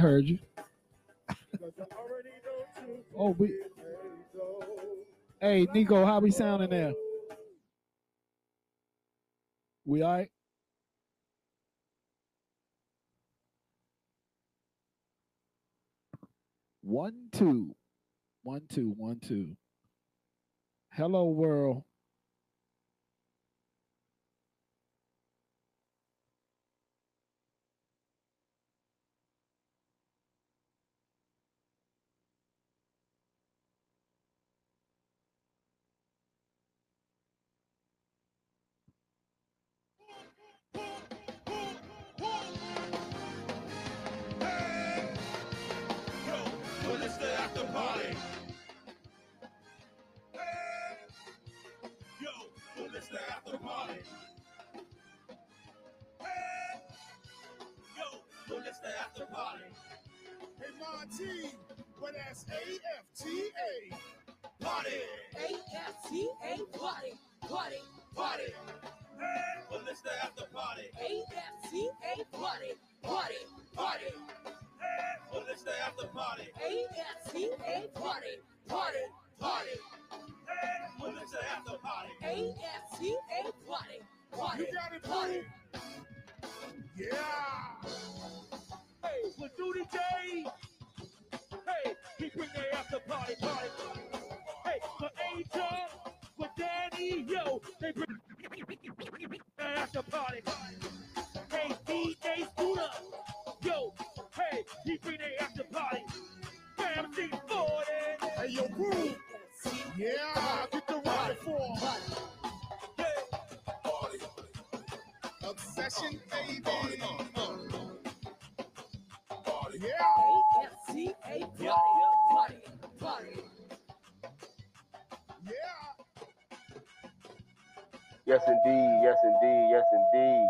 Heard you. Oh, we. Hey, Nico, how we sounding there? We all right? One, two. One, two, one, two. Hello, world. Hey, Monty, what that's A-F-T-A. Party, A-F-T-A party, party, party. Well, it's the after party. A-F-T-A party, party, party, Well, it's the after party. A-F-T-A party, party, party, Well, it's the after party. A-F-T-A party, party, You got it, party. Yeah. Hey, with Duty J. Hey, he bring the after party, party. Hey, for Angel, with Danny, yo, they bring the after party. Hey, DJ Scooter, yo, hey, he bring the after party. Bam, C 40. Hey, yo, boo. Yeah, get the ride for Obsession, baby. Uh. Yeah. A-F-T-A party, party, party. Yeah. Yes, indeed. Yes, indeed. Yes, indeed.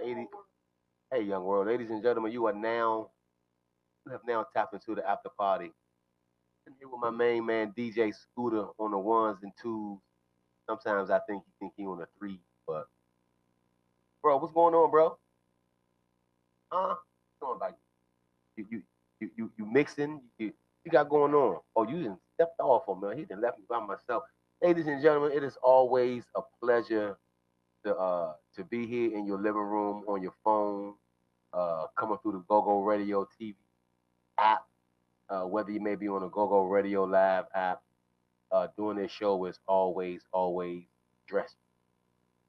Lady, hey, young world, ladies and gentlemen, you are now, you have now tapped into the after party. I'm here with my main man, DJ Scooter, on the ones and twos. Sometimes I think he think he on the three, but bro, what's going on, bro? Huh? About you? You, you, you, you, mixing? You, you got going on? Oh, you didn't stepped off on me. He didn't left me by myself. Ladies and gentlemen, it is always a pleasure to uh to be here in your living room on your phone, uh coming through the GoGo Radio TV app, uh, whether you may be on the GoGo Radio Live app, uh, doing this show is always, always dressed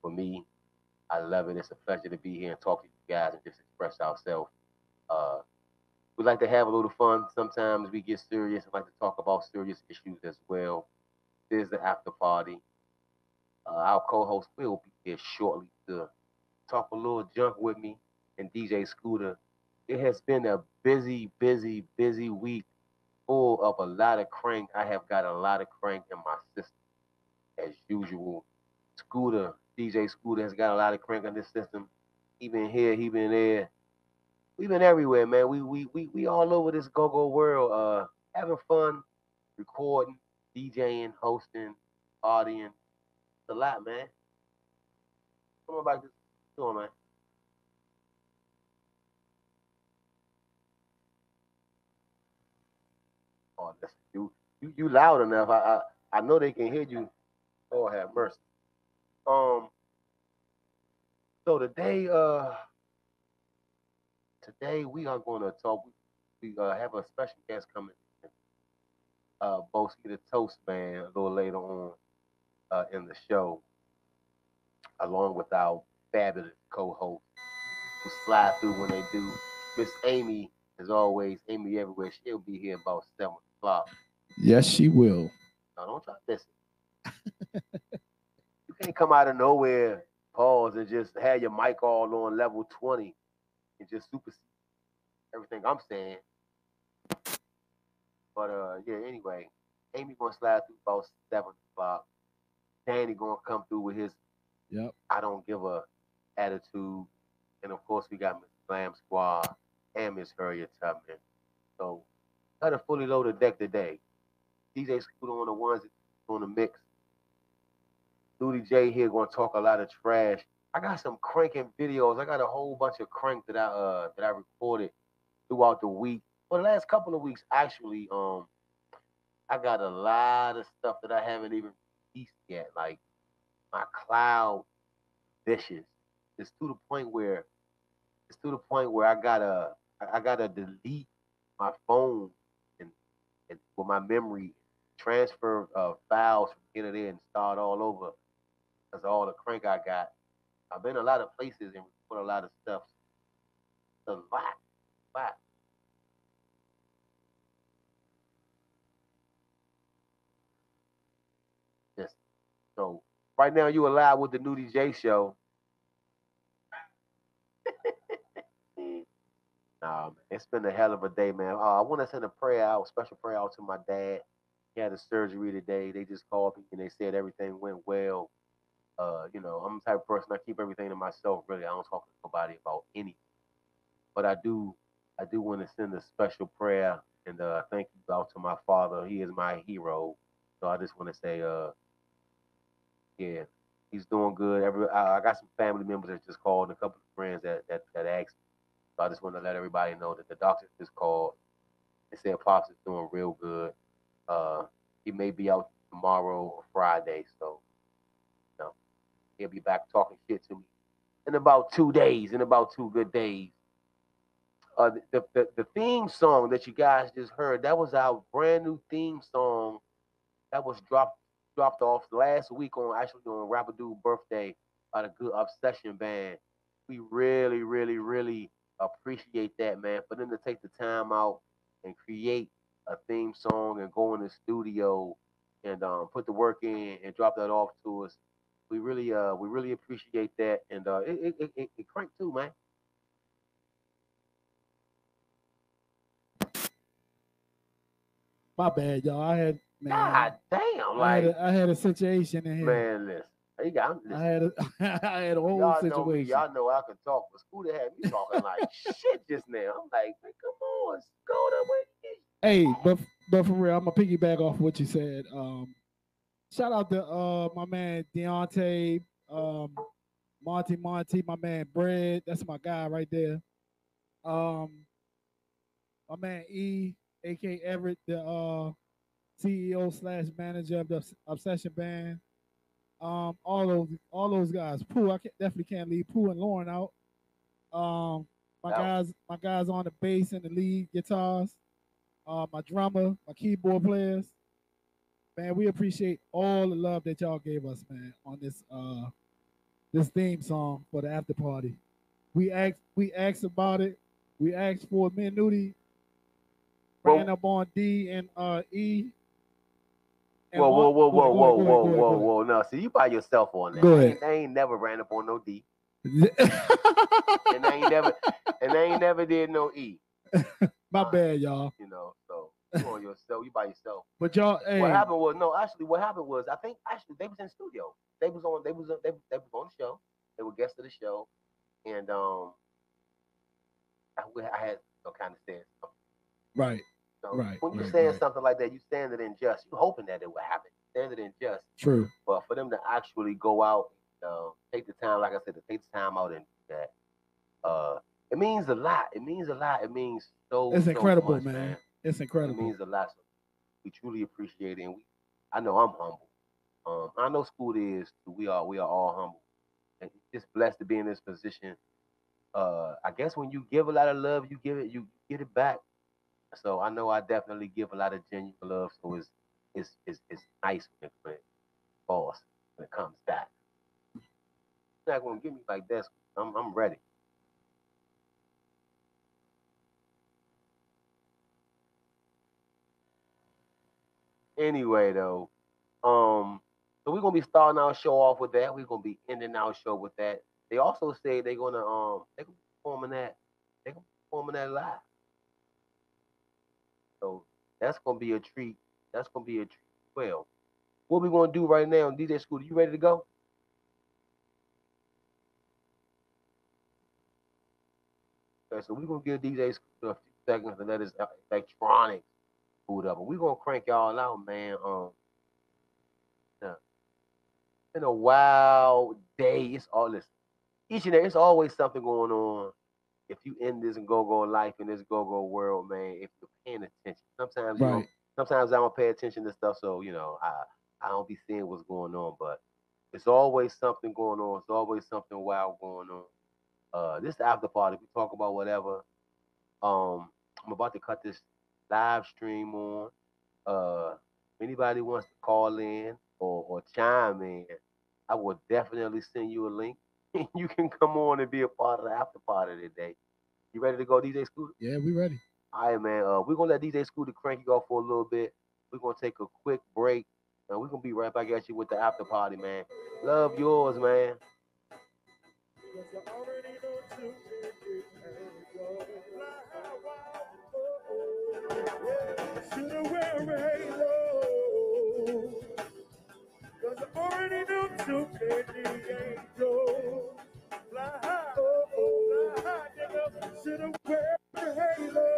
for me. I love it. It's a pleasure to be here and talk to you guys and just express ourselves. Uh, we like to have a little fun. Sometimes we get serious and like to talk about serious issues as well. There's the after party. Uh, our co-host will be here shortly to talk a little junk with me and DJ Scooter. It has been a busy, busy, busy week full of a lot of crank. I have got a lot of crank in my system as usual. Scooter, DJ Scooter has got a lot of crank in this system. He been here, he been there. We been everywhere, man. We we we we all over this go-go world, uh, having fun, recording, DJing, hosting, partying. It's a lot, man. Come on back this doing, man. Oh, listen, you you you loud enough. I I, I know they can hear you. Oh, have mercy. Um. So today, uh, today we are going to talk. We uh, have a special guest coming. in. Uh, Boski the Toast Man a little later on uh, in the show, along with our fabulous co-host who slide through when they do. Miss Amy, as always, Amy everywhere. She'll be here about seven o'clock. Yes, she will. No, don't try listen. you can't come out of nowhere, pause, and just have your mic all on level 20 and just supersede everything I'm saying. But uh yeah, anyway, Amy gonna slide through about seven o'clock. Danny gonna come through with his Yep. I don't give a attitude. And of course we got Miss Glam Squad and Miss Harriet Tubman. So got a fully loaded deck today. DJ Scooter on the ones on the mix. Duty J here gonna talk a lot of trash I got some cranking videos. I got a whole bunch of crank that I uh that I recorded throughout the week. For the last couple of weeks, actually, um, I got a lot of stuff that I haven't even released yet. Like my cloud dishes. It's to the point where it's to the point where I gotta I gotta delete my phone and, and with my memory transfer uh, files from here and start all over because all the crank I got. I've been a lot of places and put a lot of stuff. A lot, lot. Yes. so right now you alive with the Nudie J show. nah, it's been a hell of a day, man. Uh, I want to send a prayer out, special prayer out to my dad. He had a surgery today. They just called me and they said everything went well. Uh, you know, I'm the type of person I keep everything to myself. Really, I don't talk to nobody about anything. But I do, I do want to send a special prayer and uh, thank you out to my father. He is my hero. So I just want to say, uh, yeah, he's doing good. Every I, I got some family members that just called and a couple of friends that that, that asked. me. So I just want to let everybody know that the doctor just called and said Pops is doing real good. Uh, he may be out tomorrow or Friday, so he'll be back talking shit to me in about two days. In about two good days. Uh, the, the the theme song that you guys just heard that was our brand new theme song that was dropped dropped off last week on actually on Rapidu birthday by the Good Obsession Band. We really, really, really appreciate that, man. For them to take the time out and create a theme song and go in the studio and um, put the work in and drop that off to us. We really, uh, we really appreciate that, and uh, it, it, it, it, cranked too, man. My bad, y'all. I had man. God damn, I, had like a, I had a situation in here. man, listen, you got, I had a I had a whole y'all know me, situation. y'all know I can talk, but Scooter had me talking like shit just now. I'm like, man, come on, Scooter. Hey, but but for real, I'm gonna piggyback off what you said. Um, shout out to uh my man Deontay, um, Monty Monty, my man Bread. That's my guy right there. Um, my man E, aka Everett, the uh CEO slash manager of the Obsession Band. Um, all those all those guys. Pooh, I can, definitely can't leave Pooh and Lauren out. Um, my No. guys, my guys on the bass and the lead guitars uh, my drummer, my keyboard players. Man, we appreciate all the love that y'all gave us, man, on this uh this theme song for the after party. We asked we asked about it. We asked for me and Nudie Well- ran up on D and uh E. and Whoa, whoa, all- whoa, go whoa, whoa, whoa, whoa, whoa. No, see, you by yourself on that. Go ahead. ain't, I ain't never ran up on no D, and I ain't never, and I ain't never did no E. My bad, y'all. You know, you on yourself, you by yourself. But y'all, hey, What happened was no, actually, what happened was I think actually they was in the studio. They was on, they was they, they was on the show. They were guests of the show, and um, I, I had no kind of something. right, So Right, when you right, saying right. something like that, you saying it in just. You hoping that it would happen. Saying it in just. true. But for them to actually go out, uh, take the time, like I said, to take the time out and do that, uh, it means a lot. It means a lot. It means so. It's so incredible, much, man. It's It incredible. means a lot. So we truly appreciate it, and we, I know I'm humble. Um, I know school is. We are. We are all humble, and just blessed to be in this position. Uh, I guess when you give a lot of love, you give it. You get it back. So I know I definitely give a lot of genuine love. So it's it's it's, it's nice when it, when it falls when it comes back. You're not gonna give me like this. I'm I'm ready. Anyway, though, um, so we're gonna be starting our show off with that. We're gonna be ending our show with that. They also say they're gonna um they're gonna be performing that they're gonna be performing that live. So that's gonna be a treat. That's gonna be a treat. Well, what we gonna do right now, DJ Scooter? You ready to go? Okay, so we're gonna give DJ Scooter a few seconds to let his electronics boot up, and we're gonna crank y'all out, man. Um, yeah. been a wild day. It's all listen. each and every, it's always something going on. If you in this go-go life in this go-go world, man, if you're paying attention, sometimes you Right. don't, sometimes I don't pay attention to stuff, so you know, I I don't be seeing what's going on, but it's always something going on. It's always something wild going on. Uh, this after party, we talk about whatever. Um, I'm about to cut this live stream on. Uh, if anybody wants to call in or, or chime in, I will definitely send you a link. you can come on and be a part of the after party today. You ready to go, DJ Scooter? Yeah, we ready. All right, man. Uh, we're gonna let DJ Scooter crank you off for a little bit. We're gonna take a quick break, and we're gonna be right back at you with the after party, man. Love yours, man. Shoulda wear a halo. Cause I already know too many angels. Fly high, oh, oh, fly high, nigga. Shoulda wear a halo.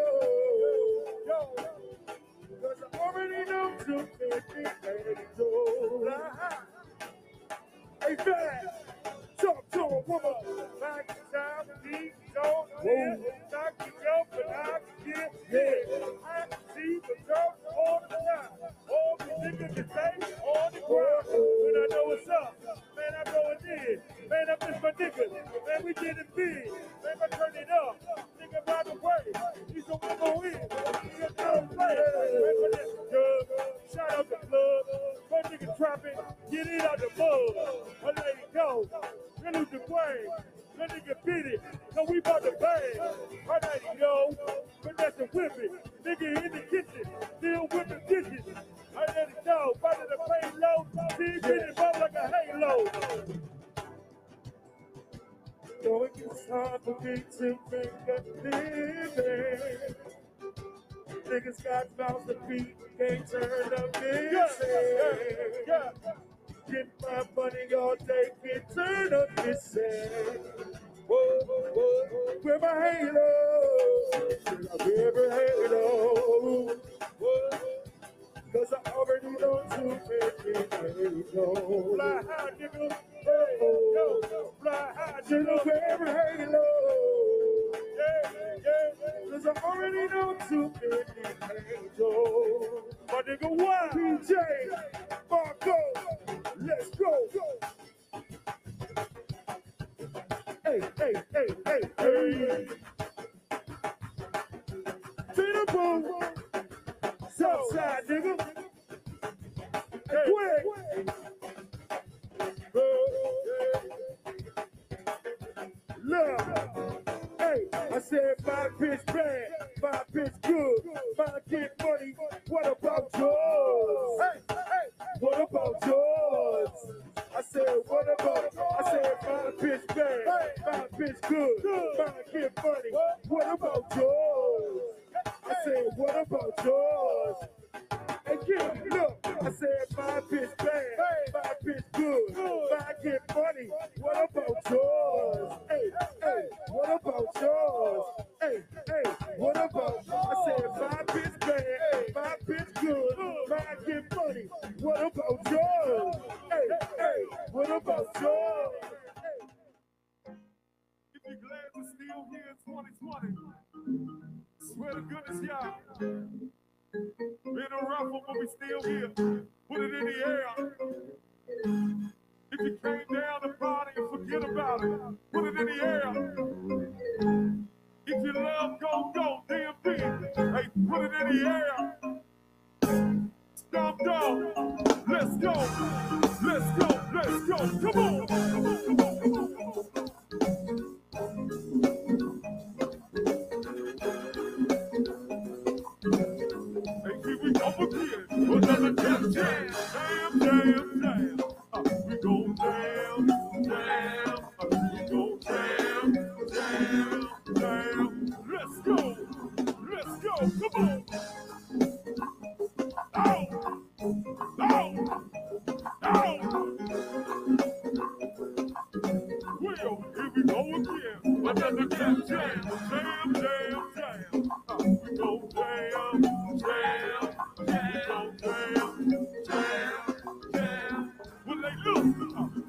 Yo. Cause I already know too many angels. Fly high. Hey, fast. Talk to a woman. Back time, deep, don't live. Knock you up, but I can get yeah. I can see the girls all the time. All the niggas can say on the ground. When I know what's up, man, I know it is. Man, I miss my niggas. Man, we did it big. Man, I turn it up. Nigga, by the way, he's a wiggle in. Nigga, don't play. Man, for this dub. Shout out the club. One nigga trapping. Get it out the mud. I let it go. Really the way. That nigga beat it. So we about to bang. I let it go. But that's a whipping. Nigga in the kitchen. Still whipping dishes. I let it go. About to pay low. See get it up like a halo. So it's time for me to make a living. Niggas got mouths to feed, can't turn up this. Yeah, yeah. Get my money all day, can't turn up this. Whoa, whoa, where my halo? Wear a halo? Whoa. Cause I already know too many halo. Fly high, nigga. Oh, yo, fly high, nigga. Wear a halo. Yeah, yeah. Cause I already know too many angels. My nigga, why? PJ, Marco, let's go. Hey, hey, hey, hey, hey. To the boom. Southside, nigga. Hey, quick. Love. Hey, I said my bitch bad, my bitch good, my get money. What about yours? Hey, hey, what about yours? I said, what about? I said my bitch bad, my bitch good, my get money. What about yours? I said, what about yours? Hey, kid, look, I said my bitch bad, my bitch good, my get money. What about yours? Hey, hey, what about yours? Hey, hey, what about? I said my bitch bad, my bitch good, my get money. What about yours? Hey, hey, what about yours? If you're glad we're still here in 2020, swear to goodness, y'all. Been a but we still here. Put it in the air. If you came down to party and forget about it, put it in the air. If you love go go, DMP, hey, put it in the air. Stomp down. Let's go. Let's go. Let's go. Come on. Come on. Come on. Hey, Another jam, jam, jam, jam, jam. Uh, we go jam, jam. Uh, we go jam. Let's go. Let's go. Come on. Well, here we go again. Another jam, jam, jam, Look, look, look.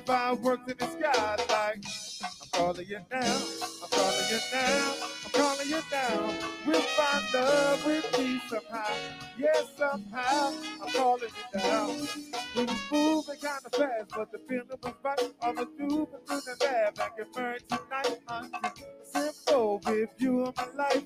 Watching fireworks in the sky, I'm calling you now. I'm calling you now. I'm calling you now. We'll find love with me somehow. Yes, somehow. I'm calling you down. We was moving kind of fast, but the feeling was right. All the do was good and bad. Back in married tonight. Until simple with you in my life.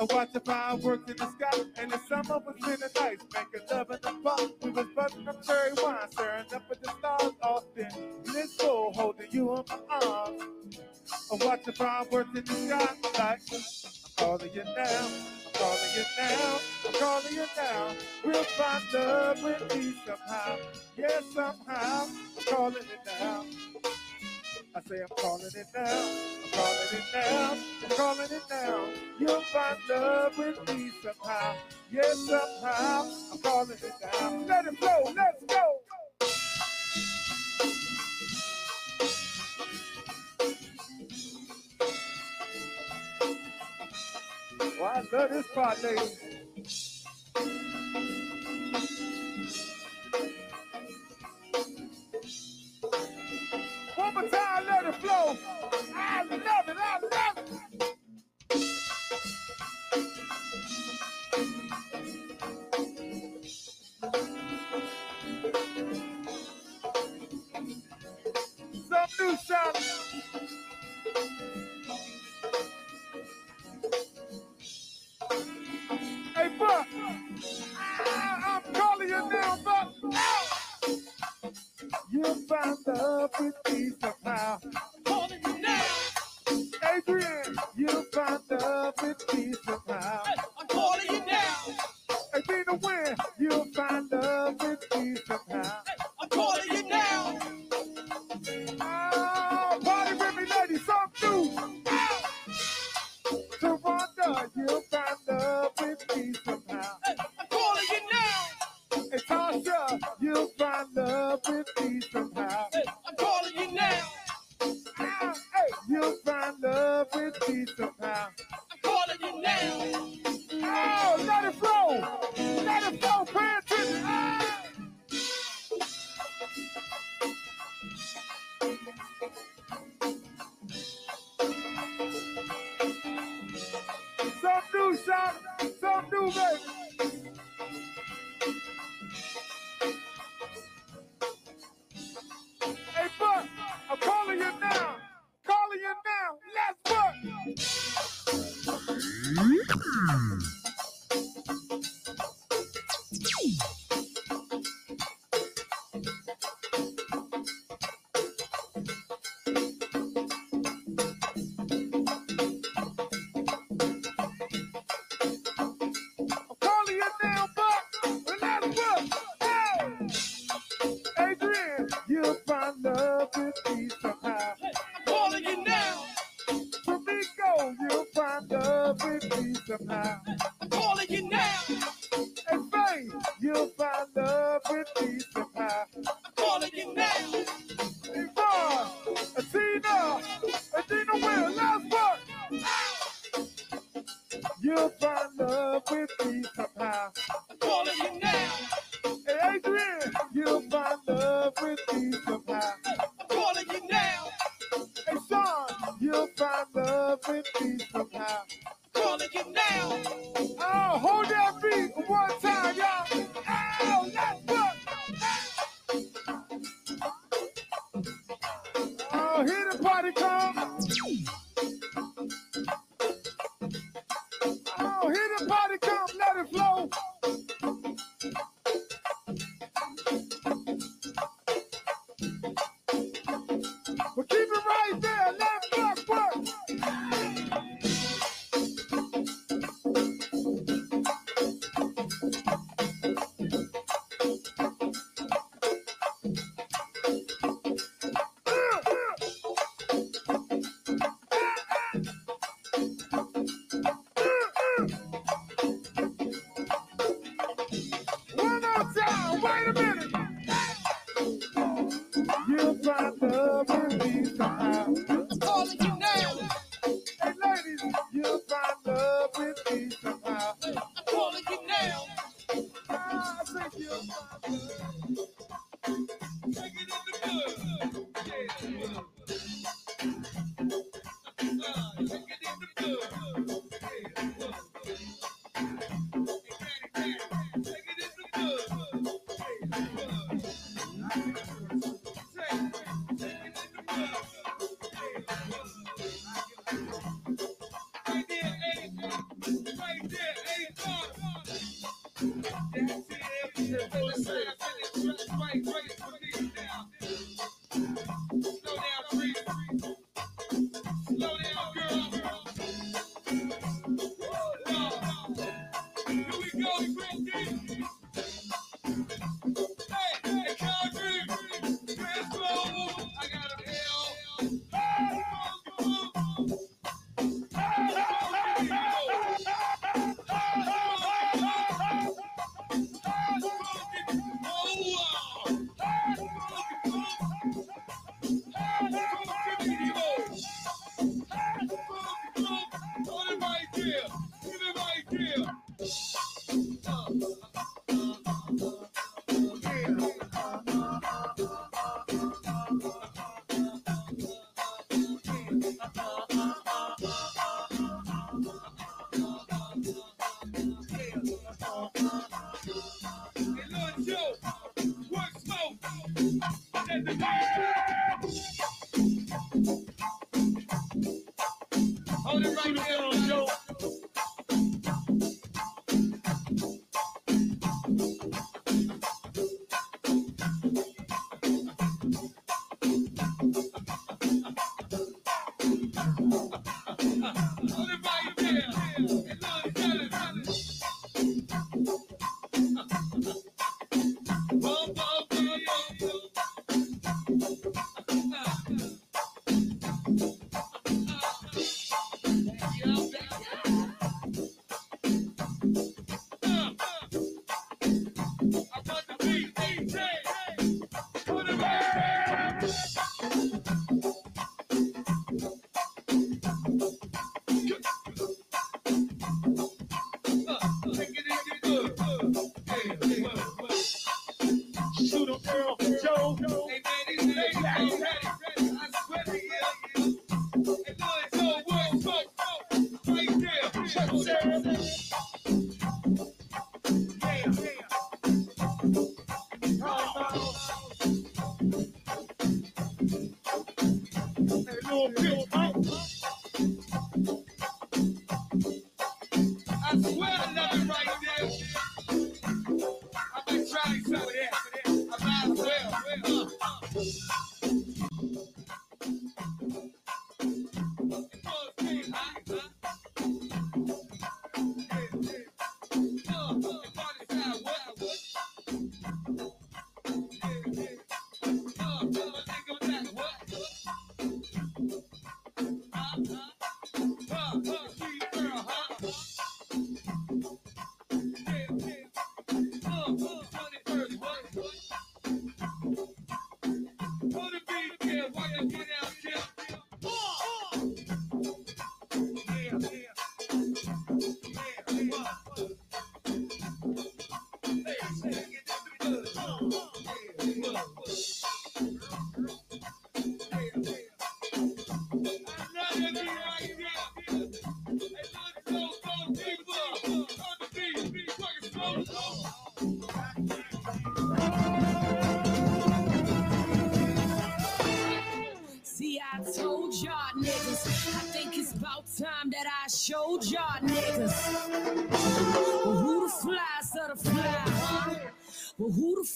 I watch the fireworks in the sky, and the summer was really nice. Making love in the park, we was buzzing up cherry wine, staring up at the stars often. Blissful, holding you in my arms. I watch the fireworks in the sky, like I'm calling you now. I'm calling you now. I'm calling you now. We'll find love with me somehow. Yes, somehow. I'm calling it now. I say I'm calling it now. I'm calling it now. I'm calling it now. You'll find love with me somehow. Yes, somehow. I'm calling it now. Let it flow. Let's go. Well, I love this part, ladies. Let it flow. I love it. I love it. Some new sound. Hey, Buck. I, I'm calling you now, Buck. You'll find love with me somehow. I'm calling you now, Adrian, you'll find love with me somehow. I'm calling you now, Hey, Dina Win, you'll find love with me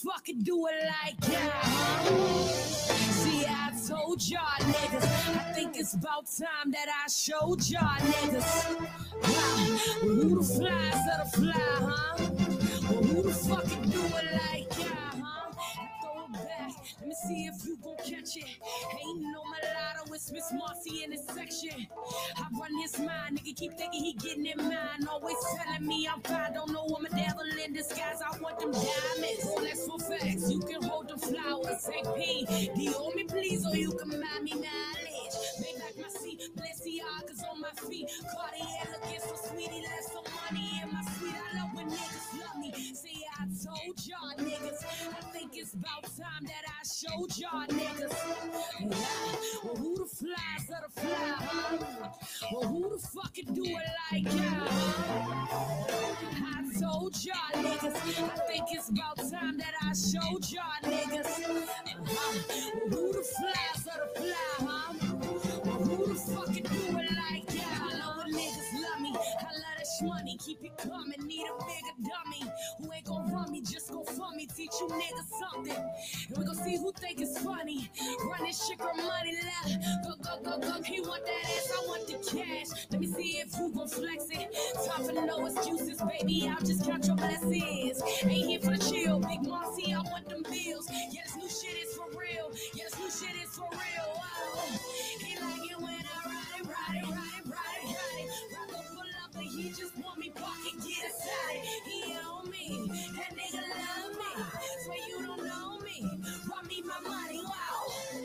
Well, who the fuck can do it like y'all? See, I told y'all niggas. I think it's about time that I showed y'all niggas. Wow. Who the flies the fly, huh? Well, who the fuck do it like me see if you gon' catch it. Ain't no mulatto, it's Miss Marcy in this section. I run his mind, nigga keep thinking he getting in mine. Always telling me I'm fine, don't know I'm a devil in disguise. I want them diamonds. Flex for facts, you can hold them flowers. Take P, D on me please, or you can buy me mileage. Make back my seat, Balenciagas on my feet. Cartier looking so sweetie, left some money in my sweet. I love when niggas love me. See, I told y'all niggas. It's about time that I showed y'all niggas. Yeah. Well, who the flies of the fly, huh? Well, who the fuck can do it like y'all? huh? I told y'all niggas. I think it's about time that I showed y'all niggas. Uh-huh. Well, who the flies of the fly, huh? Well, who the fuck can do it like money. Keep it coming. Need a bigger dummy who ain't gon' run me, just gon' fund me. Teach you niggas something. And we gon' see who think it's funny. Running shit for money left. Go, go, go, go. He want that ass, I want the cash. Let me see if you gon' flex it. Time for no excuses, baby. I'll just count your blessings. Ain't here for the chill. Big Marcy, I want them bills. Yeah, this new shit is for real. Yeah, this new shit is for real. He like it when I ride it, ride it, ride it, ride it, but he just want me pocket, get inside. He on me, that nigga love me. Swear you don't know me. Run me my money, wow.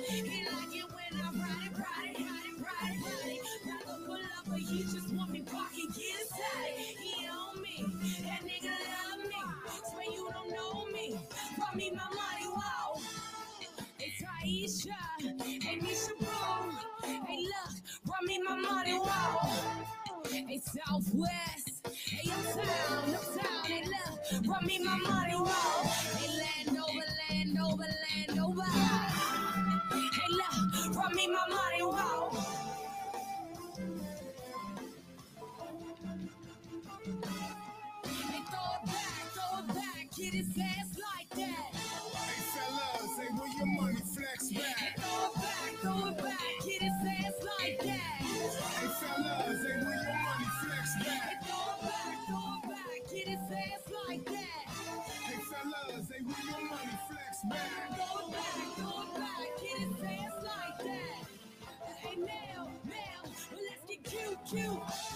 He like it when I ride it, ride it, ride it, ride it, ride it. Rock pull up, but he just want me pocket, get inside. He on me, that nigga love me. Swear you don't know me. Run me my money, wow. It's Aisha, hey Nisha Boo. Hey look, run me my money, wow. Hey Southwest, hey uptown, uptown, hey look, run me my money, wow. Hey Landover, Landover, Landover. Hey look, run me my money, wow. Hey throw it back, throw it back, get his ass like that. Hey fellas, say where your money flex Hey back, flex back. Throw back, it get his ass like that. Hey, Mel, Mel, well, let's get cute, cute.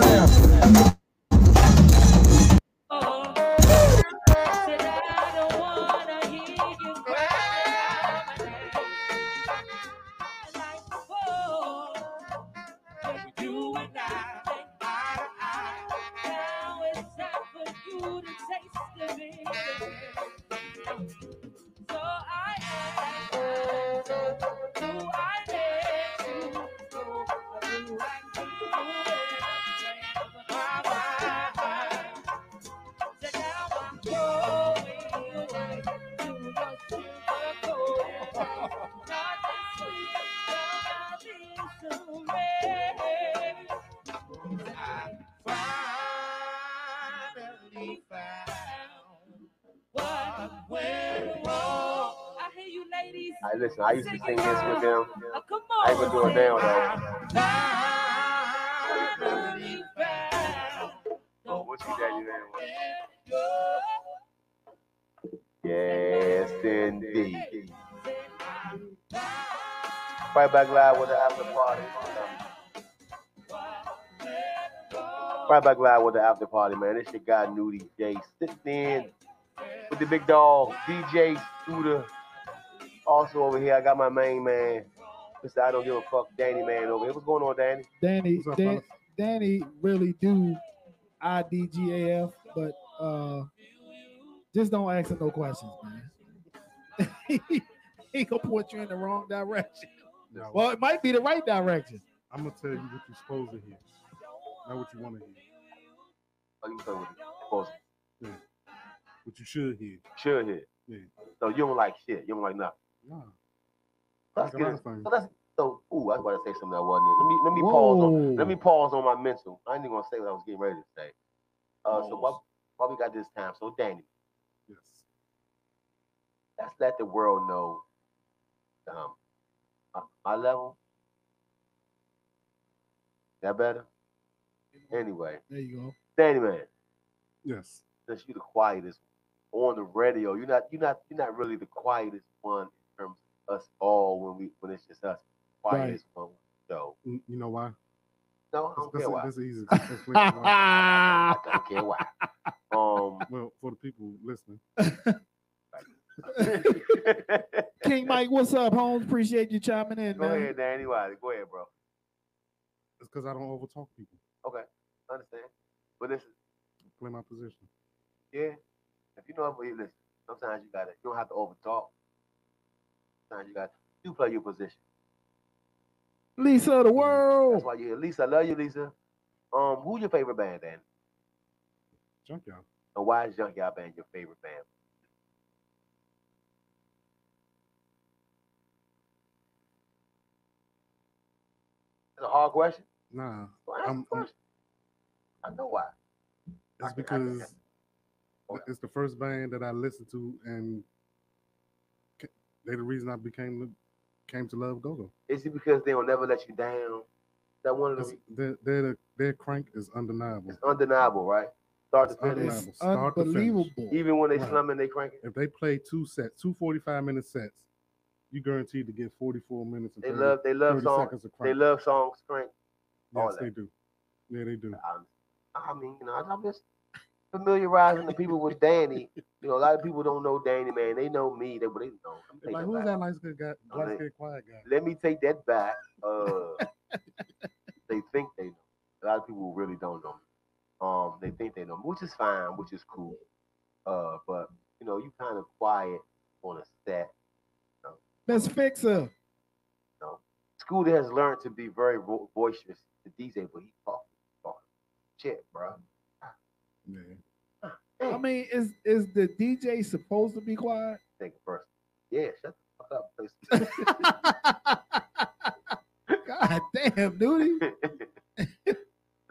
Down, I used to sing this with them. Oh, I ain't gonna do it now though. Finally found the Oh, what you daddy man? one. Yes, indeed. Right back live with the after party. Right back live with the after party, man. This your guy Nudie J sitting in with the big dog, DJ Scooter. Also over here, I got my main man, Mr. I don't give a fuck, Danny man over here. What's going on, Danny? Danny, up, Dan. Danny really do IDGAF, but uh, just don't ask him no questions, man. he, he gonna point you in the wrong direction. Now, Well, it might be the right direction. I'm gonna tell you what you're supposed to hear, not what you want to hear. Oh, you talking with supposed What you should hear. Should hit. Yeah. So you don't like shit. You don't like nothing. Let's get it. So let's so ooh, I was about to say something that wasn't it. Let me let me pause on let me pause on my mental. I ain't even gonna say what I was getting ready to say. Uh so why, why we got this time? So Danny, Yes. let's let the world know um my, my level. That better? Anyway, There you go. Danny man, Yes. since you the quietest on the radio, you're not you're not you're not really the quietest one in terms of us all when we when it's just us. Quietest one. So Mm, You know why? no, I don't that's, care why. that's easy. explanation why. I don't care why. Um, Well, for the people listening, King Mike, what's up, Holmes? Appreciate you chiming in, go man. ahead, Danny. Why? Go ahead, bro. it's because I don't overtalk people. Okay, understand. But this is Play my position. yeah. If you know what you listen, sometimes you gotta. You don't have to over talk. Sometimes you got you play your position. Lisa of the That's world. why you. Lisa, I love you, Lisa. Um, who's your favorite band, Dan? Junkyard. And why is Junkyard Band your favorite band? That's a hard question. Nah, Well, I'm- the I'm- I know why. it's can- I can- because it's the first band that I listened to, and ca- they the reason I became came to love go-go. Is it because they will never let you down? That one of the 'Cause Their, their, their crank is undeniable. it's undeniable, right? Start to It's finish. undeniable. It's Start to finish. unbelievable. Even when they Right. slumming, they cranking. If they play two sets, two 45 minute sets, you guaranteed to get 44 minutes and They 30, love they love songs. They love songs crank. yes, they do. Yeah, they do. I, I mean, you know, I'm just familiarizing the people with Danny. You know, a lot of people don't know Danny, man. They know me. They, but they know. Let Like, who's back. that light skinned guy, Oh, light they- quiet guy? Let me take that back. Uh, they think they know. A lot of people really don't know me. Um, they think they know me, which is fine, which is cool. Uh, but you know, you kind of quiet on a set. Let's fix her. Scooter has learned to be very boisterous to DJ, but he talking, talking shit, bro. Yeah. I mean, is is the DJ supposed to be quiet? Think first. Yeah, shut the fuck up. please. God damn, dude.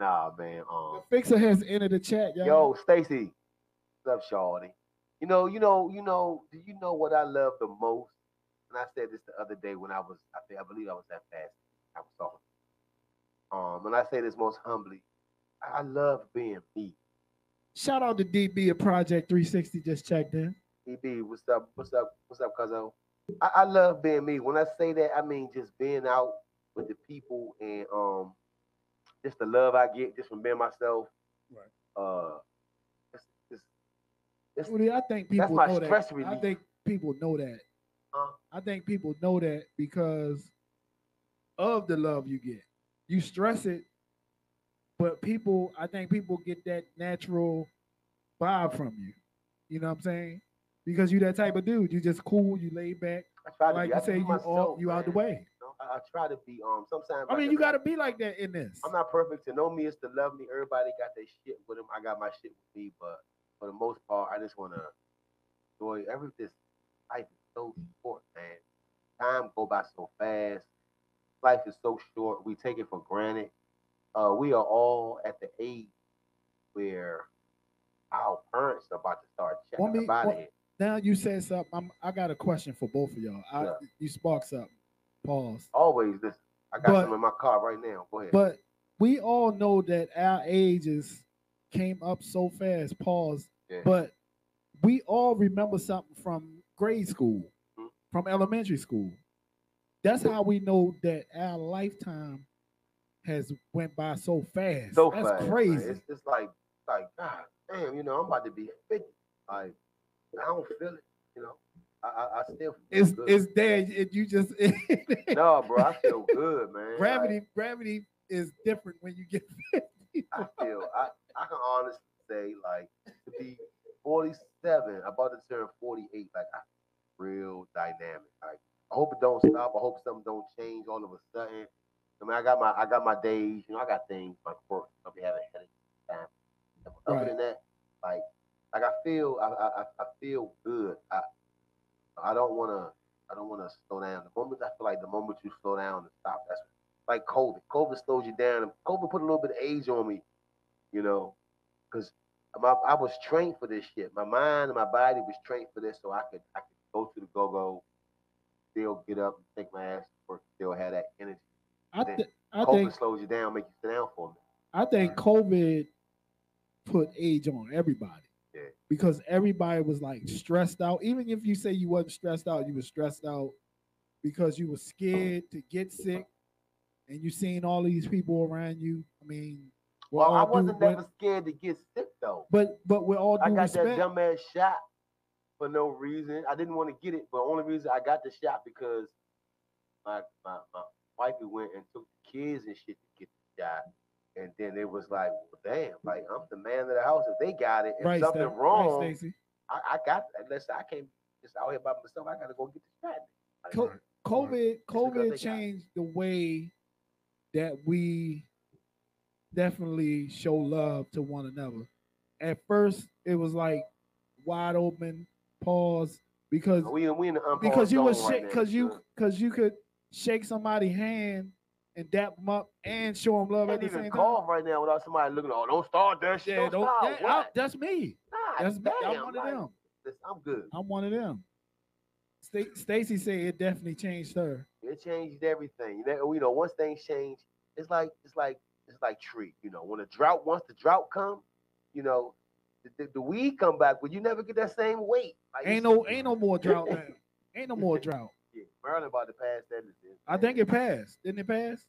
nah, man. Um, Fixer has entered the chat, y'all. yo, Stacy, what's up, Shawty? You know, you know, you know. Do you know what I love the most? And I said this the other day when I was, I think, I believe I was that fast. I was talking. Um, and I say this most humbly. I love being me. Shout out to DB of Project 360 just checked in. DB, what's up? What's up? What's up, Cuzzo? I, I love being me. When I say that, I mean just being out with the people and um just the love I get just from being myself. Right. Uh it's, it's, it's, I think people my know that. stress I think people know that. Huh? I think people know that because of the love you get. You stress it, but people, I think people get that natural vibe from you. You know what I'm saying? Because you that type of dude. You just cool, you laid back. I try to Like be, you say, you all you out the way. I, I try to be um sometimes I mean, you gotta be like that in this. I'm not perfect. To know me is to love me. Everybody got their shit with them. I got my shit with me, but for the most part, I just want to enjoy everything. Life is so short, man. Time go by so fast. Life is so short. We take it for granted. Uh, we are all at the age where our parents are about to start checking Want me- us out of want- here. now you said something. I'm, I got a question for both of y'all. I, Yeah. You sparked something. Pause. Always listen. I got But- some in my car right now. Go ahead. But we all know that our ages came up so fast. Pause. Yeah. But we all remember something from grade school, Mhm. from elementary school. That's how we know that our lifetime has went by so fast. so That's fast, man. crazy. It's just like, like, God damn, you know, I'm about to be 50. Like, I don't feel it. You know, I, I, I still feel It's good. it's there. It, you just no, bro, I feel good, man. gravity. Like, gravity is different when you get 50. I feel, I, I can honestly say, like, to be 47, about to turn 48, like, I real dynamic. Like, I hope it don't stop. I hope something don't change all of a sudden. I mean, I got my, I got my days. You know, I got things. My work. I'll be having headaches. Time. Other Right. than that, like, like I feel, I, I, I- feel good. I, I don't want to, I don't want to slow down. The moment I feel like the moment you slow down and stop, that's like COVID. COVID slows you down. COVID put a little bit of age on me, you know, because I was trained for this shit. My mind and my body was trained for this, so I could, I could go to the go go, still get up and take my ass to work, still have that energy. I, Then th- I COVID think slows you down, make you sit down for a minute. I think COVID put age on everybody. Yeah. Because everybody was like stressed out. Even if you say you wasn't stressed out, you were stressed out because you were scared to get sick and you seen all these people around you. I mean, Well, I wasn't with- never scared to get sick though. but but with all I got respect, that dumbass shot for no reason. I didn't want to get it, but only reason I got the shot because my my, my wifey went and took the kids and shit to get the shot. And then it was like, well, damn, like I'm the man of the house. If they got it, if right, something wrong, Stacey. I, I got. Listen, I can't just out here by myself. I gotta go get the shot. Co- COVID COVID changed the way that we definitely show love to one another. At first, it was like wide open pause because we we in the because you was zone right because you because you could shake somebody's hand and dap them up and show them love at the even same cough right now without somebody looking. Oh, don't start that shit. Yeah, don't, don't, start. yeah, I- that's me. Nah, That's me. I'm damn, one of them. I'm good. I'm one of them. Sta- Stacy said it definitely changed her. It changed everything. You know, once things change, it's like it's like it's like tree. You know, when the drought once the drought come, you know, the, the, the weed come back, but you never get that same weight. Like, Ain't no ain't no more drought. Ain't no more drought. Yeah, Maryland about to pass that. this- this- I think it passed. Didn't it pass?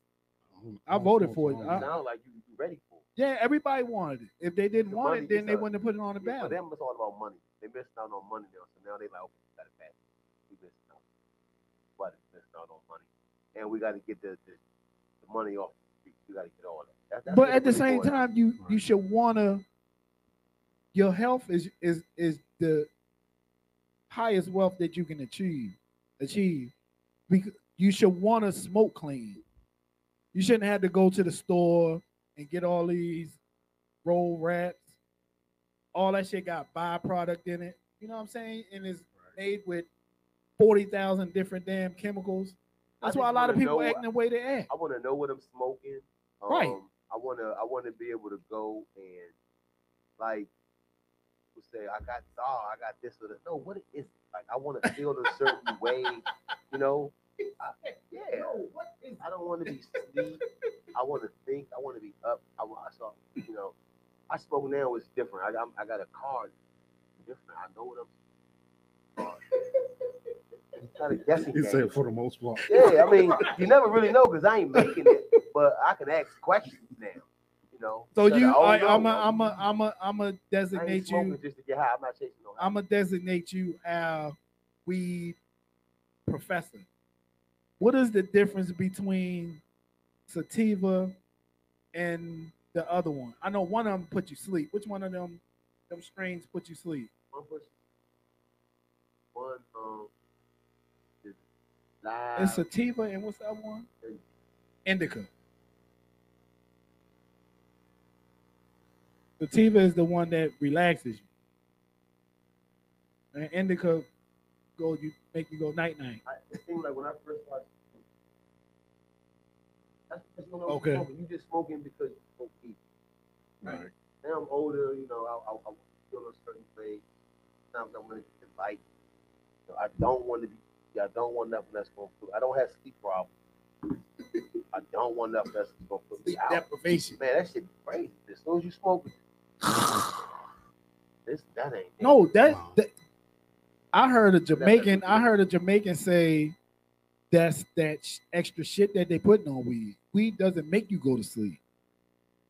Oh, don't- I voted for it. all I- sound like you, you ready for it. Yeah, everybody wanted it. If they didn't The want it, then they wouldn't have put it on the Yeah, for ballot. them, it's all about money. They missing out on money now, so now they like, okay, we gotta pass. it. We missing out. What is missing out on money? And we got to get the, the the money off. the street. We got to get all that. That's, that's But at the same for. time, you you should wanna. Your health is is is the highest wealth that you can achieve. Achieve, because you should want to smoke clean. You shouldn't have to go to the store and get all these roll wraps. All that shit got byproduct in it. You know what I'm saying? And it's made with forty thousand different damn chemicals. That's why a lot of people acting the way they act. I want to know what I'm smoking. Um, Right. I want to. I want to be able to go and like, say I got oh, I got this or that. No, what is it? like? I want to feel a certain way. You know. I, yeah. I don't want to be sleep. I want to think. I want to be up. I, I saw. You know. I spoke now is different. I got. I got a card. Different. I know what I'm. It's not a guessing He game. said for the most part. Yeah, I mean, you never really know because I ain't making it, but I can ask questions now. You know. So you, oh, I, no, I'm a, I- I'm a, I'm a, I'm a I ain't designate you. just to get high. I'm not chasing no. high. I'm gonna designate you our weed professor. What is the difference between sativa and the other one? I know one of them put you sleep. Which one of them, them strains put you sleep? one push. One um. is live. It's sativa and what's the other one? Indica. Sativa is the one that relaxes you. And indica go you make you go night night. I, it seemed like when I first started. That's, that's when I was Okay. smoking. You just smoking because you smoke weed. Right. Now I'm older, you know, I, I, I feel a certain way. sometimes I want to get light. So I don't want to be. Yeah, I don't want nothing that's gonna put. I don't have sleep problems. I don't want nothing that's gonna put me Sleep out. deprivation. Man, that shit crazy. As soon as you smoke, this that ain't. it. No, that, that I heard a Jamaican. I heard a Jamaican say that's that sh- extra shit that they putting on weed. Weed doesn't make you go to sleep.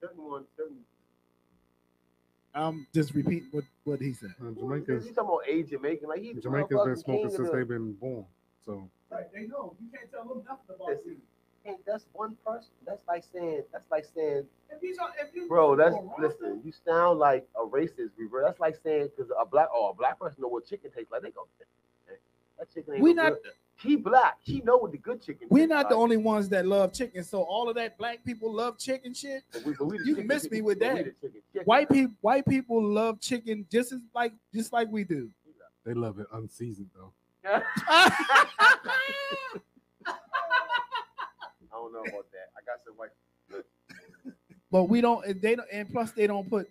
Certain one, certain. I'm just repeating what what he said. Uh, You Jamaicans, talking about age Jamaican? Like he's the Jamaicans been smoking since the- they've been born. So Right, they know. You can't tell them nothing about Listen, And that's one person. That's like saying. That's like saying, If you, if you, bro. That's listen. You sound like a racist. Reverse. That's like saying because a black or a black person know what chicken tastes like. They go, "Eh, that chicken ain't. We no not good." She black. He know what the good chicken. we're tastes not the only ones that love chicken. So all of that black people love chicken shit. But we- but we You chicken missed people. me with that. chicken- chicken. White people white people love chicken just as like just like we do. they love it unseasoned though. I don't know about that. I got some white. But we don't and they don't and plus they don't put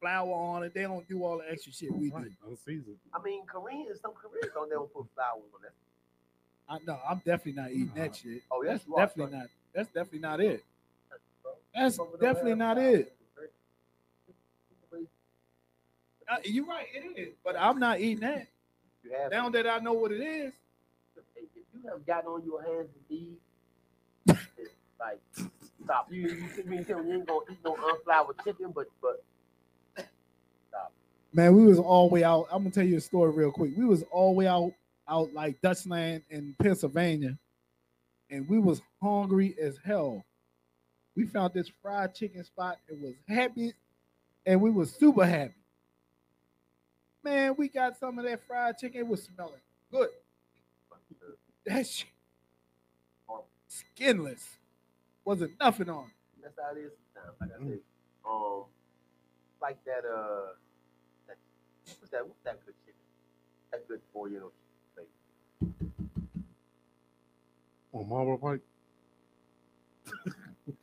flour on it. They don't do all the extra shit we do. Unseasoned. I mean, Koreans. Some Koreans don't never put flour on that. I no, I'm definitely not eating that shit. Oh, That's definitely son. not. That's definitely not it. That's Some of them definitely not it. Uh, you're right, it is. But I'm not eating that. You have. Now that I know what it is, if you have gotten on your hands and knees, like stop. You you see me telling you ain't gonna eat no unflowered chicken, but but stop. man, we was all the way out. I'm gonna tell you a story real quick. We was all the way out, out like Dutchland in Pennsylvania, and we was hungry as hell. We found this fried chicken spot It was happy, and we was super happy. Man, we got some of that fried chicken. It was smelling good. That shit skinless. Wasn't nothing on. that's how it is. Like I said, um, like that uh, that, that? That good chicken? That good for you know. On Marlboro Pike.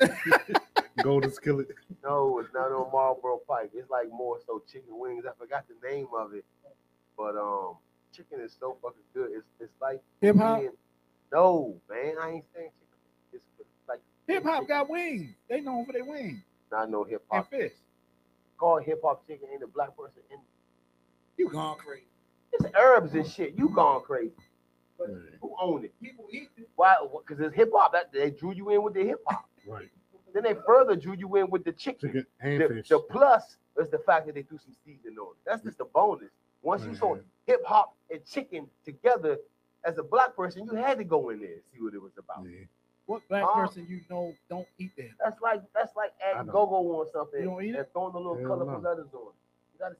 Golden skillet. No, it's not on Marlboro Pike. It's like more so chicken wings. I forgot the name of it, but um, chicken is so fucking good. It's it's like Hip hop, No, man, I ain't saying chicken. It's like hip hop got wings. They known for their wings not no hip and hop. fish. Called hip hop chicken ain't a black person. And You gone crazy. it's herbs and shit. You gone crazy. But Yeah, Who own it? people eat it. Why? Because it's hip hop. That they drew you in with the hip hop. right. Then they further drew you in with the chicken. Chicken and The, fish. the plus is the fact that they threw some seasoning on it. That's just a bonus. Once you saw hip hop and chicken together, as a black person, you had to go in there and see what it was about. Yeah. What black Uh, person you know don't eat that? That's like that's like I adding don't. go-go on something You don't eat and it? throwing the little Hell colorful no. letters on. You gotta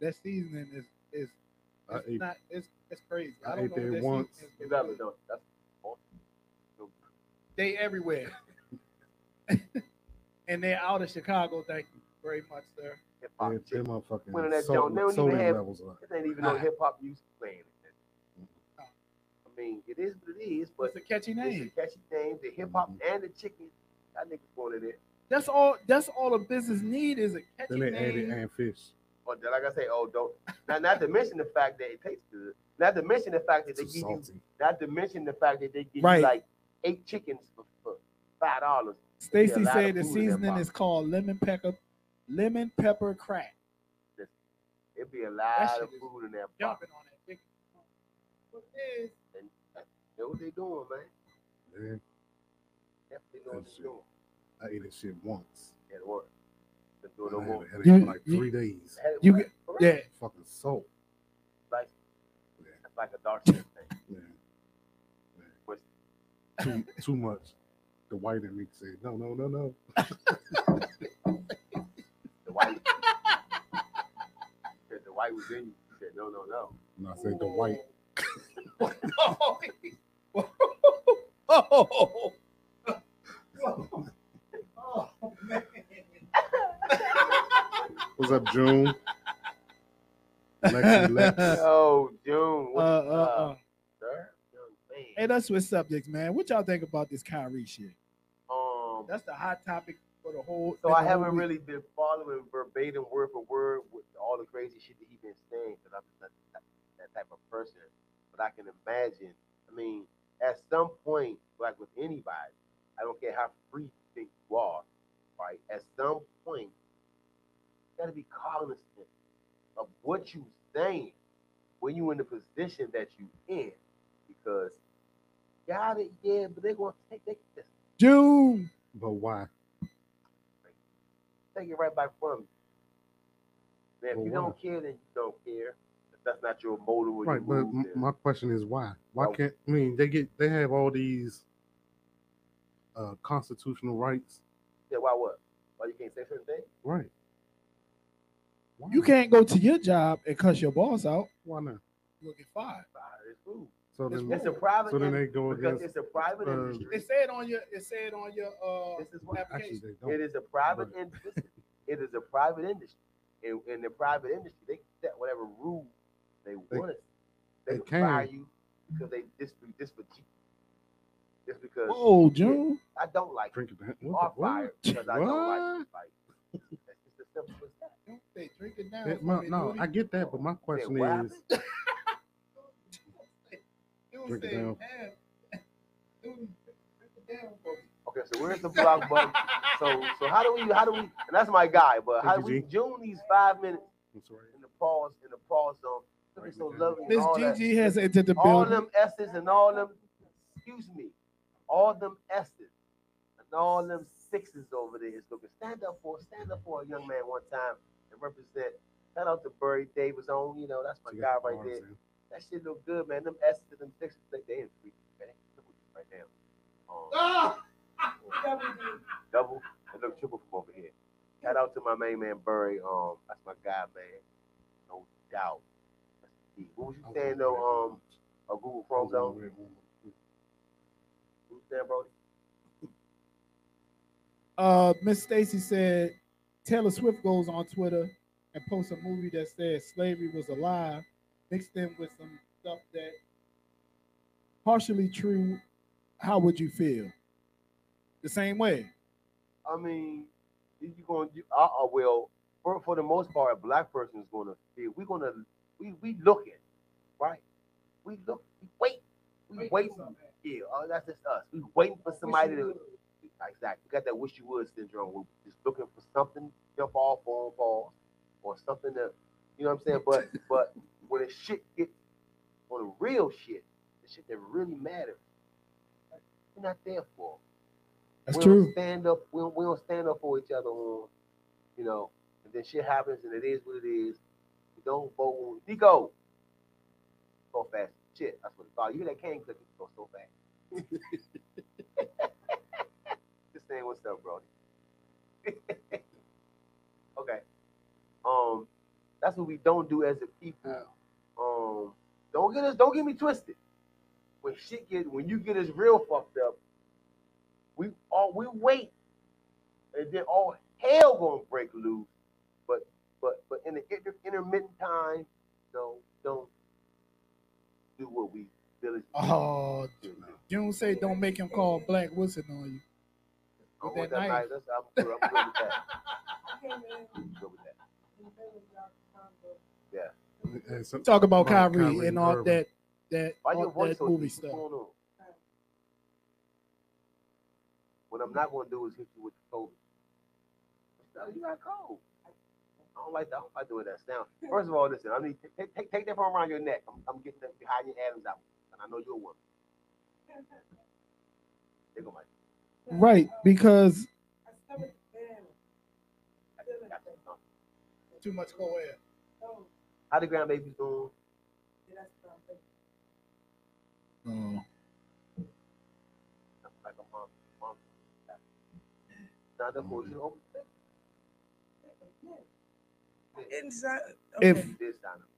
That seasoning is is I it's not it's it's crazy. I I, don't ate know that what that once. seasoning you is. gotta. That's They everywhere. and they're out of Chicago. Thank you very much, sir. hip hop They, chicken. they motherfucking When that salt- they don't even sodium have- levels are. It ain't even no hip hop music playing I mean, it is what it is, but What's a catchy name. it's a catchy name. The hip hop Mhm. and the chicken, that nigga's going in there. That's all. That's all a business need is a catchy Then they added name. and fish. Or like I say, oh, don't. Not, not to mention the fact that it tastes good. Not to mention the fact that they Too give you. Not to mention the fact that they give Right. you like eight chickens for, for five dollars. Stacy Yeah, a lot said the food in that seasoning is called lemon pepper, lemon pepper crack. It'd be a lot shit of food in that box. Jumping on that chicken. What it is? Know what they doing, man? Yeah, Definitely know what they doing. I ate that shit once. Yeah, what? Been I doing had no more. a headache for like you- three days. You get- For? Yeah, Fucking salt. Like, like a dark skin thing. yeah. What's- Too too much. The white in me said, no, no, no, no. The white. said the white was in you. He said, no, no, no. And I said the white. oh, What's up, June? Lexi Lex. Yo, oh, June. Uh, What's uh, up, uh. Hey, let's switch subjects, man. What y'all think about this Kyrie shit? Um, That's the hot topic for for the whole. So I haven't week. really been following verbatim word for word with all the crazy shit that he been saying because I'm just not that type of person. But I can imagine. I mean, at some point, like with anybody, I don't care how free you think you are, right? At some point, you got to be cognizant of what you saying when you in the position that you in, because got it, yeah, but they're gonna take they just June. But why? take it right back from you. Man, if Well, you why? don't care, then you don't care. If that's not your motive Right, your but move, m- my question is why? Why Well- can't I mean they get they have all these uh constitutional rights, yeah, why what? Why you can't say certain things? right? Why? You can't go to your job and cuss your boss out. Why not? You'll get fired. Ah, It's rude. So It's then, It's a private so then they go because against. it's a private uh, industry. It said on your. It said on your uh This is what Actually, application. they don't. it is a private industry. It is a private industry. In, in the private industry, they can set whatever rules they, They- want. They, they can fire you because they just just for cheap. Just because Whoa, June. I don't like you. Drink it. You What are fired because I don't like you. Like, that's just as simple as that. They drink it Yeah, down. no, no, I get that, but my question what is, happened? Drink it down. Okay, so where's the block button? So so how do we how do we and that's my guy, but how do we you, June these five minutes I'm sorry. in the pause in the pause zone. Look Right, so we lovely. Miss all that. Gigi has entered the all building. them S's and all them excuse me, all them S's and all them sixes over there is looking. Stand up for stand up for a young man one time and represent. Shout out to Burry Davis on, you know, that's my She guy right bars there. That shit look good, man. Them S's and them sixes, they, they in free, man. Look at this right now. Um, Ah! double and look triple from over here. Shout out to my main man Burry. Um, that's my guy, man. No doubt. That's the key. What was you saying though? Um, a Google Chrome on though. red one. Saying, Brody? Uh, Miss Stacy said Taylor Swift goes on Twitter and posts a movie that says slavery was a lie, mixed in with some stuff that partially true. How would you feel? The same way. I mean, you going to uh, uh, well for for the most part, a black person is going to feel. We're going to we we looking right. We look. We wait. We wait. waiting. Yeah, oh, that's just us. We waiting for somebody to. Exactly. We got that wish you would syndrome. We're just looking for something to jump off on, pause, or something to, you know what I'm saying? But but when the shit gets on the real shit, the shit that really matters, we're not there for. That's we true. Don't stand up. We don't, we don't stand up for each other on, you know. And then shit happens, and it is what it is. We don't vote. When, Nico, go fast. Shit, that's what it's called. You hear that cane clicking? Go so fast. Just saying, what's up, bro? okay. Um, that's what we don't do as a people. Um, don't get us. Don't get me twisted. When shit get, when you get us real fucked up, we all we wait, and then all hell gonna break loose. But but but in the inter- intermittent time, no, don't do what we diligently Oh, you don't say don't make him call Black Wilson on you. I with want that that knife. knife. That's, I'm good. I'm good with that. I'm good with that. And some- Talk about About Kyrie, Kyrie and all Irving. that that, Why all that so movie deep? stuff. What's going on? What I'm not gonna do is hit you with the cold. No, you got cold. I don't like that. I don't like the way that sounds. First of all, listen. I mean, take, take, take that from around your neck. I'm, I'm getting that behind your Adam's apple, and I know you're one. They go like, Right, because too much cold air. Oh. How the grandbaby's doing? Oh. Like a mom, mom. Not the whole open. Inside, If- okay. This.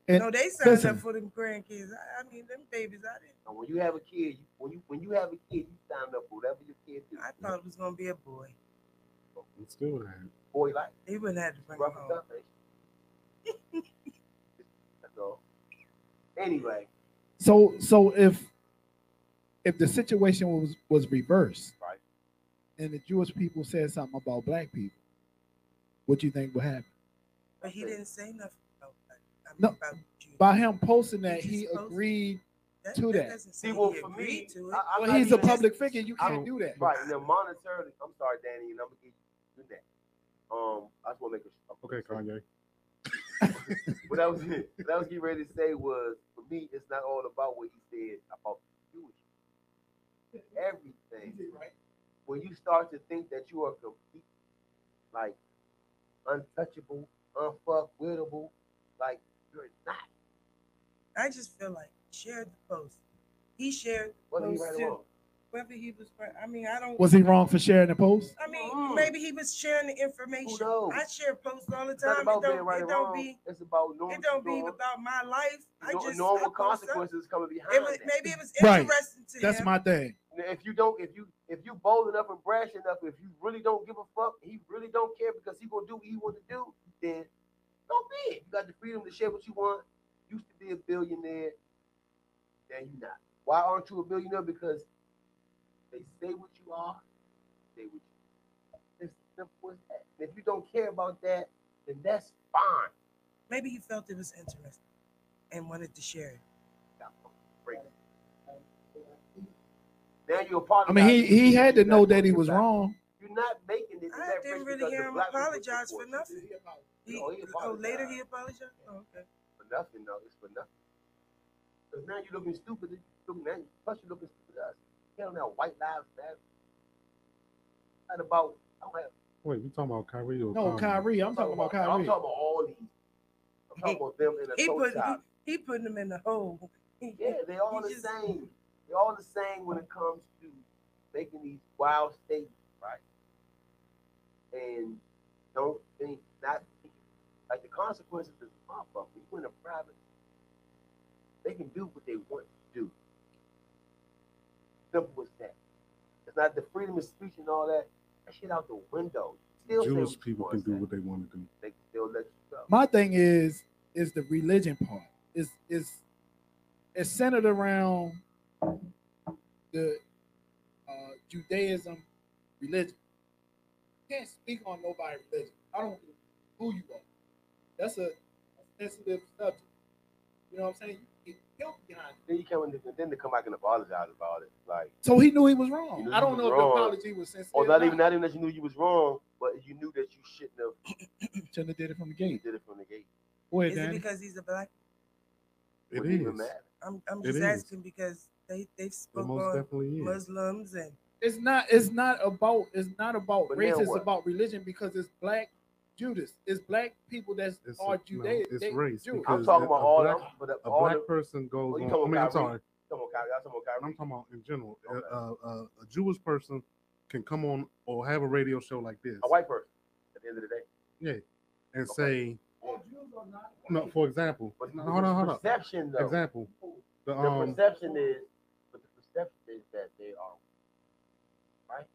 And no, they signed listen. up for them grandkids. I, I mean, them babies. I didn't. And when you have a kid, you, when you when you have a kid, you sign up for whatever your kid do. I thought it was gonna be a boy. it's still that. Boy, like He wouldn't have to bring rough home. tough. ain't you? That's all. Anyway, So so if if the situation was was reversed, Right. and the Jewish people said something about black people, what do you think would happen? But he didn't say nothing about that. I mean, No, about Jews. By him posting that, he just posted- agreed. that, to that. doesn't See, well, for me, agreed to it. I- I'm Well, not he's a even- public figure. You can't don't- do that. Right now, monetarily, I'm sorry, Danny, and I'm gonna give you that. Um, I just want to make a a- Okay, Kanye. what I was what I was getting ready to say was for me, it's not all about what he said about Jewish. Everything. Right. When you start to think that you are complete, like untouchable, unfuckwittable, like you're not. I just feel like shared the post. He shared the Whether he post right too. Wrong. Whether he was. I mean, I don't. Was he wrong for sharing the post? I mean, Mm. maybe he was sharing the information. I share posts all the time. It don't, right it don't be. It's about knowing It don't you're be doing. about my life. I No- just normal I post up. consequences coming behind It was that. maybe it was Right. interesting to you. That's him. my thing. If you don't, if you if you bold enough and brash enough, if you really don't give a fuck, he really don't care because he gonna do what he want to do, then don't be it. You got the freedom to share what you want. Used to be a billionaire, now you not. Why aren't you a billionaire? Because they say what you are, say what you. It's simple as that. And if you don't care about that, then that's fine. Maybe he felt it was interesting and wanted to share it. Now you're a part I mean, he he had to know that he was wrong. You're not making it. I didn't really hear him apologize for nothing. He, No, he oh, later he apologized. Oh, okay. For nothing, though. It's for nothing. Because now you're looking stupid. you looking at Plus, you're looking stupid at us. You don't know white lives matter. Not about. I don't have, Wait, you talking about Kyrie or No, Kanye? Kyrie. I'm talking about Kyrie. I'm talking about all these. I'm talking about them in a He put he, he putting them in the hole. Yeah, they all He the just- same. They all the same when it comes to making these wild statements, right? And don't think not like the consequences is pop up. You in a private, they can do what they want to do. Simple as that. It's not the freedom of speech and all that. That shit out the window. Still Jewish people can do say. what they want to do. They can still let you go. My thing is is the religion part. Is is it's centered around the uh, Judaism religion. can't speak on nobody's religion. I don't care who you are. That's a sensitive subject. You know what I'm saying? You get killed behind it. Then you come in, then they come back and apologize about it. Like, So he knew he was He wrong. knew I don't was know wrong. if the apology was sensitive. or or not even not even that you knew you was wrong, but you knew that you shouldn't have Shouldn't have did it from the you gate. did it from the gate. Go ahead, Is it because he's a black? It Wouldn't even is. matter. I'm I'm It just is. asking because they they It spoke on definitely is. Muslims and It's not. It's not about. It's not about But race. It's about religion because it's black Judas. It's black people that It's, are no, Judea. it's they race Jewish. I'm talking about all black, them, but a all black the, person goes you on. I mean, I'm about Kyrie? sorry. come on, Kyrie, I'm talking about Kyrie. I'm talking about in general. A- Okay. A, a, a Jewish person can come on or have a radio show like this a white person at the end of the day. Yeah, and Okay. say, no, for example, But no, the hold on, hold on. perception though. Example, the The um, perception is, but the perception is that they are right.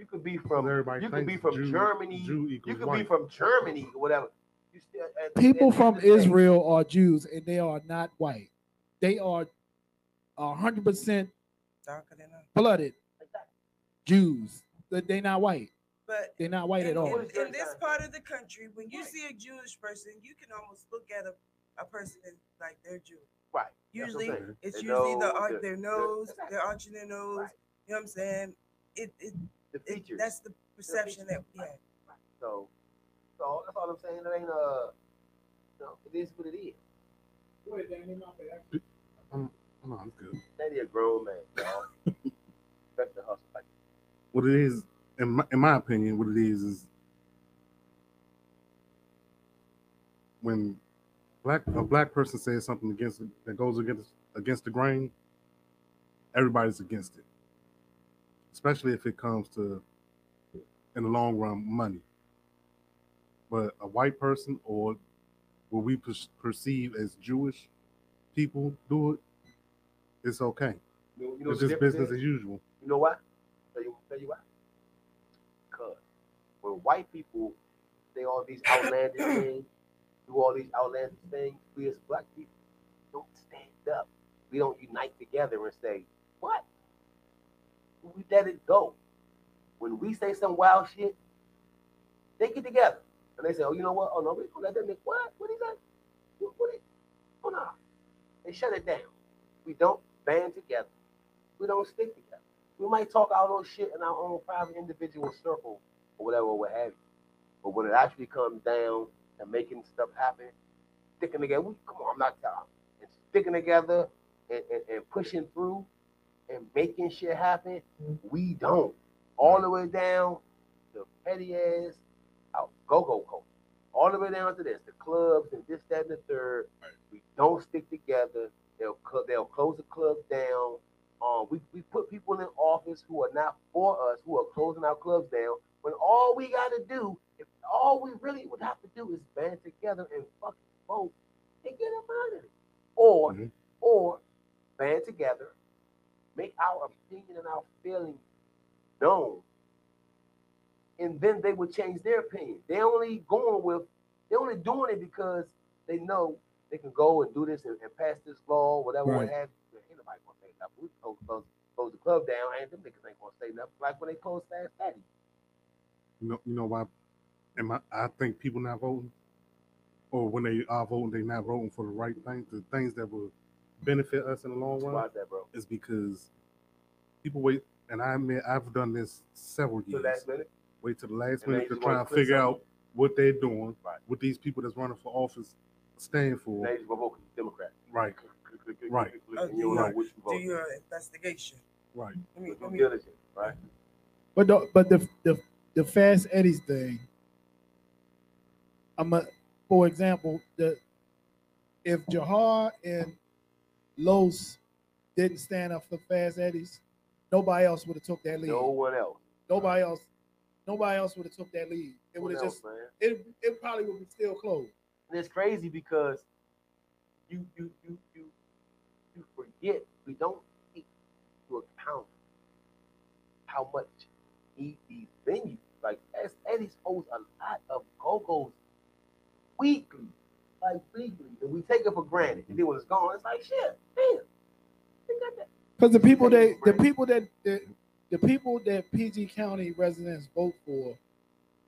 You could be from everybody you could be from Jew- Germany. Jew You could white. be from Germany whatever. You still, at- at People the from end of the Israel are Jews and they are not white. They are hundred percent darker than blooded Jews. They- They're not white. But They're not white in, at all. in- in this part of the country, when you see a Jewish person, you can almost look at a, a person as like they're Jewish. Right. That's what I'm Usually, it's Their usually the nose, the- their the- nose, exactly. they're arching their nose. Right. You know what I'm saying? It, it, The it features. that's the perception that we have. So, so that's all I'm saying. It ain't uh, no, it is what it is. no, I'm good. Daddy a grown man, y'all. Respect the hustle. Like, What it is, in my, in my opinion, what it is is when black a black person says something against that goes against against the grain, everybody's against it. Especially if it comes to, in the long run, money. But a white person or what we per- perceive as Jewish people do it, it's okay. you know, It's just business is? as usual. You know why? Tell you, tell you why. Because when white people say all these outlandish things, do all these outlandish things, we as black people don't stand up. We don't unite together and say, what? We let it go. when we say some wild shit, they get together and they say, "Oh, you know what? Oh no, we don't let that nigga. What? What he say? What? what oh no." They shut it down. We don't band together. We don't stick together. We might talk all those shit in our own private individual circle or whatever, what have you. But when it actually comes down to making stuff happen, sticking together, we, come on, I'm not telling. And sticking together and, and, and pushing through and making shit happen, we don't. All the way down to petty ass out go-go culture. All the way down to this, the clubs and this, that, and the third. We don't stick together. They'll they'll close the clubs down. Um, we, we put people in office who are not for us, who are closing our clubs down. When all we got to do, if all we really would have to do is band together and fucking vote and get them out of it, or Mhm. or band together, make our opinion and our feelings known, and then they would change their opinion. They only going with, they only doing it because they know they can go and do this and, and pass this law, whatever, what Right. have you. Ain't nobody gonna say nothing. We close, close, close the club down, and them niggas ain't gonna say nothing. Like when they close Fast Eddie. You know, you know why? Am I? I think people not voting, or when they are voting, they not voting for the right things, the things that will benefit us in the long run. Why is that, bro? Is because people wait, and I admit I've done this several To years. last minute. Wait till the last And they minute to just try wanna and click figure something. out what they're doing, Right. what these people that's running for office stand for. Now you just vote Democrat. Right, Click, click, click, click, Right. click, click, Uh, and you don't know you- which you Do vote. your investigation. right. Let me, With let me, diligence, right? But the, but the the the Fast Eddie's thing. I'm a, for example, the if Jahar and Los didn't stand up for Fast Eddie's, nobody else would have took that lead. No one else. Nobody else, nobody else would have took that lead. It would have just man. it it probably would be still closed. And it's crazy because you you you you you forget we don't take into account how much these venues like as Eddie's holds a lot of go-go's weekly, like weekly, and we take it for granted. And then when it's gone, it's like shit, damn. They got that. Because the people that the people that the, the people that PG County residents vote for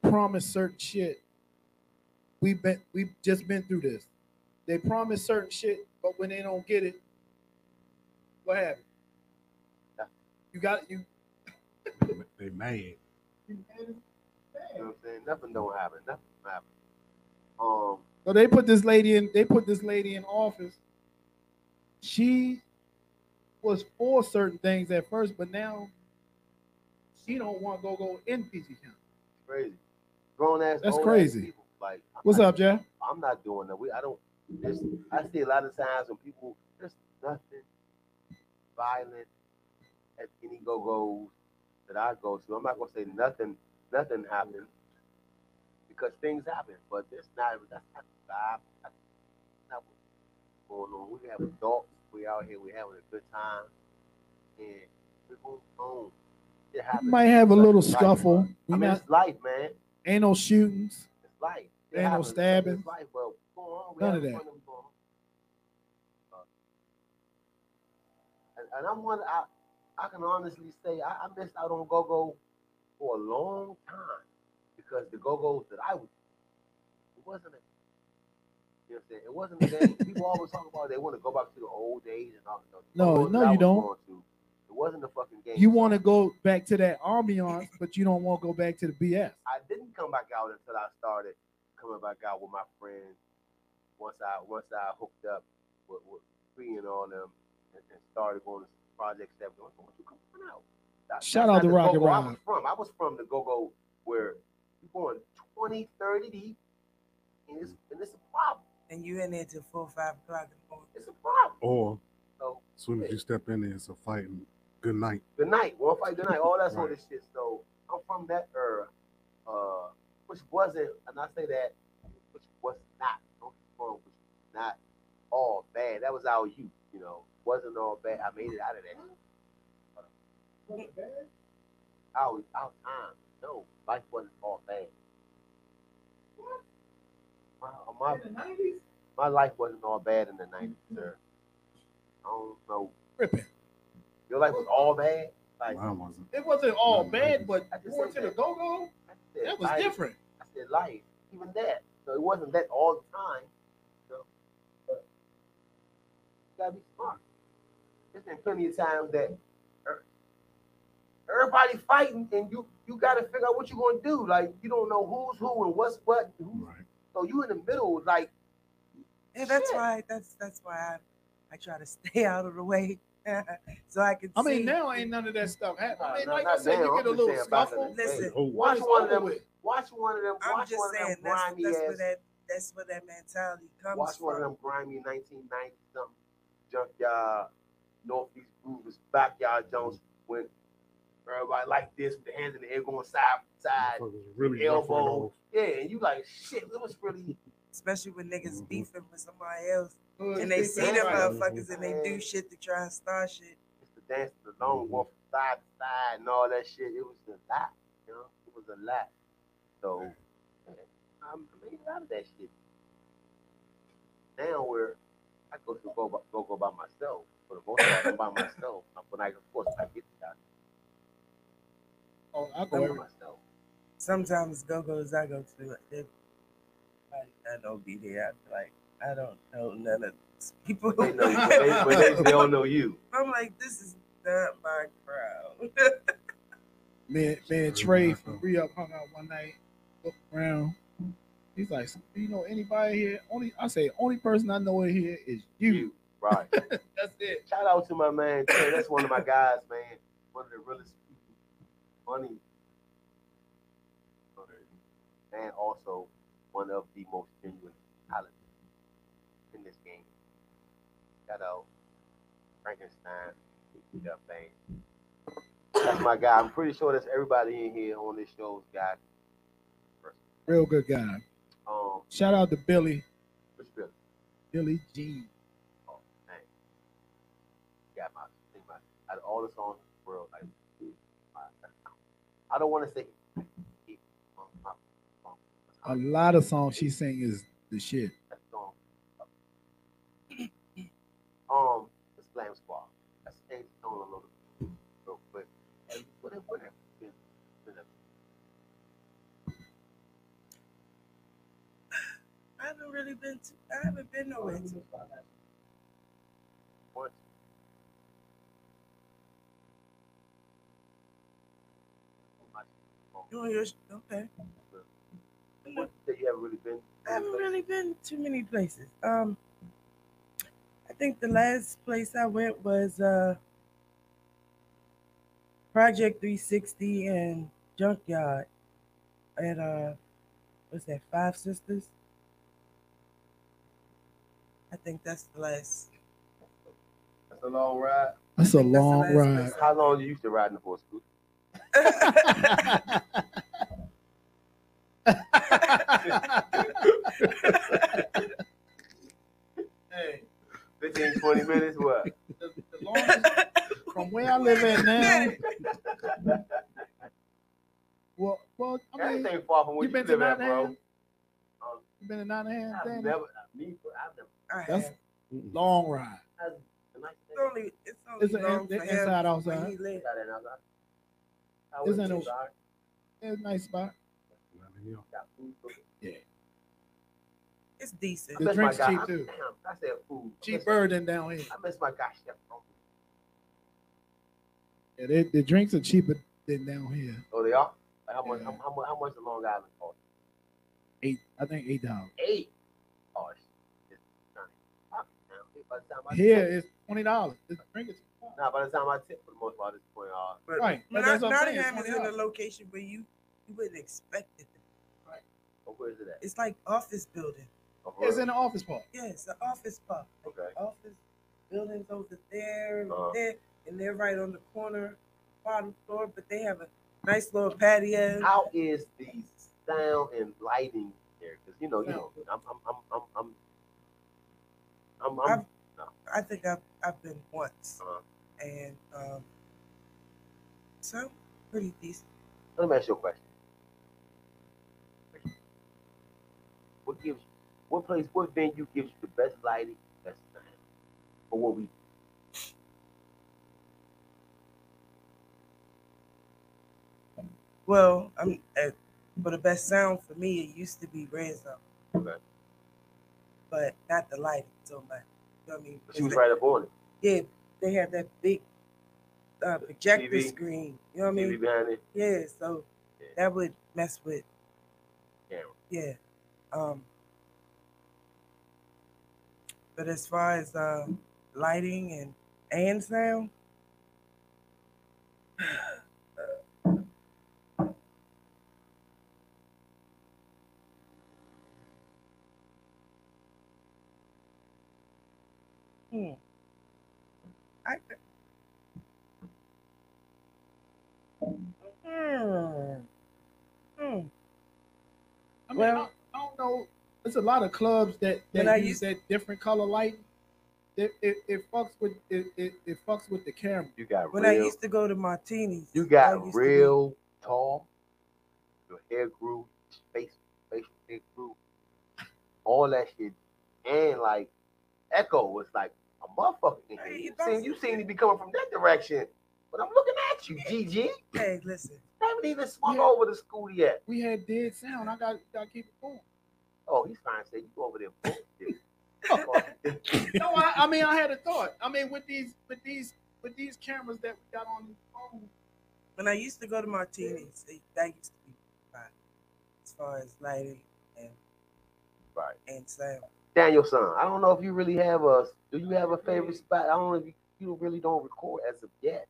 promise certain shit. We've been we've just been through this. They promise certain shit, but when they don't get it, what happened? Yeah. You got you. They mad. you You know what I'm saying? Nothing don't happen. Nothing happen. Um, So they put this lady in. They put this lady in office. She was for certain things at first, but now she don't want to go go in PG County. crazy. Grown ass. That's ass crazy. People, like I'm What's not- up, Jeff? I'm not doing that. We I don't. I see a lot of times when people there's nothing violent at any go goes that I go to. I'm not gonna say nothing. Nothing happened because things happen, but it's not. That's not the vibe. That's not what's going on. We have adults. We out here. We having a good time, and we're going home. It happens. might have a little life, scuffle. We I mean, it's life, man. ain't no shootings. It's life. It Ain't no stabbing. It's life, but on. We None of that. and we going home. Uh, and, and I'm one. I I can honestly say I, I missed out on go go for a long time because the go go's that I was, it wasn't a. You know what I'm saying? It wasn't the game. People always talk about they want to go back to the old days and all. the No, no, you don't. going to, It wasn't a fucking game. You want to go back to that ambiance, but you don't want to go back to the BS. I didn't come back out until I started coming back out with my friends. Once I once I hooked up with, with Free and all them and, and started going to Project Seven. What you coming out? That- Shout out to the Rocket go-go I was from. I was from the go go where you going 20, 30 deep, and it's and it's a problem. and you in there till four, five o'clock in the morning. It's a problem. Or So as soon as you step in there, it's a fight and good night. good night, one fight good night, all that sort Right. of shit. So I'm from that era, uh, which wasn't, and I say that, which was not, don't get wrong, which was not all bad. That was our youth, you know, wasn't all bad. I made it out of that. Our, our time, no, life wasn't all bad. My, my, my life wasn't all bad in the 90s, sir. I don't know. Ripping. Your life was all bad? Like, Mine wasn't. It wasn't all No, bad, but I just more said to the go go. That was life. different. I said life, even that. So it wasn't that all the time. You know? But you gotta be smart. There's been plenty of times that er- everybody fighting and you you gotta figure out what you're gonna do. Like you don't know who's who and what's what. who's- Right. So you in the middle, like And that's Shit. why that's that's why I, I try to stay out of the way so I can. See I mean, see. now ain't none of that stuff happening. I mean, No, like I said, you get a just little saying back in the scuffle. Listen, Watch one of them. with. Watch one of them. I'm watch just one of them that's grimy that's where ass. that that's where that mentality comes Watch from. one of them grimy 1990 something junkyard northeast groovers backyard Jones when everybody like this with the hands in the air going side to side, Motherfuckers really rough on elbow. Yeah, and you like shit. It was really Especially when niggas Mhm. beefing with somebody else Hood and they people, see them right. motherfuckers and they do shit to try and start shit. it's the dance, the long walk from side to side, and all that shit. It was a lot, you know. It was a lot. So man, I'm I made out of that shit. Now where I go to go go go by myself. For the most part, I'm by myself. But I, of course, I get that. Oh, I I'm go by every myself. Sometimes go go's I go to they, I, I don't be there. I like I don't know none of these people. They know you, they, but they, they don't know you. I'm like, this is not my crowd. man, man, me Trey from Re Up hung out one night, looked around. He's like, you know anybody here? Only I say, only person I know in here is you. You, right? That's it. Shout out to my man. Trey. That's one of my guys, man. One of the realest people. Funny. And also one of the most genuine talents in this game. Shout out Frankenstein. Keep it. That's my guy. I'm pretty sure that's everybody in here on this show's guy. Real good guy. Um, Shout out to Billy, which Billy? Billy G. Oh, man. Got my, think my, out of all the songs in the world, like, I don't want to say he- my- A lot of songs she sing is the shit. Um, the Slam Squad. That's the same song a little, real quick. And whatever, whatever. Been- been a- I haven't really been to I haven't been nowhere to Once. You on your sh- okay. What that you haven't really been? I haven't really been to many places. Um I think the last place I went was uh Project 360 and Junkyard at uh what's that, Five Sisters? I think that's the last. That's a long ride. That's a think that's long ride. place How long you used to ride in the horse scooter? Hey, 15, 20 minutes? What? the, the longest from where I live at now. Well, well, I mean, Everything far from where you you, been to live at, bro. Nottingham? Um, you been to Nottingham? I've Danny? never, me, I've never. I That's have. Long ride. I've, the nice It's only it's only It's long in- for him inside, where outside. he live. Got it, I got- It's went in to the- It's a nice spot. got food for me. It's decent. The I miss my drink's guy- cheap, I- too. Damn, I said food. I miss- bird than down here. I miss my guy, Chef. Bro. Yeah, they, the drinks are cheaper than down here. Oh, they are? Like how much? How, how much? How much the Long Island cost? Eight, I think eight dollars. Eight. Oh, shit. It's trying to pop it now. By the time I Here it's twenty dollars. The drink is nah, by the time I tip, for the most part, it's twenty dollars. But Right, but Not- that's what I'm Nottingham it's is in a location where you you wouldn't expect it. Right. Oh, where is it at? It's like office building. Oh, for it's in the office park. Yeah, it's an office park. Okay. Office buildings over there, and Uh-huh. there, and they're right on the corner, bottom floor. But they have a nice little patio. How is the sound and lighting there? Because you know, you know, I'm, I'm, I'm, I'm, I'm, I'm, I'm I've- I think I've I've been once, uh, and um, so pretty decent. let me ask you a question. What gives, what place, what venue gives you the best lighting, best sound, for what we? Well, I'm at, for the best sound for me. It used to be red zone, Okay. but not the lighting so much. You know what I mean? But she was right up on it. Yeah, they have that big uh, projector TV. screen. You know what I TV mean? behind it. Yeah, so Yeah. that would mess with. Camera. Yeah. Um. But as far as uh, lighting and and sound, hmm. I. Hmm. Hmm. I mean, Well- I, I don't know. There's a lot of clubs that When that I use used- that different color lighting. It, it, it fucks with it, it, it fucks with the camera. You got When I used to go to Martinis, You got used to real tall. Your hair grew, face, facial hair grew, all that shit, and like Echo was like a motherfucker. Hey, You you seen, you seen me be coming from that direction, but I'm looking at you, GG. Hey, listen. I haven't even swung Yeah. over the school yet. We had dead sound. I got to keep it going. Oh, he's trying to say you go over there. No, I, I mean I had a thought. I mean with these with these with these cameras that we got on the phone. When I used to go to Martinis, it- that used to be fine as far as lighting and Right. and sound. Daniel son, I don't know if you really have a do you have a favorite spot? I don't know if you, you really don't record as of yet.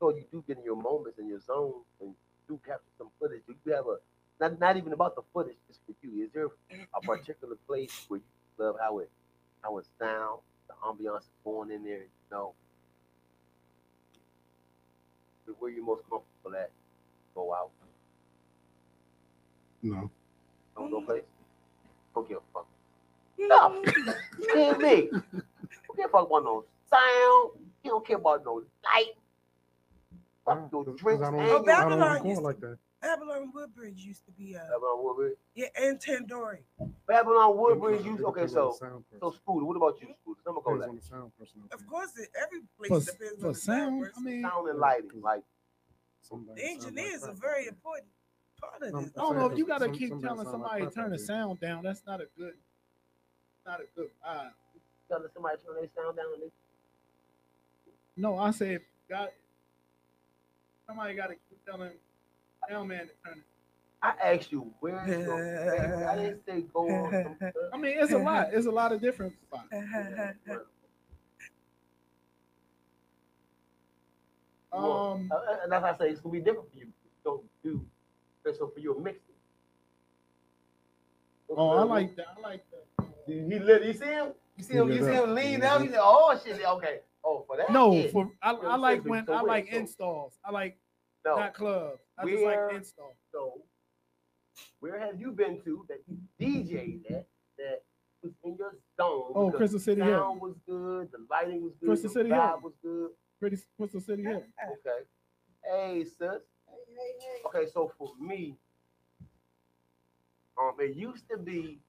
So you do get in your moments and your zones and do capture some footage. Do you have a not not even about the footage, just for you. Is there a particular place where you love how it how it sounds, the ambiance is going in there, you know? Where you most comfortable at? Go out. No. Don't no place. Don't give a fuck. No. Man, me. Don't give a fuck about no sound. You don't care about no light. Fuck your drinks I don't, Oh, your I don't Babylon used to- like that. Babylon Woodbridge used to be uh Babylon Woodbridge. yeah, and Tandoori. Babylon Woodbridge. It You depends okay? So sound so person. What about you, Scooter? I'm gonna go Depends like on the sound person. Of course, it, every place For, depends for on the sound. sound, I mean, sound and lighting. Like Somebody the sound like engineers are very important part of this. I don't know if you gotta some- keep telling sound like somebody turn the sound down. That's not a good, not a good vibe. telling somebody to turn their sound down. No, I said, got somebody got to keep telling sound man to turn. it. I asked you where your favorite. I didn't say go on. I mean, it's a lot. It's a lot of different spots. Um, Uh, and that's why I say it's gonna be different for you. Don't do so for your mixing. oh, I like that. I like that. He lit. You see him? You see He him? lit You see him lean Mhm. down? He said, "Oh shit, okay." Oh, for that? No, yeah. for I, I like when I like installs. I like no. not clubs. I just like Where- install. So, where have you been to that you DJ'd at that was in your zone? Oh, Crystal City the sound was good, the lighting was good, Crystal the City vibe Hill. was good. Pretty Crystal City Hill. Okay. Hey, sis. Hey. Okay, so for me, um, it used to be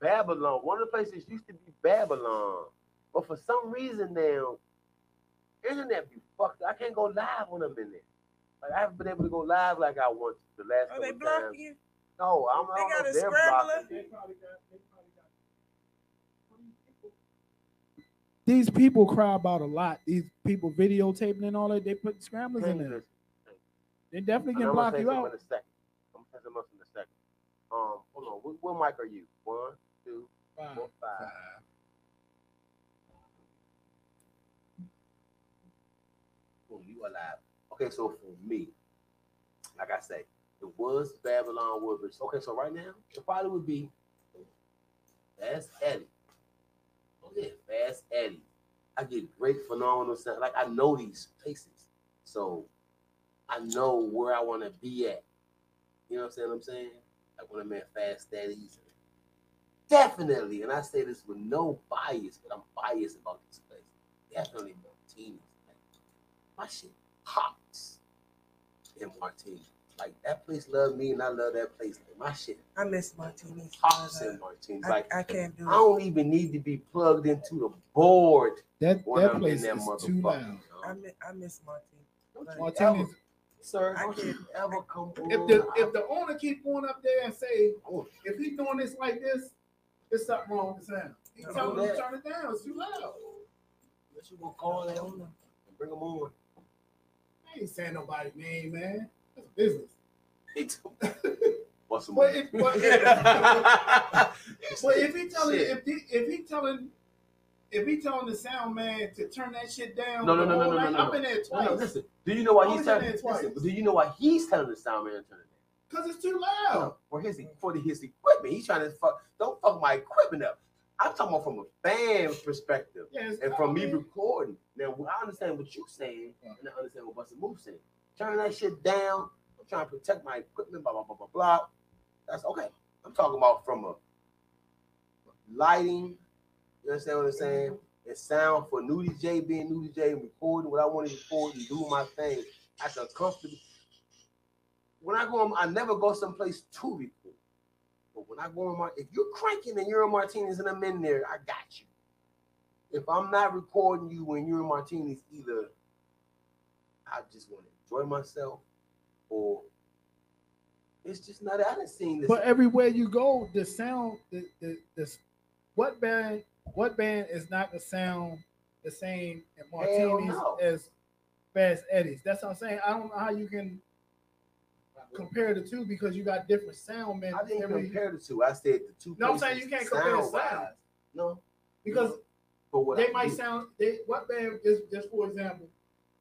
Babylon. One of the places used to be Babylon, but for some reason now, internet be fucked. I can't go live when I'm in there. Like I haven't been able to go live like I want to the last Are they couple blocking times. you? No, I'm They I don't know got if a they're scrambler? blocking me. These people cry about a lot. These people videotaping and all that. They put scramblers in there. They definitely And can I'm block gonna say you out. in a second. I'm gonna say something else in a second. Um, hold on. What, what mic are you? One, two, Wow. four, five. Boom, you alive. Okay, so for me, like I say, it was Babylon Woodbridge. Okay, so right now, it probably would be Fast Eddie. Oh yeah, Fast Eddie. I get great phenomenal sound. Like I know these places. So I know where I want to be at. You know what I'm saying? I'm saying? Like when I'm at Fast Eddie's. Definitely, and I say this with no bias, but I'm biased about this place. Definitely Martinis. Man. My shit pops in Martini. Like that place love me and I love that place. Like my shit I miss Martinis. pops but, in Martini. I, Like I can't do I it. don't even need to be plugged into the board That when that I'm place in that is too loud. I miss, I miss Martinis. Don't Martinez, sir. I Don't you can't- ever come If the if the owner keep going up there and say, oh, if he's doing this like this, there's something wrong with the sound. He Don't tell do him to turn it down. It's too loud. Unless you gonna call that owner and bring him on. I ain't saying nobody's name, man. That's business. What's the But if, but if, but if he telling Shit. if he if he telling if he telling the sound man to turn that shit down, No, no, no, no, no, night, no, no. I've been there twice. no, listen. Do you know why I he's telling? there twice. Listen, do you know why he's telling the sound man to turn it down? Cause it's too loud. for his for the, his equipment. He's trying to fuck. Don't fuck my equipment up. I'm talking about from a fan perspective and from me recording. Now I understand what you're saying, and I understand what Buster Move saying. Turn that shit down. I'm trying to protect my equipment. Blah blah blah blah blah. That's okay. I'm talking about from a lighting. You understand what I'm saying? Mm-hmm. And sound for Nudie J being Nudie J and recording what I want to record and doing my thing. I can comfortably. When I go, I never go someplace to record. But when I go on my, if you're cranking and you're in Martinis and I'm in there, I got you. If I'm not recording you when you're in Martinis, either I just want to enjoy myself, or it's just not. I didn't seen this. But everywhere you go, the sound, the the this, what band, what band is not the sound the same Hell Martinis no. as Fast Eddie's? That's what I'm saying. I don't know how you can compare the two because you got different sound men. I didn't every- compare the two. I said the two. No, I'm saying you can't compare sound. No, because but what they I might do- sound. They, what band just just for example,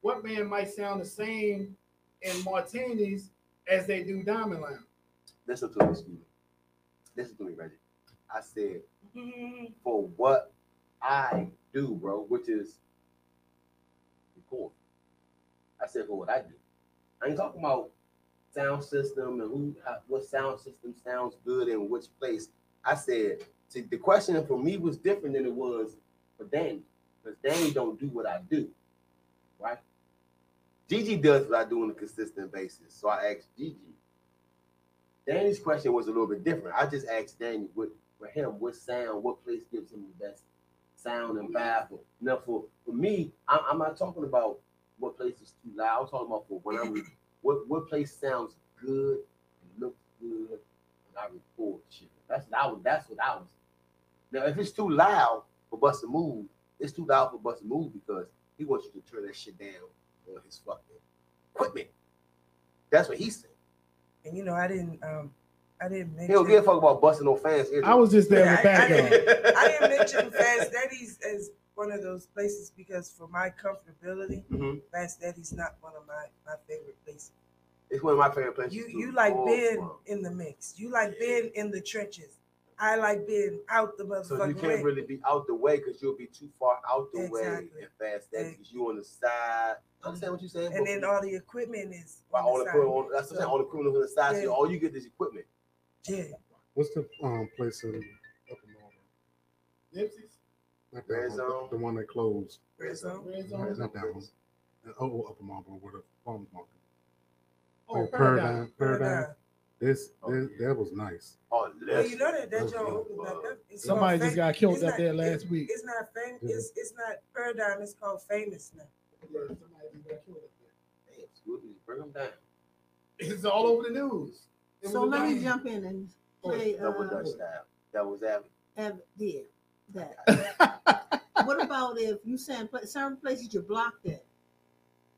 what band might sound the same in Martinis as they do Diamond Lounge? Listen to me, excuse me. Listen to me, Reggie. I said mm-hmm. for what I do, bro, which is record. I said for what I do. I ain't talking about sound system and who, how, what sound system sounds good in which place. I said, see, the question for me was different than it was for Danny, because Danny don't do what I do, right? Gigi does what I do on a consistent basis. So I asked Gigi. Danny's question was a little bit different. I just asked Danny what for him, what sound, what place gives him the best sound and vibe. For, now, for, for me, I'm, I'm not talking about what place is too loud. I'm talking about for when I'm what what place sounds good and looks good when I record shit. That's that was that's what I was. Now, if it's too loud for Busta Move, it's too loud for Busta Move because he wants you to turn that shit down on his fucking equipment. That's what he said. And you know, I didn't um I didn't He mention don't give a fuck about busting no fans. I was just there in the Yeah, I- I didn't- I didn't mention Fast Eddie's as one of those places because for my comfortability, Mhm. Fast Eddie's not one of my, my favorite places. It's one of my favorite places. You to you like record being from. in the mix. You like being in the trenches. I like being out the So you can't way. really be out the way because you'll be too far out the way Exactly. and fast that because you on the side. I understand what you're saying. and then all the equipment is Right, on all the the side. equipment, on, that's what I'm saying. All the equipment on the side. Yeah. So all you get is equipment. Yeah. What's the um place in up in Auburn? Nipsey's. Not that Red one, Zone? the, the one that closed. Red Zone? Red Zone. Not that one. Oh, up in Auburn where the farmers market. Oh, Oh, Paradigm. Paradigm. Paradigm. This, Oh. this that was nice. Oh, Well, you know that that That's joint opened up. It's Somebody called just Fam- got killed it's up not- there it- last week. It's not fam- Yeah. it's it's not paradigm, it's called famous now. Yeah, somebody just got killed up there. Damn, Scooby, bring them down. It's all over the news. It So let me jump in and play Double uh, Dutch style. That was that. Ev- yeah, that. what about if you saying certain places you block that?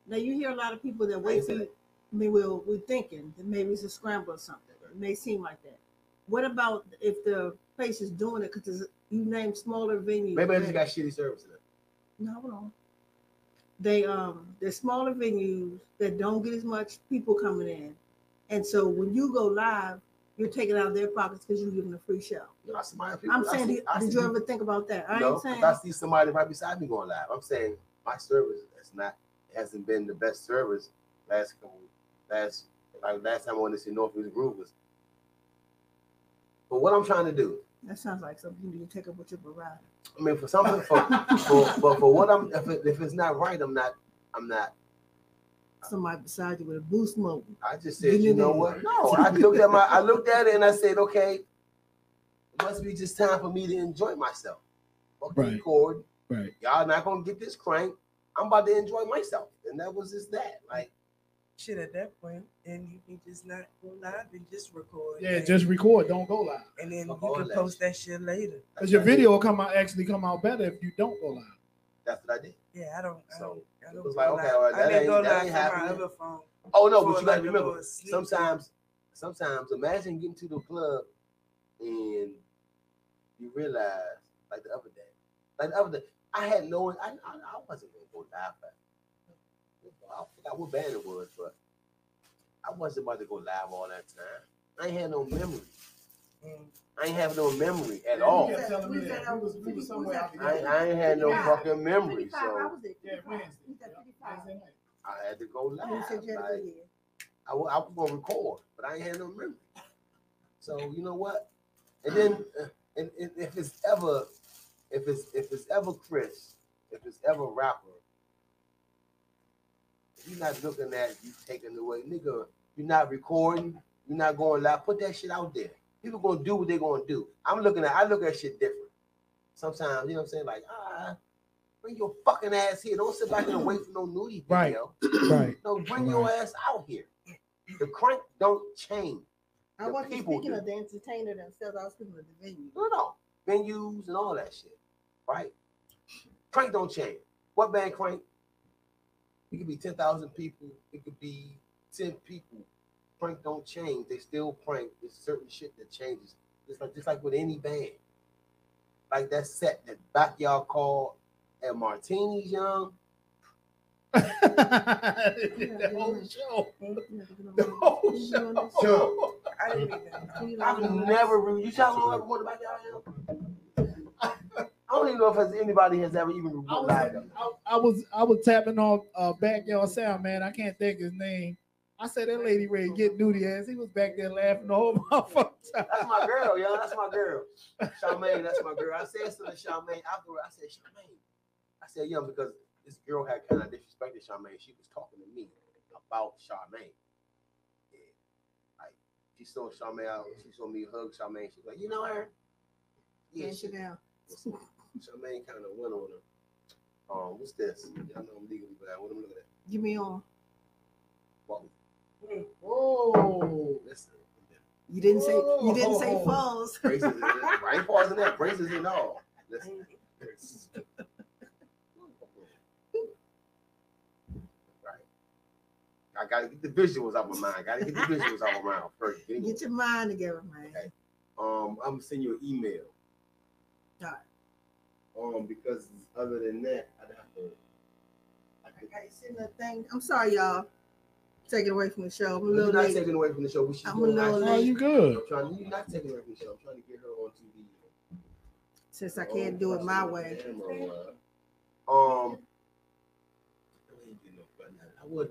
Now you hear a lot of people that wait for you. I mean, we're, we're thinking that maybe it's a scramble or something. It may seem like that. What about if the place is doing it because you name smaller venues? Maybe that- just got shitty service. No, hold on. They um they're smaller venues that don't get as much people coming in, and so when you go live, you're taking out of their pockets because you're giving a free show. You know, people, I'm I saying, see- did, did you people- ever think about that? I no, ain't saying I see somebody right beside me going live. I'm saying my service is not hasn't been the best service last couple last like last time I went to see Northeast Groove was. But what I'm trying to do, that sounds like something you need to take up with your provider. I mean, for something for, for but for what I'm if, it, if it's not right, I'm not I'm not. Somebody beside you with a boost mode. I just said, Give you know that. what? No, I looked at my I looked at it and I said, okay, it must be just time for me to enjoy myself. Okay, Right. Cord, Right. y'all not gonna get this crank. I'm about to enjoy myself, and that was just that. Like shit at that point, and you can just not go live and just record. Yeah, and, just record. Don't go live. and then Fuck you can that post that shit later. Because your video will come out actually come out better if you don't go live. That's what I did. Yeah, I don't. I So, don't. It was like, okay, well, that ain't- that ain't happening. Oh no, but you gotta remember. Sometimes, sometimes, imagine getting to the club and you realize, like the other day, like the other day, I had no, I, I, I wasn't gonna go live. But I forgot what band it was, but I wasn't about to go live all that time. I ain't had no memory. Mm. I ain't have no memory at You all. kept telling me that. We was, we was somewhere out I, together. I ain't had no fucking memory, 55, I so was there. Yeah, 55. Wednesday. We said 55. Wednesday night. I had to go live. You said you had to Like, be there. I, wa- I was gonna record, but I ain't had no memory. So you know what? And then, uh, and, and if it's ever, if it's if it's ever Chris, if it's ever rapper, you're not looking at you taking away, nigga. You're not recording. You're not going live. Put that shit out there. People gonna do what they gonna do. I'm looking at. I look at shit different. Sometimes you know what I'm saying. Like ah, bring your fucking ass here. Don't sit back and wait for no nudie Right. video. Right. No, bring your ass out here. The crank don't change. I The wasn't people speaking do. of the entertainer themselves. I was speaking of the venue. No, no. Venues and all that shit. Right? Crank don't change. What band crank? It could be 10,000 people. It could be 10 people. Crank don't change. They still prank. There's certain shit that changes. Just like just like with any band. Like that set that backyard called at Martini's Young. the whole show. The whole show. Sure. I didn't even. I've never re- you saw me ever go to backyard Young? I don't even know if anybody has ever even I live. was, I, I was I was tapping on uh, backyard sound man. I can't think his name. I said that lady ready to get nudie ass. He was back there laughing the whole motherfucker time. That's my girl, y'all. That's my girl. Charmaine, that's my girl. I said something to Charmaine afterward. I said, Charmaine. I said, yo, because this girl had kind of disrespected Charmaine. She was talking to me about Charmaine. Yeah. Like, she saw Charmaine out. She saw me hug Charmaine. She was like, you know her? Yeah, Cash she, it down. Charmaine kind of went on her. Um, what's this? Y'all know I'm legally blind. What am I looking at? Give me on. Whoa. Whoa. Listen. You didn't say you didn't say falls. Braces. in- I ain't pausing that. Braces and all. Listen. I gotta get the visuals out my mind. Gotta get the visuals out my mind first. Get Get your mind together, man. Okay. Um, I'm gonna send you an email. Alright. Um, because other than that, I'd have to. I could, Okay, send that thing. I'm sorry, y'all. Taking away from the show. I'm a you're little not late. taking away from the show. We should I'm a little actually- Oh, you good? I'm trying. You're not taking away from the show. I'm trying to get her on TV. Since I can't do it my way. Um, I would.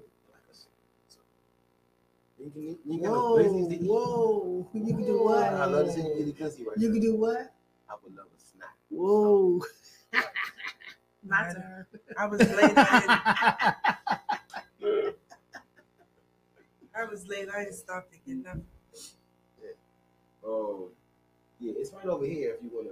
You can, you got Whoa, a business to eat. whoa. You can do what? I love to see you get a pussy right You now. can do what? I would love a snack. Whoa. My turn. I was late. I, was late. I didn't stop to get nothing. Um, yeah, it's right over here if you wanna.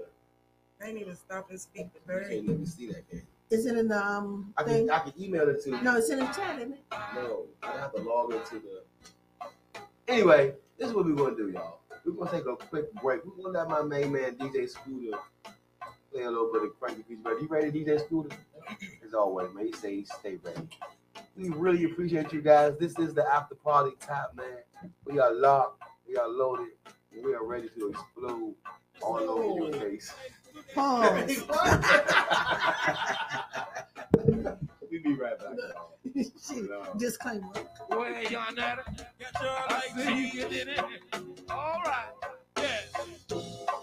I didn't even stop and speak to You Bird. can't even see that. Can you? Is it in the um I thing? can I can email it to you. No, it's in the chat, isn't it? No, I have to log into the. Anyway, this is what we're gonna do, y'all. We're gonna take a quick break. We're gonna let my main man DJ Scooter play a little bit of cranky piece. Ready? You ready, DJ Scooter? As always, man. He say stay ready. We really appreciate you guys. This is the after party top, man. We are locked. We are loaded. And we are ready to explode all over your face. Pause. we be right back. y'all. Shit, Disclaimer. Go ahead, y'all natter. Got your like cheese in. All right. Yeah.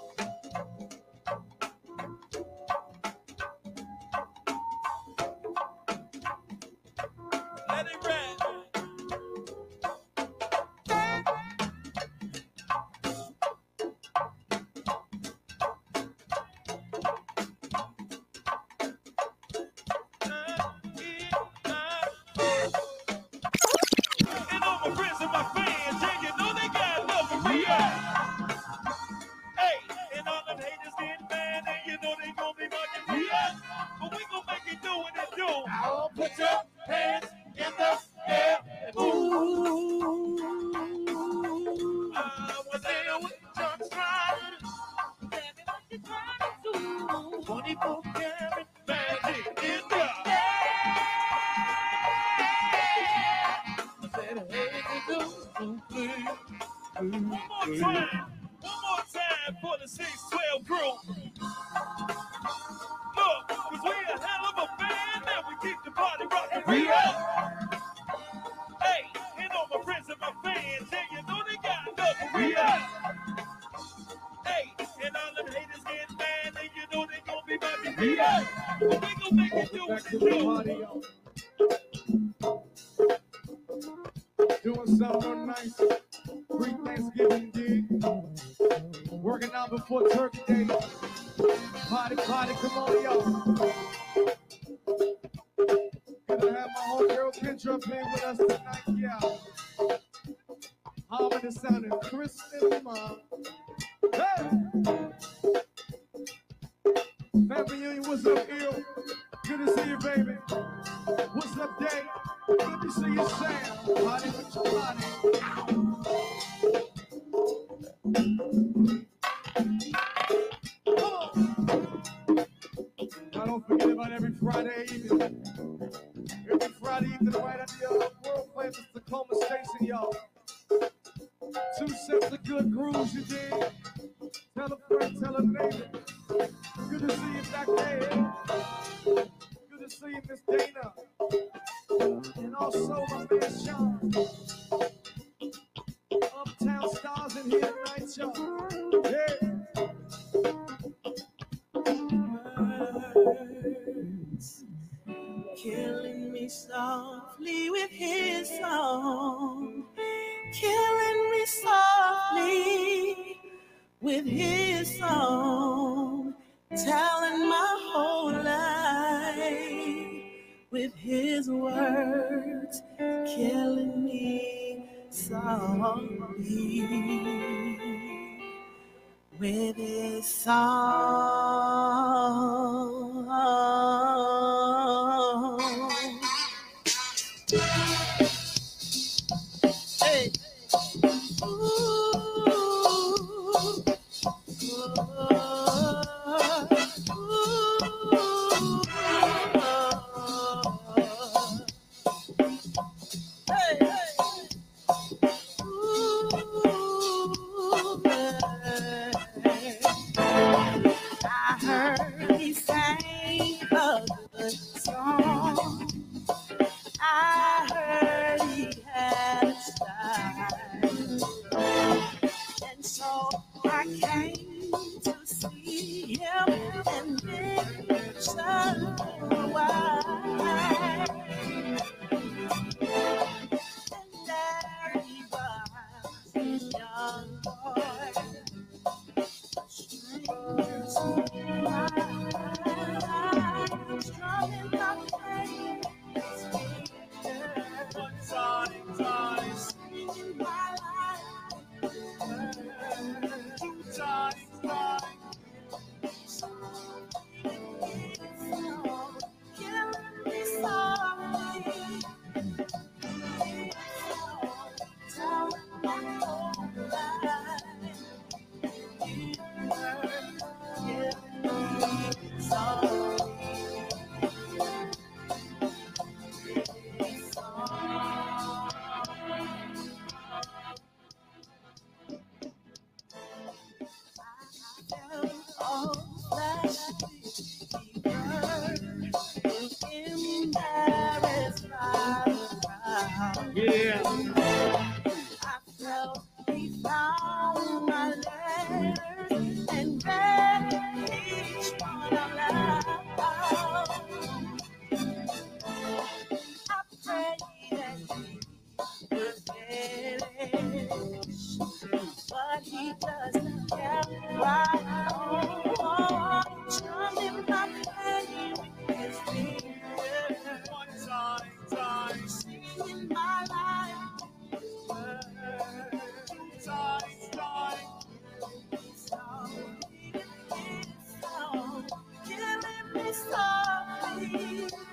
está.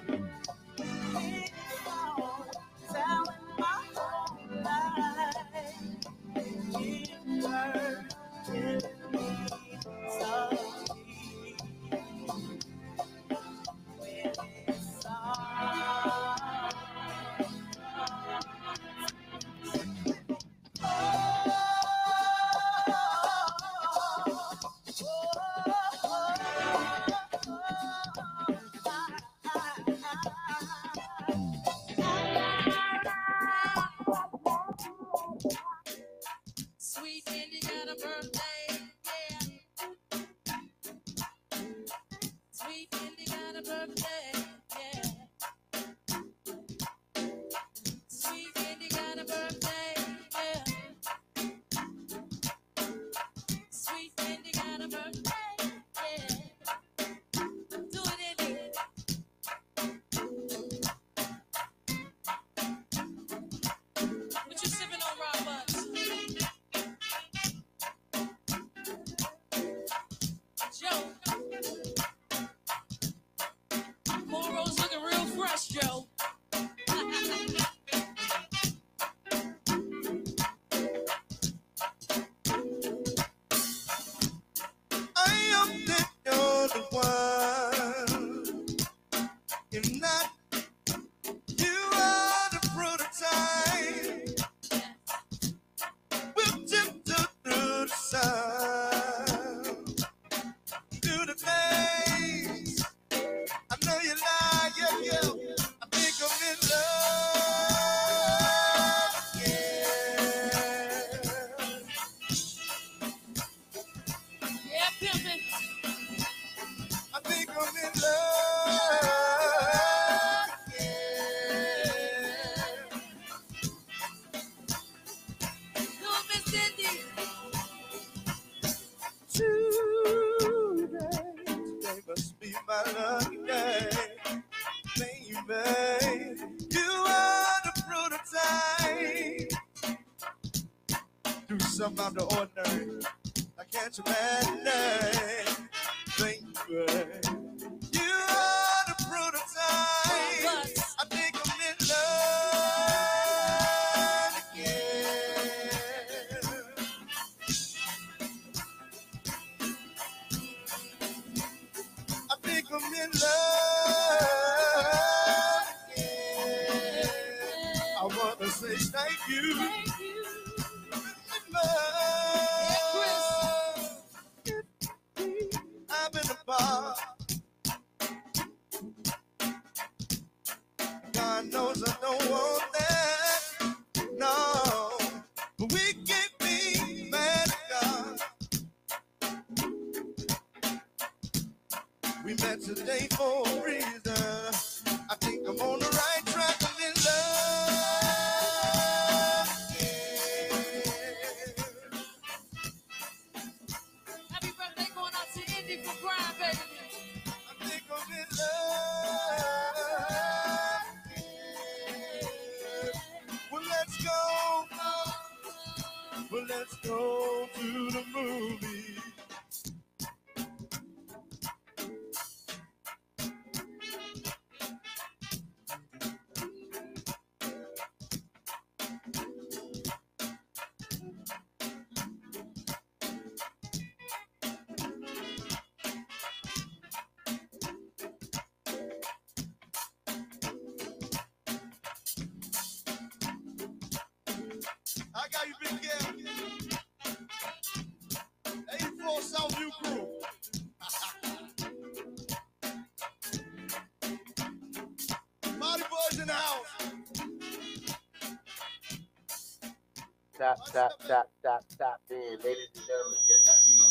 Tap, tap, tap, tap, tap in. Ladies and gentlemen, yes indeed.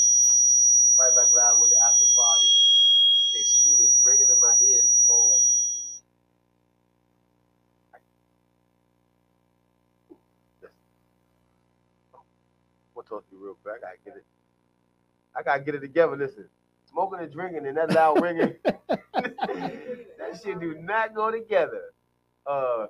Right back live with the after party. They scooters ringing in my ears. Oh, I'm gonna talk to you real quick. I gotta get it. I gotta get it together. Listen, smoking and drinking and that loud ringing, that shit do not go together. Uh,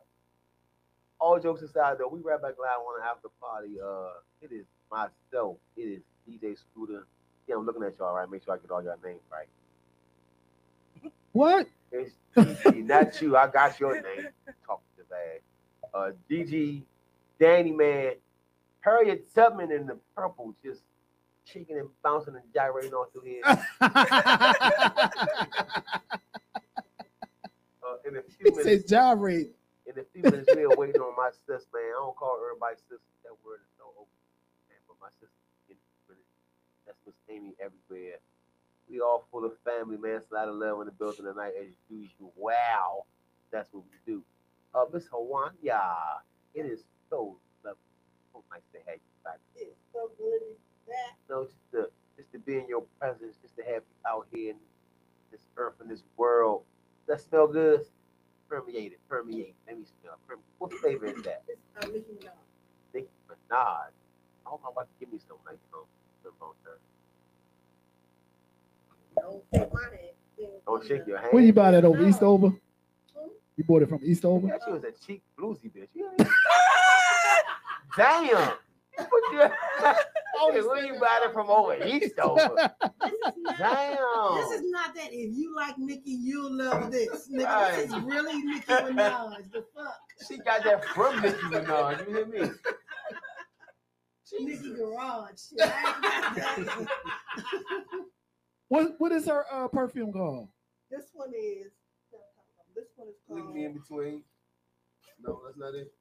all jokes aside, though, we right back live on the after party. Uh, it is myself. It is DJ Scooter. Yeah, I'm looking at y'all right. Make sure I get all your names right. What? It's DG, not you. I got your name. Talk to the bag. Uh, DG, Danny Man, Harriet Tubman in the purple, just shaking and bouncing and gyrating all through here. uh, in a few minutes, said gyrate. A few minutes, we waiting on my sis, man. I don't call everybody sis. That word is so open, man. But my sister, a that's Miss Amy everywhere. We all full of family, man. Slide of love in the building tonight as usual. Wow, that's what we do. Uh, Miss Hawan, yeah, it is so lovely, so nice to have you back. It's so good to be back. No, just to just to be in your presence, just to have you out here in this earth and this world. That smell good. Permeate it, permeate. Let me. Permeate. What flavor is that? It's uh, Nicki Minaj. Nicki Minaj. I hope about to give me some like um, some on there. Don't take my hand. Don't shake your hand. Where you buy that over Eastover? You bought it from Eastover? Yeah, she was a cheap bluesy bitch. Damn. What the- Hey, where you buy it from over Eastover? This is not, Damn. this is not that. If you like Nicki, you'll love this. Nigga, Right. this is really Nicki Minaj. The fuck? She got that from Nicki Minaj. You hear me? Nicki Garage. Shit, I ain't got that. What what is her uh, perfume called? this one is. This one is Leave me in between. No, that's not it.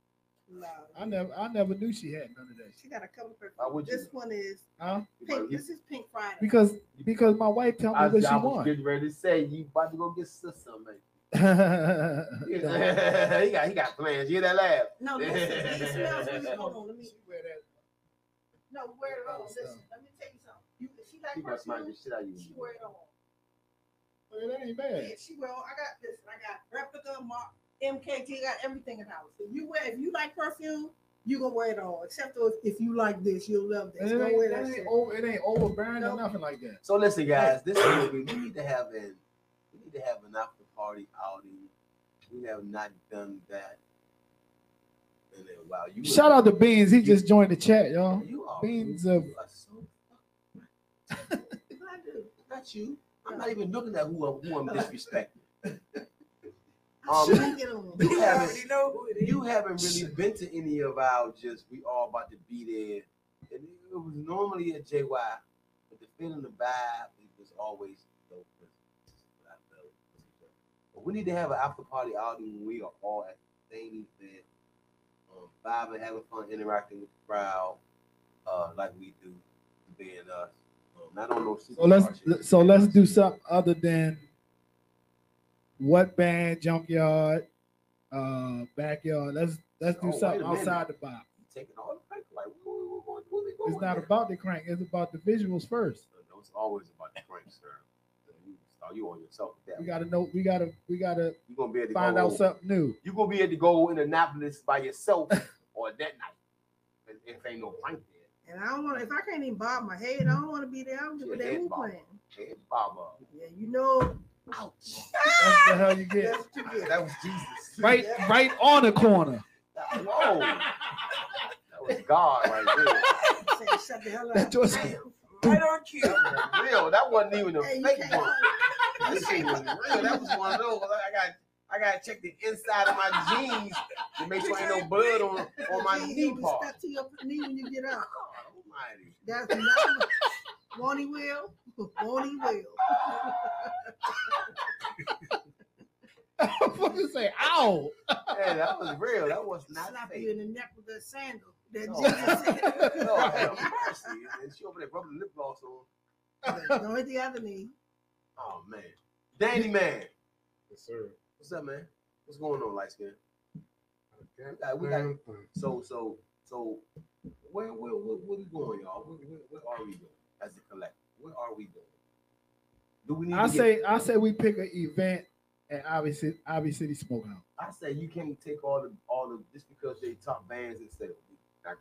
No, I never, I never knew she had none of that. she got a couple of Why would you? This one is Huh? pink. This is Pink Friday. Because because my wife told me I, what she I was want. getting ready to say you about to go get sister, man. No. he got he got plans. You hear that laugh? No, listen, it smells really. Hold on, let me. No, wear it on. Listen, let me tell you something. You, she like He must smack perfume. the shit out you. She wear it on. Well, that ain't Yeah, bad. she well, I got this. I got replica, mark, MKT, got everything in house. If you wear, if you like perfume, you gonna wear it all. Except if, if you like this, you'll love this. And it Don't ain't, wear that that ain't over, it ain't overbearing Nope. or nothing like that. So listen, guys, this is we, we need to have an we need to have an after party outing. We have not done that in a while. You Shout out to Beans. He just joined the chat, y'all. you are Beans you of are so I do. not you. I'm not even looking at who I'm who I'm disrespecting. I Um, shouldn't get on. you You haven't know who it is. you haven't really been to any of our just we all about to be there. And it was normally at JY, but the feeling the vibe it was always dope. I. But we need to have an after party outing when we are all at the same event, um, vibing, having fun, interacting with the crowd, uh, like we do, being us. Um, not on no So let's so let's do something other than what band, junkyard, uh, backyard. Let's let's do Oh, something outside the box. taking all the crank. Like, what, what, what, what we going It's not there? about the crank. It's about the visuals first. No, it's always about the crank, sir. You, you on yourself with that. We gotta know. We gotta we gotta You're gonna be able to find go, out something new. You're gonna be able to go in Annapolis by yourself or that night. If, if ain't no crank there. And I don't want. to, If I can't even bob my head, I don't want to be there. I don't give a Your damn head who bob. playing. Hey, Baba. Yeah, you know. Ouch. That's the hell you get. That's what you get. That was Jesus. Right, right on the corner. Whoa. That was God right there. Say, shut the hell That up. was Right on cue. That was real. That wasn't even a Hey, fake one. That shit was real. That was one of those. I got I gotta check the inside of my jeans to make sure ain't no blood on, on my Jeans knee be part. stuck to your knee when you get up. God almighty. That's not. Won't he will? Won't he will? fucking say, ow. Yeah, that was real. That was not Slap fake. you in the neck with a sandal. That Oh, Jesus said. Lord have mercy. And she over there rubbing lip gloss on. Don't hit the other knee. Oh man. Danny man. Yes, sir. What's up, man? What's going on, light skin? got- we got- Damn thing. So so so where where where, where we going, y'all? Where, where, where are we going as a collective? Where are we going? Do we need I to get- say I say we pick an event at Ivy City, Ivy City Smokehouse. I say you can't take all the all the just because they top bands and say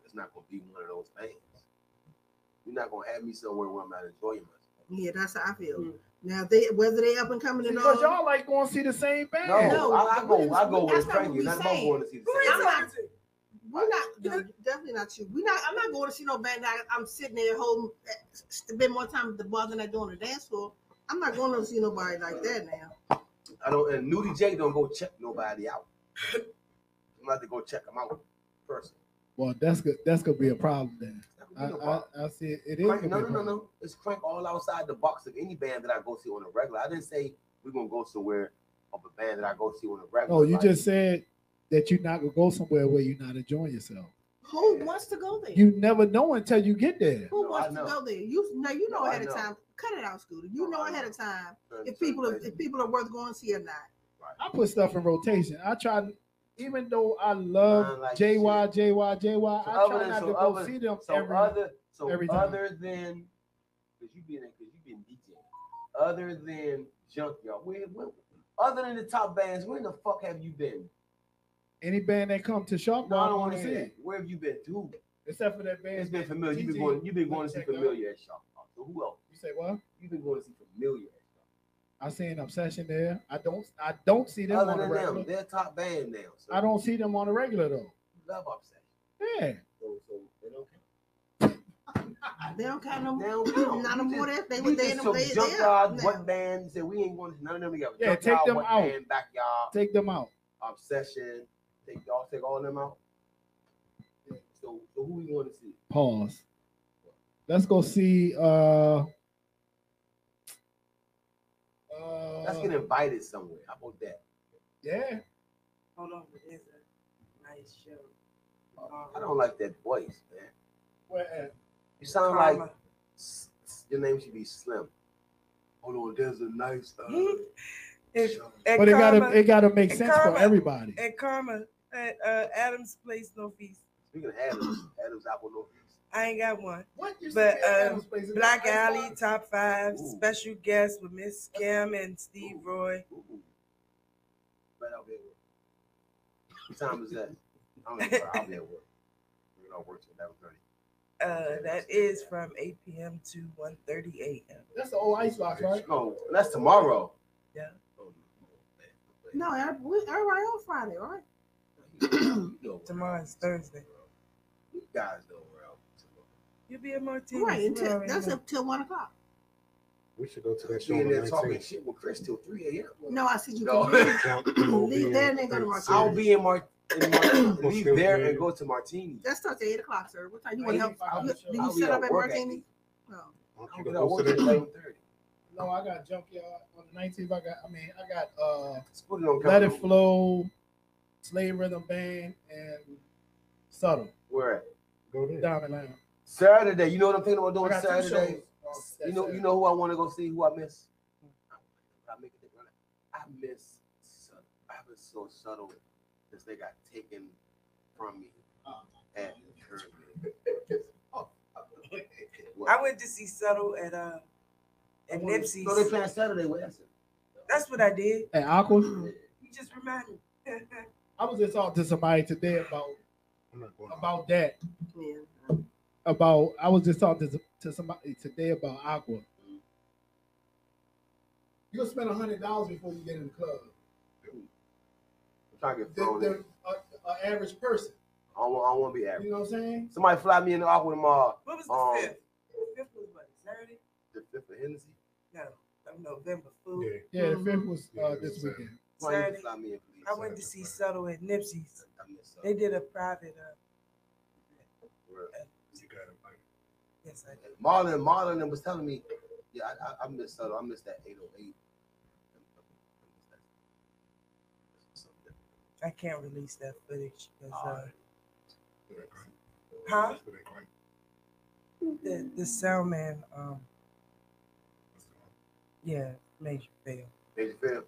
it's not gonna be one of those bands. You're not gonna have me somewhere where I'm not enjoying myself. Yeah, that's how I feel. Hmm. Now they whether they up and coming and Because all. y'all like going to see the same band. No, No, I, I go I go that's with not what Frankie. we Not about saying. going to see the same is I'm band. not- talking to? We're not no, definitely not you. We're not. I'm not going to see no band. That I'm sitting there holding. Eh, spend more time at the bar than I do on the dance floor. I'm not going to see nobody like that now. I don't and Nudie J don't go check nobody out. I'm about to go check them out first. Well, that's good. That's gonna be a problem then. I, no I, problem. I see it. It is. Crank, gonna no, no, no, no. It's crank all outside the box of any band that I go see on a regular. I didn't say we're gonna go somewhere of a band that I go see on a regular. No, you Like, just said that you're not gonna go somewhere where you're not enjoying yourself. Who wants to go there? You never know until you get there. Who No, wants to go there? You no, you know No, I ahead of time. Cut it out, Scooter. You No, know ahead know. of time certain- if people are, if people are worth going to see or not. I put stuff in rotation. I try, even though I love like JY, JY, JY, So I try than- not so to go other- see them So every. other so every time. other than because you been because you been DJing, other than Junkyard, where, where other than the top bands, where in the fuck have you been? Any band that come to Sharp No, I don't want want to to see see it. Where have you been? To? Except for that band. It's been familiar. You've been going. You've been going to see familiar at Sharp. So who else? You say what? You've been going to see familiar at I see an obsession there. I don't. I don't see them Sharp. on Other the than regular. them, they're top band now. So I don't see them on the regular though. love obsession. Yeah. So so they don't count. They don't count no They more. don't count. Not no more. just- They We were they just in took they they Junkyard, up what now. band? Said we ain't going to none of them together. Yeah, take them what out. Band, backyard. Take them out. obsession. Take y'all take all them out. So, so who we want to see? Pause. Let's go see. uh Let's uh, get invited somewhere. How about that? Yeah. Hold on, but there's a nice show. I don't like that voice, man. Where at? You sound like Karma. s- s- your name should be Slim. Hold on, there's a nice. Uh, And, and But it gotta it gotta make and sense for everybody. And Karma at uh, Adams Place Northeast. Speaking of Adams, Adams Apple Northeast. I ain't got one. What you But said at uh, Adams Place, is that Black Alley Box? top five Ooh. special guest with Miss Kim and Steve Roy. Ooh. Right out there. What time is that? I don't know. I'll be at work. We're gonna work till eleven thirty. Uh, that is from 8 p.m. to 1:30 a.m. That's the old icebox, right? No, that's tomorrow. Yeah. Oh, No, every- we- everybody on Friday, right? You know, Tomorrow's Thursday. you guys know where I'm. You'll be at Martini's. Right, until, that's up till one o'clock. We should go to that show Being on there the talking shit with Chris till three a.m. No, I said you No. can leave. Jump, we'll be Leave in there and then go to 30 Martini's. I'll be in Mar- in Mar- leave there and go to Martini. That starts at eight o'clock, sir. What time you want Eight to help? o'clock. you- Do I'll you be set up at Martini? No. Why don't I'll you get go out to work at show? eleven thirty. No, I got junkyard on the 19th. I got, I mean, I got uh Just put it on Let It. Flow, Slave Rhythm Band, and Subtle Where at? Go there. Diamond Lounge. Saturday. You know what I'm thinking about doing Saturday? shows. on that You know, you know who I want to go see? Who I miss? I make it. I miss. Subtle. I've been so subtle because they got taken from me at Kirby. I went to see Subtle at uh at Nipsey's. So they playing Saturday with us. That's what I did. At Aqua, You just reminded me. I was just talking to somebody today about I'm not going. about that. Yeah. About I was just talking to, to somebody today about Aqua. You'll spend a hundred dollars before you get in the club. I'm trying to get The, thrown in. the a, a average person. I don't, want- I don't want to be average. You know what I'm saying? Somebody fly me in the aqua tomorrow. What was the Um, fifth? The fifth was what? Saturday? The fifth of Hennessy. No, November. Food. Yeah. Yeah, the fifth was Yeah, uh, it this was weekend. Somebody Saturday. Fly me in, please. I went to see Subtle at Nipsey's. They did a private. Uh, You got it, yes, I did. Marlon, Marlon was telling me, yeah, I, I, I miss Subtle. I miss that 808. I can't release that footage because uh, Alright. It ain't great. huh? It ain't great. The the sound man, um, That's the one. yeah, major fail. Major you feel?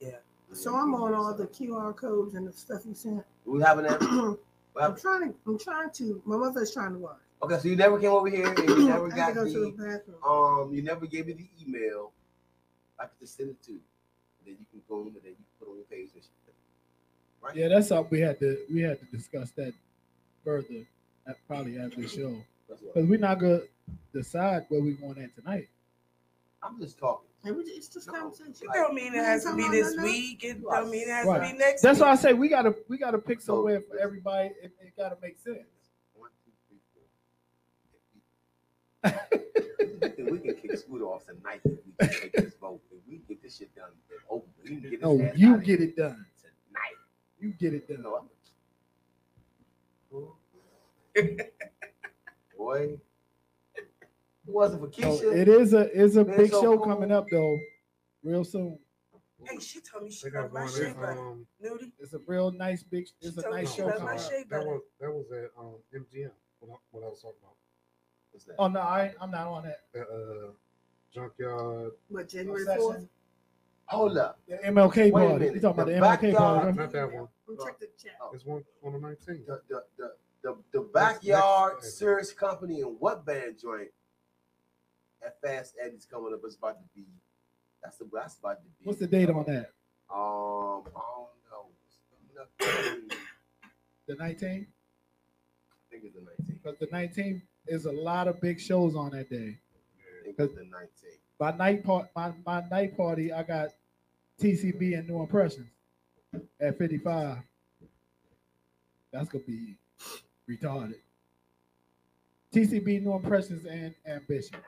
Yeah. So I'm on all the QR codes and the stuff you sent. We having that? I'm trying to. I'm trying to. My mother's trying to watch. okay, so you never came over here and you never got have to go to the the bathroom. um, you never gave me the email. I could just send it to you. Then you can boom and then you can put on your page and shit. Right? Yeah, that's something we had to we had to discuss that further. At, probably after the show because we're not gonna decide where we're going at tonight. I'm just talking. And we- It's just No. conversation. It don't mean it has to be this week. It don't mean it has to be next That's week. why I say we gotta we gotta pick somewhere for everybody. It, it gotta make sense. One, two, three, four. we, can, kick Scooter off tonight if we can take this vote. If we get this shit done, then over. We can get this No, you get it done. tonight. You get it done. know, boy. If it wasn't for So it is a is a Man, big so show cool. coming up though, real soon. Hey, she told me she got loved my one shea at butter. um. Nudie. It's a real nice big. It's She a nice show coming my up. That was that was at um MGM. What I, what I was talking about. What's that? Oh no, I I'm not on that. That uh junkyard. What January fourth? Hold up. The MLK Wait party. You talking about The the, MLK party? backyard- right? Not that one. Check the chat. It's one on the 19th. The the the the, the backyard next- serious company and what band joint? That Fast Eddie's coming up. It's about to be. That's the that's about to be. What's the date on that? Um, I don't know. Coming up. I think it's the 19th. Because the 19th is a lot of big shows on that day. Think the 19th. My night part, my, my night party, I got TCB and New Impressions at 55. That's gonna be retarded. TCB, New Impressions, and Ambition.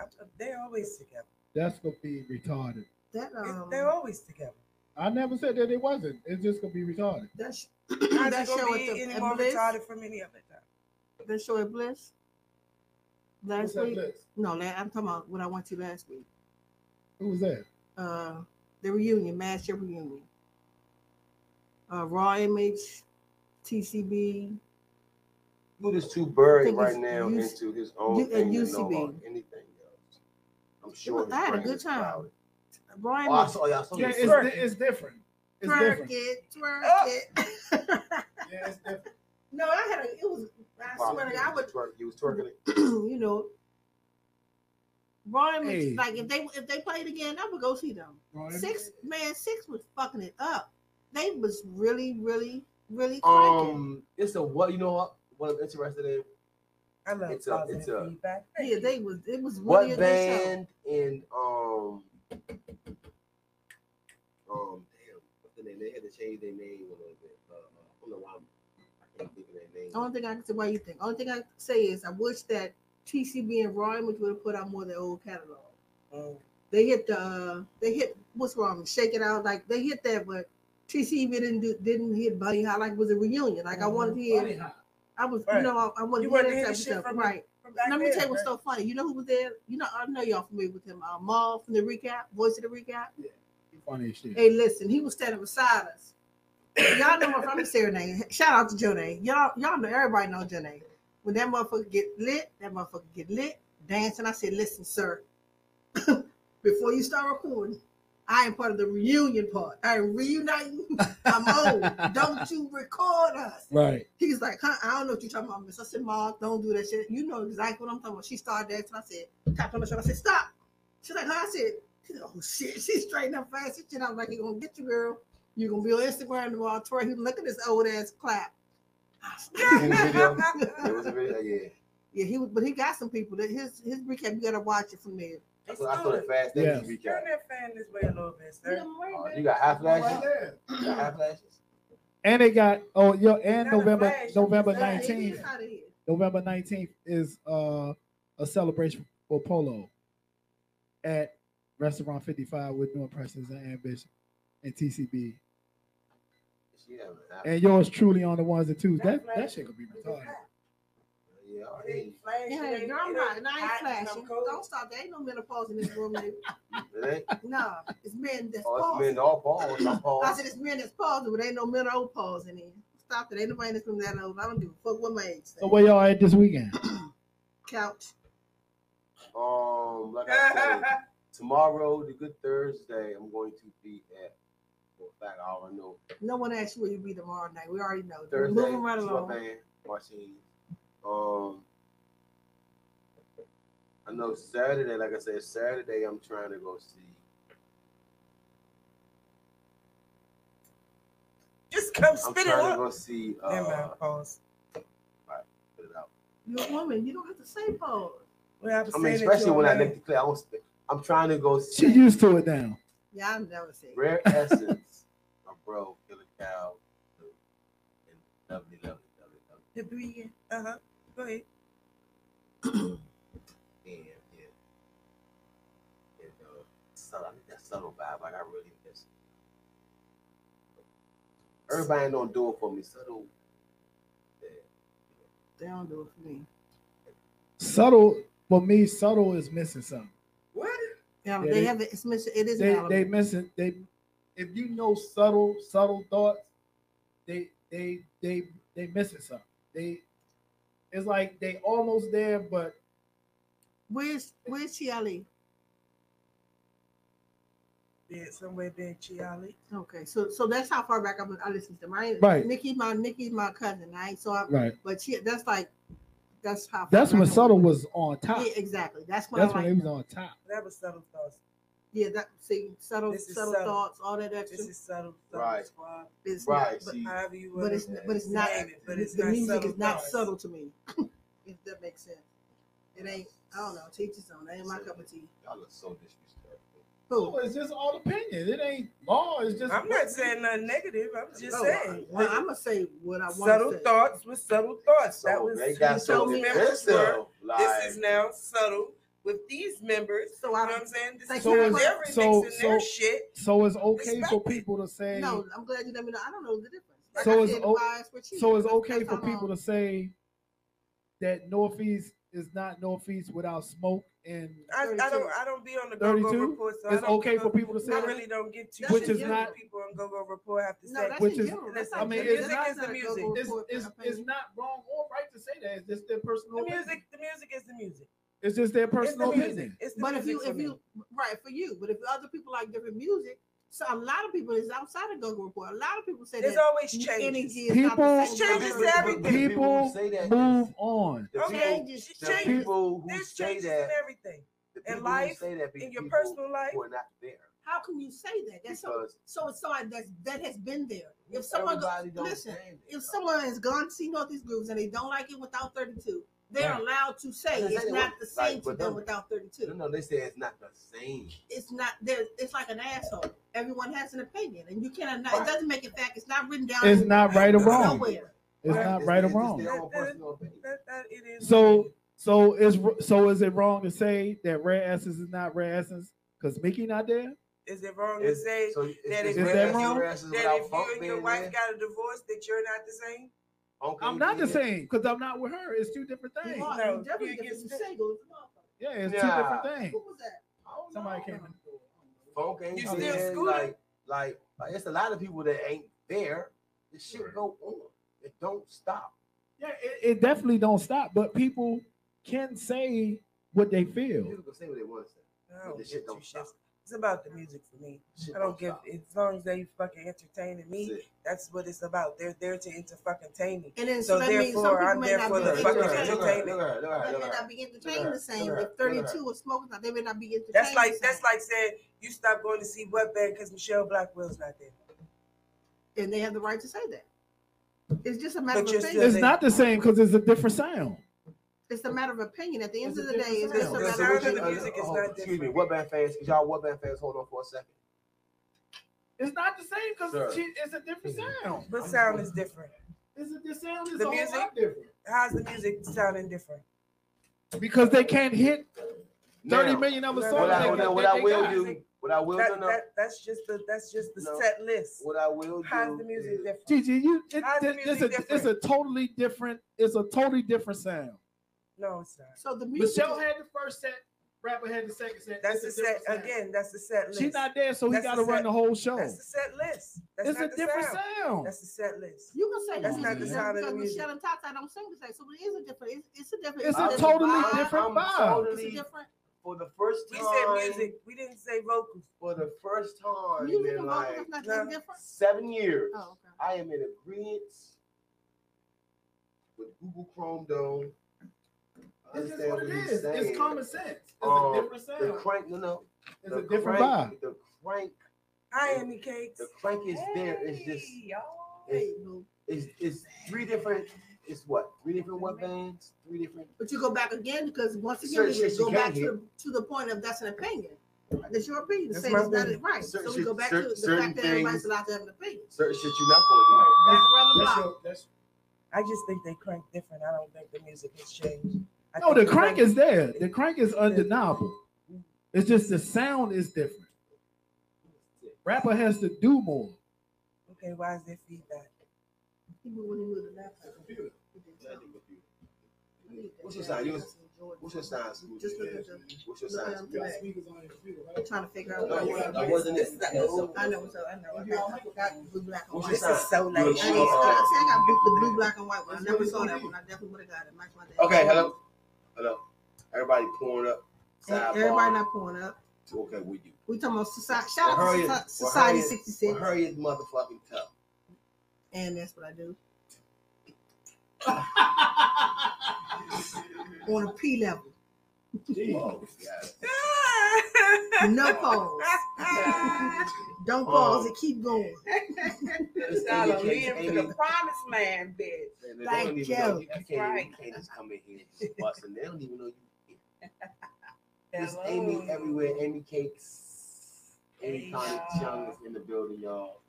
I- They're always together. That's gonna be retarded. That It- um. They're always together. I never said that it wasn't. It's just gonna be retarded. That sh- How's that show gonna at be the any more Bliss. retarded from any other time? That show at Bliss. Last What's that week. list? No, I'm talking about what I went to last week. Who was that? Uh, the reunion, master reunion. uh, Raw Image, TCB, Scoot is too buried right now U- into his own U- thing and to know UCB. about anything else. I'm sure I had a good time. clouded. Raw Oh, I saw y'all. saw Yeah, it's, di- it's different. It's twerk different. it, twerk Oh. it. Yeah, it's different. no, I had a. It was. I swear to God, I would. Twerk- You was twerking it. you know, Raw Image. Hey. Like if they if they played again, I would go see them. Raw Image? Six man, six was fucking it up. They was really, really, really cracking. Um, it's a what you know what? What I'm interested in. I love It's a- positive it's a- feedback. yeah, they was. It was really What a good show. band in um um damn what's the name? They had to change their name a little bit. Uh, I don't know why I'm, I can't think of their name. The only thing I can say, why you think? Only thing I can say is, I wish that TCB and Raw Image would have put out more of their old catalog. Mm. They hit the, uh, they hit what's wrong? Shake it out, like they hit that, but TCB didn't do, didn't hit Buddy High like it was a reunion. Like I wanted to hear, Buddy High. I was, Right. you know, I, I wanted You to wanted hear to that type of stuff, right? Let me tell you what's right? so funny. You know who was there? You know, I know y'all familiar with him. Uh, Maul from the recap, voice of the recap. He funny shit. Hey, listen, he was standing beside us. Y'all know my from serenade. Shout out to Janae. Y'all, y'all know everybody know Janae. When that motherfucker get lit, that motherfucker get lit, dancing. I said, listen, sir, before you start recording, I am part of the reunion part. I'm reuniting. I'm old. Don't you record us. Right. He's like, huh? I don't know what you're talking about, miss. I said, Mark, don't do that shit. You know exactly what I'm talking about. She started dancing. I said, tapped on the shoulder. I said, stop. She's like, huh? I said, she oh shit. She straightened up fast. She said, I was like, you're gonna get you, girl. You're gonna be on Instagram tomorrow. Troy, he look at this old ass clap. In the video, it was a video. Yeah, Yeah, he was, but he got some people that his his recap. You gotta watch it from there. I saw, I saw the fast Yeah. Days recap. Turn that fan this way a little bit, sir. Oh, you got high flashes. You got high flashes. And they got oh yo and Not November flash, November it's just- It nineteenth. is how it is. November nineteenth is uh a celebration for Polo at Restaurant Fifty Five with New Impressions and Ambition and TCB. Yeah. And yours truly on the ones and twos. That that shit gonna be retarded. Yeah, I hear you. Yeah, girl, I'm not. And I ain't flashing. Don't stop. There ain't no menopause in this room. nigga. It ain't. No, it's men that's Oh, it's pausing. men all pause. I'm I said it's men that's pausing, but ain't no menopause in here. Stop it. Ain't nobody in this room that old. I don't give a fuck what my age. say. So where y'all at this weekend? Couch. Um, like I said, tomorrow, the good Thursday, I'm going to be at. For a fact, I already know. No one asked you where you be tomorrow night. We already know. Thursday, Moving right Cuba along. band, Martine. Um, I know Saturday, like I said, Saturday, I'm trying to go see. Just come I'm spit it trying to go see. Uh, Never mind, pause. put it out. You're a woman. You don't have to say pause. Well, I'm mean, especially you're when I a make the clear. I was, I'm trying to go See. She used to it now. Yeah, I've never said. Rare Essence, my bro, Killer Cow, and lovely, lovely, lovely, lovely. The three, uh huh. Go ahead. Yeah, yeah. And, uh, subtle, I think that subtle vibe, like I really miss. Everybody ain't gonna do it for me. Subtle. They don't do it for me. Subtle for me, subtle is missing something. What? Yeah, Yeah, they, they- have it. It's missing. It is They Malibu. they missing they if you know subtle subtle thoughts, they they they they missing something. They it's like they almost there, but Where's Where's Chiali? Yeah, somewhere there, Chiali. Okay, so so that's how far back I'm. I listen to them. I ain't, Right. Nikki's my Nikki's my cousin, right? So I'm right. but she that's like that's how. far That's when subtle was on top. Yeah, exactly. That's when That's I when like. it was on top. That was subtle thoughts. Yeah, that see subtle This is subtle, subtle. thoughts, all that extra. This is subtle, subtle Right. squad. It's Right, Not, but, see. However you but it's but it's not. name it, but it's the not music subtle is not thoughts. subtle to me. if that makes sense. It ain't. I don't know. Teach his own. That ain't my cup of tea. Y'all look so disrespectful. No, it's just all opinion. It ain't law. It's just I'm not saying nothing negative. I'm just Oh, saying. Well, I'm gonna say what I want subtle to say. thoughts with subtle thoughts. that was they got who so those members were. defensive. Like, This is now subtle with these members. So You i know what i'm saying? This Thank is you. how So they're is- so- their shit. So it's okay for Respect it. people to say. No, I'm glad you let me know. I don't know the difference. Like So I it's o- bias with you. So it's okay for people to say that Northeast is not northeast without smoke and I, I don't I don't be on the go go 32? report, so I It's don't okay for people to say I that? really don't get too Which is not- people on go go report have to No, say. that's Which is- That's I mean, just- it's that's not- is the music. it's, it's, it's not wrong or right to say that. It's just their personal The opinion. music, the music is the music. It's just their It's the personal music. opinion. It's the But if you for if me. you right for you, but if other people like different music, so a lot of people is outside of go-go report. A lot of people say There's always energy changes. is not the People- same. Changes to everything. people. People say that move on. The Okay, people, Changes, the changes. people who There's say changes in everything. in life, say that in your personal life. we're not there. How can you say that? That's so Because so it's so that's that has been there. If someone go, everybody don't listen, if someone has gone to see Northeast Groovers and they don't like it without 32, they're Right. allowed to say it's not what- the same like, to but them them- without 32. No, no, they say it's not the same. It's not there. It's like an asshole. Everyone has an opinion, and you cannot. It doesn't make it fact. It's not written down. It's not right or wrong. Nowhere. It's Right. not right or wrong. Just their own That- that- That, that it is. So so is so is it wrong to say that rare essence is not rare essence because Mickey not there? is it wrong to say so it's- that if, Is you- that if wrong? you, that if you and your wife there? got a divorce, that you're not the same? Funk I'm ain't not the same because I'm not with her. It's two different You things. are. No, you definitely different. get single. Yeah, it's Yeah. two different things. Who was that? Somebody came in the. Funk ain't You still there. Like, like, like, it's a lot of people that ain't there. The shit go on. It don't stop. Yeah, it, it definitely don't stop, but people can say what they feel. People can say what they want to say. I don't oh, This shit don't two stop. Shits. It's about the music for me. Shit I don't give stop. as long as they fucking entertaining me. That's. That's what it's about. They're there to enter fucking entertain me. And then so, So that therefore, people I'm there for the fucking her, entertained. look at her, entertainment. look at her, look at her, They may not be entertained the same. If look at her. 32 was smoking, they may not be entertained. That's like that's like saying you stop going to see what band because Michelle Blackwell's not there. and they have the right to say that. It's just a matter But of you're opinion. still It's not the same because it's a different sound. It's a matter of opinion. At the end It's of the day, it's just a matter The of opinion. music is Oh, not Excuse me, what band fans? Y'all what band fans? Hold on for a second. It's not the same because it's a different sound. But sound is different. It's a, the sound is The a whole music- lot different How's the music sounding different? because they can't hit thirty Now, million other songs. What I, they what I, they- I will got. do, what I will do, That, no, that, that's just the that's just the No. set list. what I will do. How's the music is- different? Gigi, you it, How's the it- it's music a it's a totally different it's a totally different sound. No, it's not. So the music. Michelle had the first set, rapper had the second set. That's the It's set again. That's the set list. She's not there, so he got to run the whole show. That's the set list. That's It's a the different sound. sound. That's the set list. You can say That's not the sound of different the because music. Michelle and Tata don't sing the same. So it is a different. It's, it's a different. It's a different totally vibe. different vibe. totally It's a different. for the first time, We time. said music. We didn't say vocals. For the first time Music in like no. seven years, Oh, okay. I am in agreement with Google Chrome Dome. That's just what it what he's saying. It's common sense. It's Um, a different The sound. crank, no, no. It's the a different crank, vibe. The crank, Hi, Amy Cakes. the crank is there. It's just, Hey, boo. it's, it's three different. It's what? Three different what bands? Three different. But you go back again because once again, Certain we you go back can't to, to the point of that's an opinion. That's your opinion. That's Say my it's not right. Certain so we go back cer- to the fact that everybody's allowed to have an opinion. Certain shit you're not going to That's around the That's block. that's- I just think they crank different. I don't think the music has changed. I no, the crank is there. The crank is undeniable. It's just the sound is different. Rapper has to do more. Okay, why is there feedback? Even when he was a laptop. What's your sign? What's your sign? Just look at the. What's your look sign? at them Scooter? today. I'm trying to figure out. No, what you- I is. wasn't it. I know, I know, so I know. I got, forgot blue, black, and white. This is so You late. a- I you didn't, a- I said I got blue, the blue, black, and white one. I never saw that one. I definitely would have got it. Match my day. Okay, hello. Hello. Everybody pouring up. Everybody not pulling up. Okay, with you. We talking about society. Shout Well, out to it- Soci- well, Society 66. well, hurry it motherfucking tell. And that's what I do. On a P level. Oh, God. No pause. Don't pause and keep going. This Y'all are Amy living the Amy- promised man, bitch. Man, they Thank you. know you. You That's can't, right. you can't just come in here and just busting. They don't even know you. It's Amy everywhere. Amy Cakes. Amy Hey, Connie. Chung is in the building, y'all.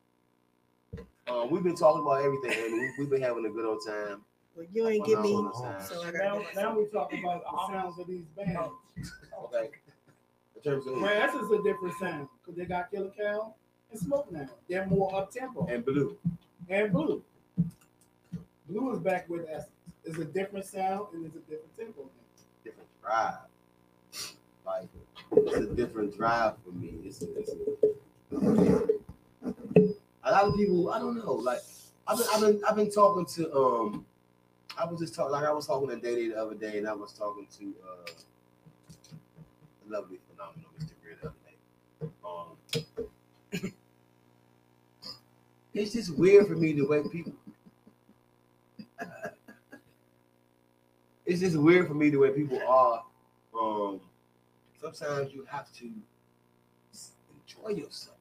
Um, we've been talking about everything, Amy. We've been having a good old time. But you ain't give me. So I Now, got now we talk about the sounds of these bands. Okay. In terms of Well, that's just a different sound because they got Killer Cow and Smoke now. They're more up tempo and blue. and Blue. Blue is back with Essence. It's a different sound and it's a different tempo. different drive. Like it's a different drive for me. It's, it's a lot of people. I don't know. Like I've been, I've been, I've been talking to. Um, I was just talking. Like I was talking to Day the other day, and I was talking to uh, lovely, phenomenal Mr. Greer the other day. Um, it's just weird for me the way people. it's just weird for me the way people are. Um, sometimes you have to enjoy yourself.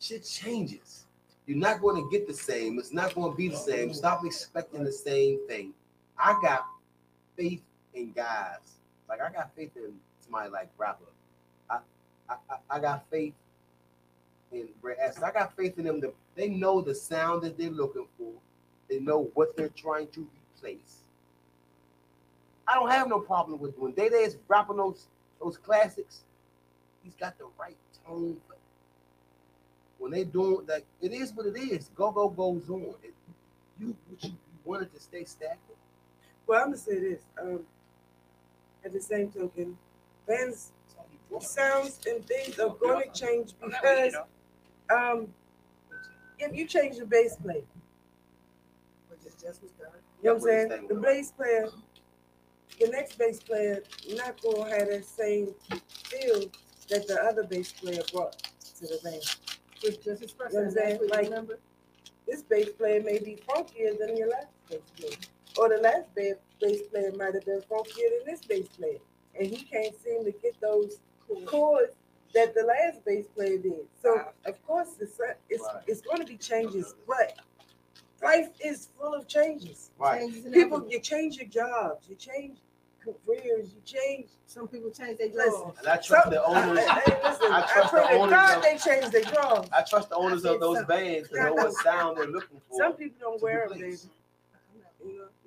Shit changes. You're not going to get the same. It's not going to be the same. Stop expecting the same thing. I got faith in guys. Like I got faith in somebody like rapper. I I, I- got faith in Brad Aston. I got faith in them. That they know the sound that they're looking for. They know what they're trying to replace. I don't have no problem with when Day Day is rapping those those classics. He's got the right tone it. When they doing like it is what it is. Go go goes on. It, you what you wanted to stay stagnant. Well, I'm gonna say this. Um, at the same token, bands sounds and things are going to change because um, if you change the bass player, Which is just was done. you know what I'm saying? The bass player, the next bass player, not gonna have that same feel that the other bass player brought to the band. Which just express You know what I'm saying? Like, Like remember? this bass player may be funkier than your last bass player, or the last ba- bass player might have been funkier than this bass player, and he can't seem to get those chords that the last bass player did. So of course it's it's Right. it's going to be changes, but life is full of changes. Right. Changes People, you change your jobs, you change careers, you change. Some people change their Listen, jobs. And I trust some- the owners. I, I, listen, I I, trust pray the owners God of- they change their jobs. I trust the owners of those some- bands to know what sound they're looking for. Some people don't wear them, baby. replace.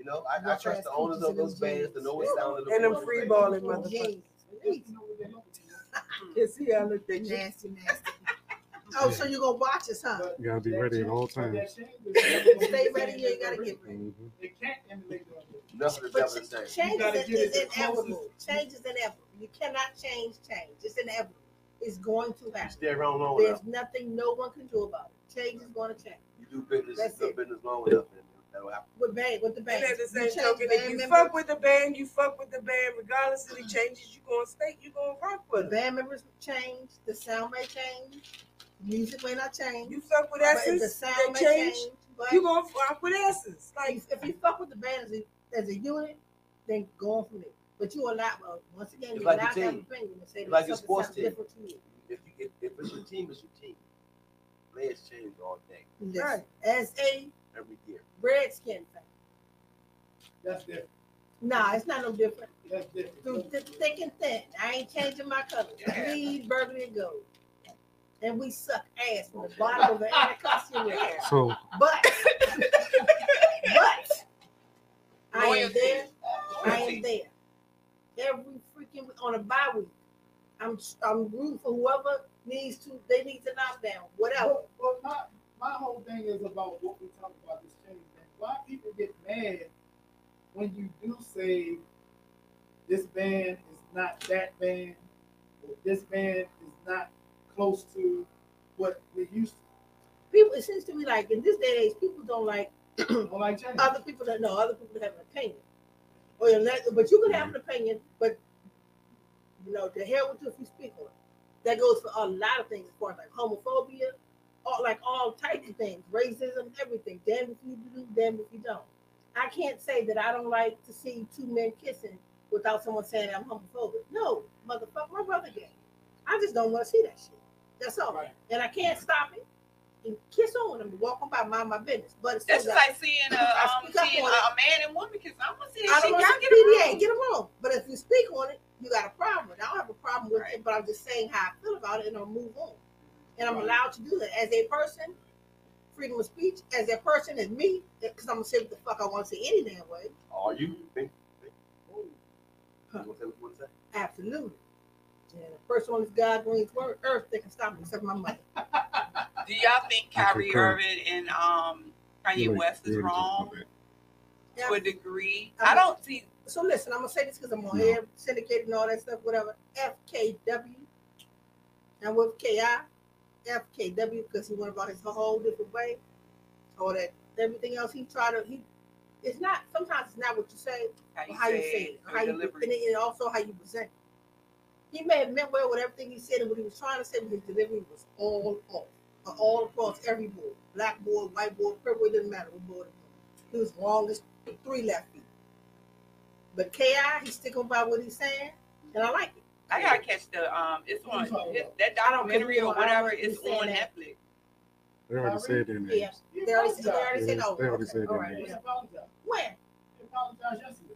You know, I, I trust the owners of those bands to know what jeans. sound they're and looking them for. free balling motherfuckers. Jeans. You see how I looked at you. Nasty, nasty. Oh, so you're gonna watch us, huh? You gotta be ready at all times. Stay ready. You ain't gotta get ready. Mhm. They can't emulate the other. Nothing the But devil is saying. change gotta is, get it is the inevitable. Change is inevitable. You cannot change change. It's inevitable. It's going to happen. Stay around long There's enough. nothing no one can do about it. Change is going to change. You do business, That's do it. business long enough, and that'll. With band, with the band. And at the You same change token, band if you members, fuck with the band, you fuck with the band, regardless of the mm-hmm. changes you gonna stay, you gonna rock the with them. band members change. The sound may change. Music may not change. You fuck with but if the sound they may change, change. But you gonna rock with Essence. Like if, if you fuck with the band as a, as a unit, then go on from there. But you are not. Well, once again, you're like a allowed to team. opinion and say like a something sports team. different to you. If, you, if, if it's your team, it's your team. Players change all day, Listen, Right. As a every year. Redskin fan, That's different. nah, it's not no different. That's different. Through th- thick and thin, I ain't changing my color. Bleed, burgundy, and gold. And we suck ass from the bottom of the Anacostia River. So But, but, I am there. I am there. Every freaking week on a bye week. I'm I'm rooting for whoever needs to. They need to knock down whatever. But, but my whole thing is about what we talk about this change thing. Why people get mad when you do say this band is not that band, or this band is not close to what we used to. People, it seems to me like in this day and age, people don't like. Don't like change. other people that know other people that have an opinion. Or not, but you can have an opinion, but you know, the hell with you if you speak on it. That goes for a lot of things as far as like homophobia, all like all types of things, racism, everything. Damn if you do, damn if you don't. I can't say that I don't like to see two men kissing without someone saying I'm homophobic. No, motherfucker, my brother gay. I just don't want to see that shit. That's all. Right. And I can't stop it. And kiss on them and walk on by, mind my business. But it's That's just like seeing a I um seeing a, a man and woman kiss. I want to see I that don't shit. want Y'all to get PDA, it wrong. get it wrong. But if you speak on it, you got a problem. I don't have a problem with Right. it, but I'm just saying how I feel about it and I'll move on. And I'm Right. allowed to do that. As a person, freedom of speech, as a person, as me, because I'm going to say what the fuck I want to say any damn way. Are you? Think, think. You want to say what you want to say? Absolutely. And a person on this God green word, earth, they can stop me except my money. Do y'all think I Kyrie. Irving and um Kanye You already- West is already talked wrong? about that. to a degree. I don't see. So listen, I'm gonna say this because I'm on No. air, syndicated and all that stuff, whatever. FKW. And with KI, FKW, because he went about his whole different way. All that, everything else he tried to, he, it's not, sometimes it's not what you say, How you how you say say it, how you, delivery. and, it- and also how you present it. He may have meant well with everything he said, and what he was trying to say, but his delivery was all off, uh, all across every board, black board, white board, purple, it didn't matter what board it was. He was wrong as three left feet. But Ki, he's sticking by what he's saying, and I like it. I gotta catch the um. It's on it, that I don't documentary care or what- I don't whatever. know It's on said. Netflix. They already said their names. Yeah, they already, they already said, Yes, oh, they already okay, said all their right. names. yeah. apologize. When? Yesterday.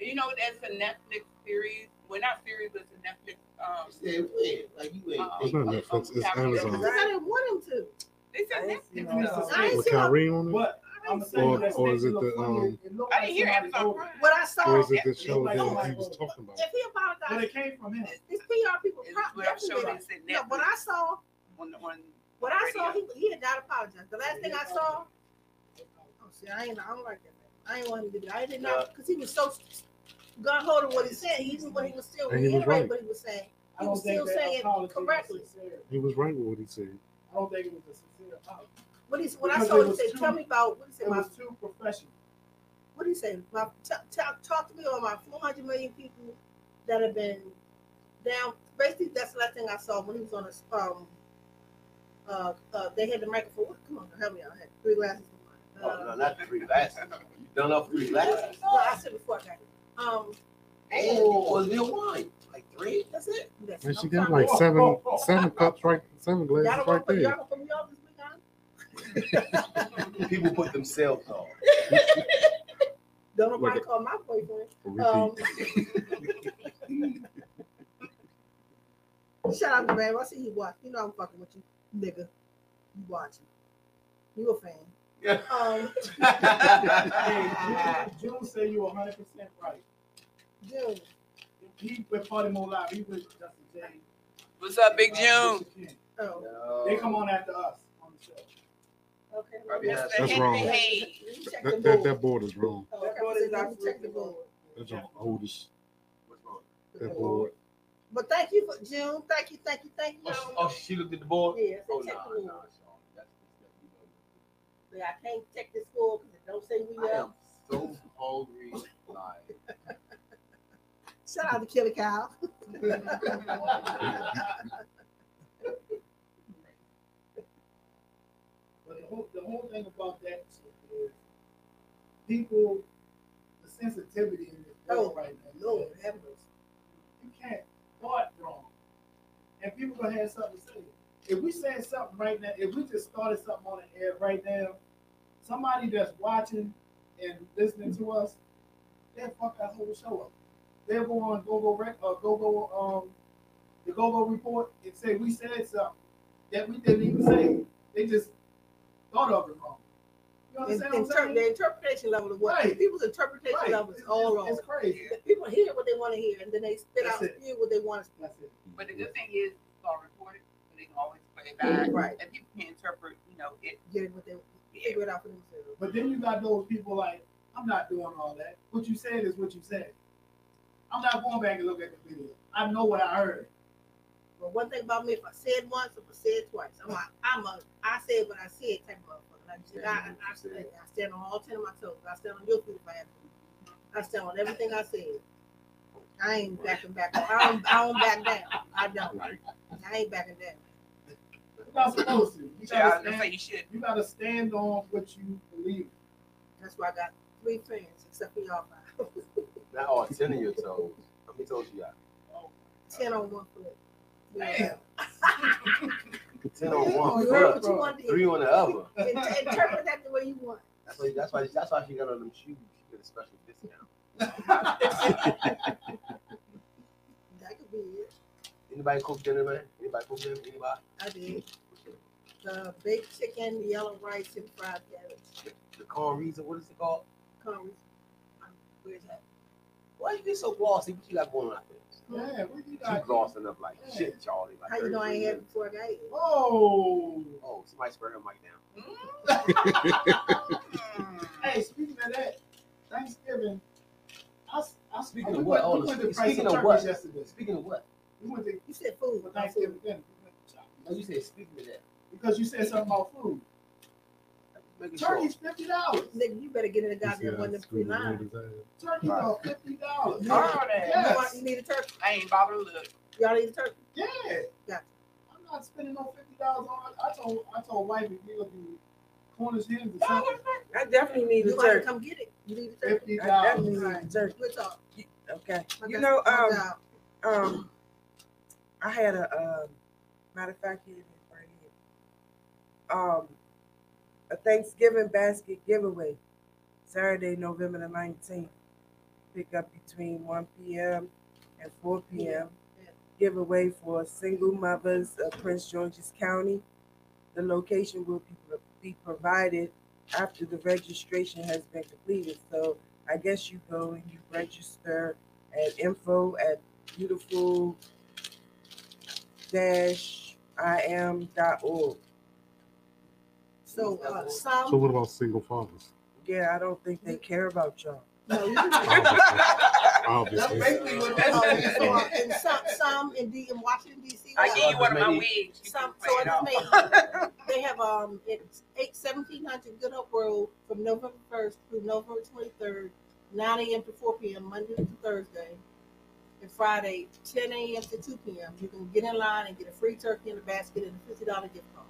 You know that's a Netflix series. We're well, not series, but it's a Netflix. Um, Said when? Like you ain't. uh, It's not Netflix, it's Amazon. I didn't want him to. They said I Netflix. ain't though. I ain't With see what, Kyrie on it? But I'm gonna say Or- or is it the, um, I didn't hear somebody Amazon wrote. Prime. what I saw, Or is it the if, show like that somebody he was talking about? if he But apologized, it came from him. his PR people It's pro- what I'm sure definitely said No, what I saw, on the on. what I saw, he, radio. he had not apologized. The last thing I saw, oh, see, I ain't, I don't like that. I ain't want him to do that. I did not, know because he was so gun hold of what he said, even when he was still And he was reiterating right. what he was saying. He was still saying apology was correctly. He was right with what he said. I don't think it was a sincere apology. What he, what I Because saw, it he was said, too- tell me about, what he said, It my, was too professional. what did he say? My, t- t- talk to me about my 400 million people that have been down. Basically, that's the last thing I saw when he was on this. Um, uh, uh, they had the microphone. Come on, help me out. I had three glasses. Oh, Uh, no, not three glasses. You done off three glasses? no, I said before I got it. Um, Oh, was there wine? Like three? that's it. That's And she I'm got sorry. like seven seven cups right, seven Y'all glasses don't right want to y'all there. gonna put me off this weekend? People put themselves on. Don't nobody call my boyfriend. Repeat. Um, shout out to Brad. I see you watch. You know I'm fucking with you, nigga. You watching. You a fan. Um, Hey, June, June say you 100 percent right. June. He with Party Mo Live. He with Justin J. What's up, Big June? Oh, They come on after us on the show. Okay. Probably has That's Henry wrong. Hayes. Let me check the That, that, board. that board is wrong. Oh, That board is let me check the absolutely board. That's the oldest. What's wrong? That board. But thank you for June. Thank you, thank you, thank you. Oh, she, oh, she looked at the board? Yes, Oh, they check no, the no, board. Sean. That's, that's, But I can't check this board because it don't say we I up. am so hungry. Like, Shout out to Killer Cow. the whole, the whole thing about that is people, the sensitivity in this world Oh, right now. Lord, have mercy. You can't start wrong. And people gonna have something to say. If we saying something right now, if we just started something on the air right now, somebody that's watching and listening to us, they'll fuck that whole show up. They'll go on go go rec uh, go go um the go go report and say we said something that we didn't even say. They just thought of it wrong. You In- what I'm inter- saying? the interpretation level of what Right. people's interpretation Right. level is It's- all wrong. It's crazy. The People hear what they want to hear, and then they spit That's out it. what they want to spew. That's it. But the good thing is, it's all recorded, so they can always play it back. Right. And people can interpret, you know, it. Get it what they figure it out for themselves. But then you got those people like, I'm not doing all that. What you said is what you said. I'm not going back and look at the video. I know what I heard. But one thing about me, if I say it once, if I say it twice, I'm a, I'm a, I say it when I see it type of motherfucker. Like, I, I, I, stand- I stand on all ten of my toes. I stand on your feet if I have to. I stand on everything I said. I ain't backing back. I don't, I don't back down. I don't. I ain't backing down. You're not supposed to. You Yeah, I was gotta, gonna stand, you should. you gotta stand on what you believe. That's why I got three friends, except for y'all five. not all 10 of your toes. How many toes you got? Ten on one foot. Damn. 10 on one. You heard foot, what you wanted to Three on the other. Interpret that the way you want. That's why, that's why, that's why she got on them shoes. She got a special discount. That could be it. Anybody cook dinner, man? Anybody cook dinner? Anybody? I did. The baked chicken, yellow rice, and fried carrots. The corn reason, what is it called? Corn. Where's that? Why you get so glossy? What you got going on out there? Yeah, you? You glossing up like yeah. shit, Charlie. Like How you know I ain't had before I got? Oh, oh, somebody spread her mic down. Mm. hey, speaking of that, Thanksgiving, I, I speaking oh, of what? Went, oh, speaking of what? Yesterday. Speaking of what? We went to, you said food for Thanksgiving dinner. Oh, you said speaking of that because you said something about food. Making sure. Turkey's fifty dollars. Nigga, you better get in the goddamn one of them free lines. Turkey for fifty dollars. All right. Yes. You need a turkey? I ain't bothered to look. Y'all need a turkey? Yeah. Gotcha. I'm not spending no fifty dollars on. I told I told wife if you look Cornish hens or something. I definitely need a You want to turkey. come get it? You need a turkey? Fifty I dollars. definitely need a turkey. Good talk. Okay. My You know, um, um, I had a um, matter of fact, here it is right here. Um, a Thanksgiving basket giveaway, Saturday, November the nineteenth. Pick up between one p.m. and four p.m. Giveaway for single mothers of Prince George's County. The location will be, provided after the registration has been completed. So I guess you go and you register at info at beautiful dash I dot org. So, uh, some. So what about single fathers? Yeah, I don't think they care about y'all. No, you Obviously. Oh, so, uh, and some, some in D, in Washington DC. I give you one of my Maybe- wigs. You Some, can so play it it's off. made, they have, um, it's eight, seventeen hundred Good Hope Road from November first through November twenty-third, nine AM to four PM, Monday to Thursday. And Friday, ten AM to two PM. You can get in line and get a free turkey in a basket and a fifty dollar gift card.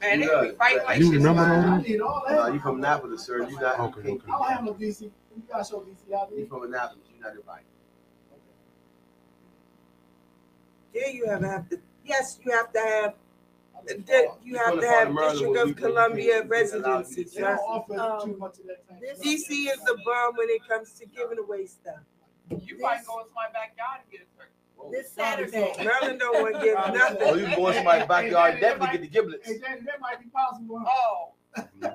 Man, they Yeah. be fighting like You shit. remember I those? need all No, you from Annapolis, sir. You not. Okay, you can't- okay. I don't have no DC. You gotta show DC out You there. from Annapolis. You not invited. Yeah, you have, have to, yes, you have to have, They that you have to have of Maryland District where of we- we Columbia can't- we can't allow residency. you don't offer Um, too much of that. this- DC is the bomb when it comes to giving away stuff. You might go into my backyard and get a turkey. Oh, this Saturday, Maryland don't want to give nothing. Oh, you can go in somebody's backyard, definitely get the giblets. Hey, Danny, that might be possible. Oh,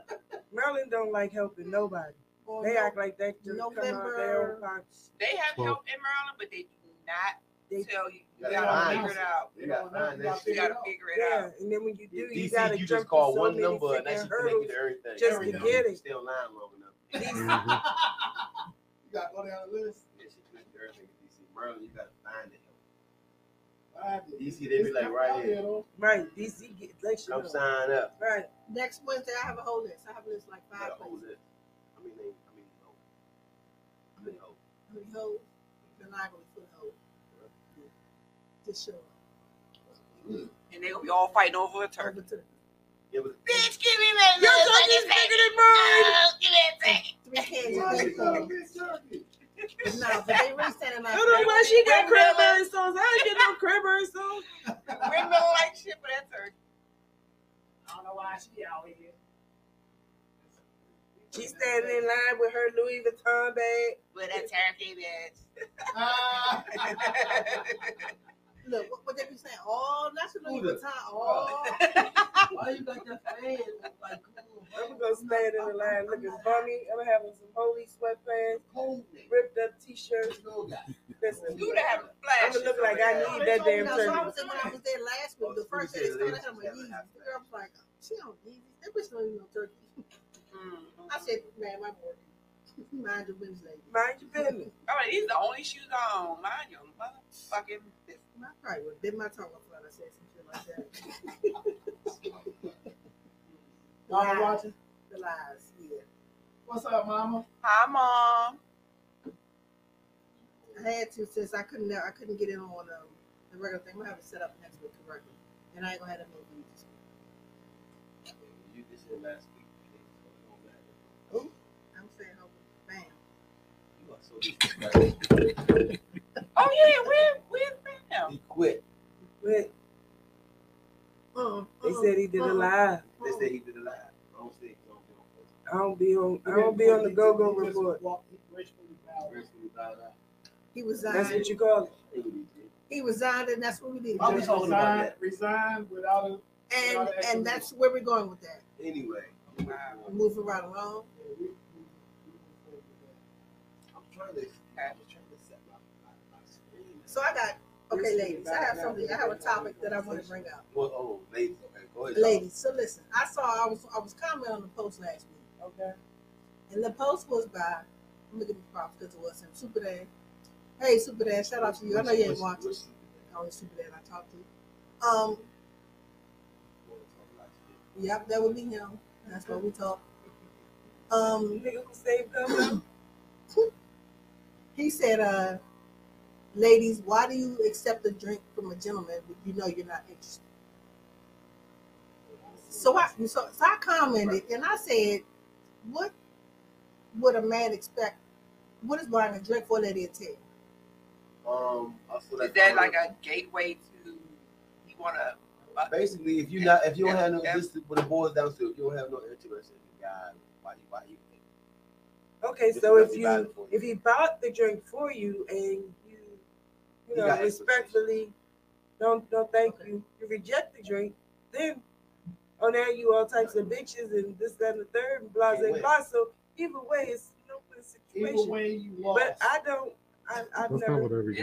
Maryland don't like helping nobody. on They No- act like they just come out their own pockets. they have Well- help in Maryland, but they do not They- tell you. You You gotta gotta figure it out. You gotta find that You gotta figure it Yeah, out. and then when you do, you DC, gotta you just call so one number and freaking that's you connect hurdles. to everything. just to get it. Still online long enough. You gotta go down the list. Yeah, she connect to everything in DC. Maryland, you gotta find it. I have to- DC, they be like right here. Right, DC get let you Come know. sign up. Right. next Wednesday, I have a whole list. I have a list like five gotta hold places. I mean, they, I mean, oh. I mean, oh. How many hoes? You're not gonna put hoes. Just show up. And they gonna be all fighting over a turkey. Over to Yeah, but Bitch, give me that Your little turkey's bigger than mine. Oh, Give me that turkey. three cans Why of you bacon. gonna get turkey? No, but they really standing I like. don't know why she got Windmill. cranberry sauce. I ain't get no cranberry sauce. Windmill like shit for that turkey. I don't know why she out here. She's standing in line with her Louis Vuitton bag. With that turkey, bitch. Look, what, what they be saying? All that's a Louis Who the- Vuitton. Oh, Why you got that fan? Like, I'm gonna stand in the line looking bummy. I'm having some holy sweatpants, ripped up t-shirts. Listen, You to have a I'm flash. gonna look like I need that damn no, so I was there when I was there last week. The first day they started having my Yeezys. The girl was like, she don't Yeezys. That bitch don't even know turkey. Mm-hmm. I said, man, my boy, mind your business, lady. Mind your business. All right, these are the only shoes on. Mind your motherfucking business. I probably would have bit my tongue off when I said some shit like that. Mama Lies. watching? The lies, yeah. What's up, mama? Hi, mom. I had to since I couldn't I couldn't get in on um, the regular thing. I'm gonna have it set up next week correctly, and I ain't gonna have that no views. You just said last week. I'm saying, oh, bam. You are so disrespectful. Oh yeah, where where's Bam? He quit. Wait, Uh-uh, they uh-uh, said he did a uh-uh. live. Uh-uh. They said he did it live. I don't say don't get on post. I don't be on. I don't be on the go-go report. he gracefully bowed. Gracefully bowed out. He was That's what you call it. He did. He resigned, and that's what we did. Why we Just talking about resigned- that? Resigned without a. And and that's where we're going with that. Anyway, We're moving right along. I'm trying to, I'm trying to set my, my, my screen. So I got okay, ladies. I have something. I have a topic that I want to bring up. Well, oh, ladies, okay, go ahead. Ladies, so listen. I saw. I was. I was commenting on the post last week. Okay. And the post was by. I'm looking at the props because it was him. Super Day. Hey, Super Dad, shout out to you. I know you ain't watching. what's- Oh, Super Dad I talked to. Um, yep, that would be him. That's what we talk. Um, Nigga who saved them. he said, uh, ladies, why do you accept a drink from a gentleman when you know you're not interested? So I so, so I commented and I said, what would a man expect? What is buying a drink for that entail? Um, I feel Is that like a gateway to you want to? basically if you not if you don't have no Yeah. this is what it boils down to if you don't have no interest in the guy, why you why you Okay, This so if you you. if he bought the drink for you and you you know got respectfully don't don't thank you, you reject the drink, then oh now you all types of bitches and this that and the third and blah blah blah. So either way, it's no win situation. Either way, you lost. But I don't. I, I've That's never. not with every guy.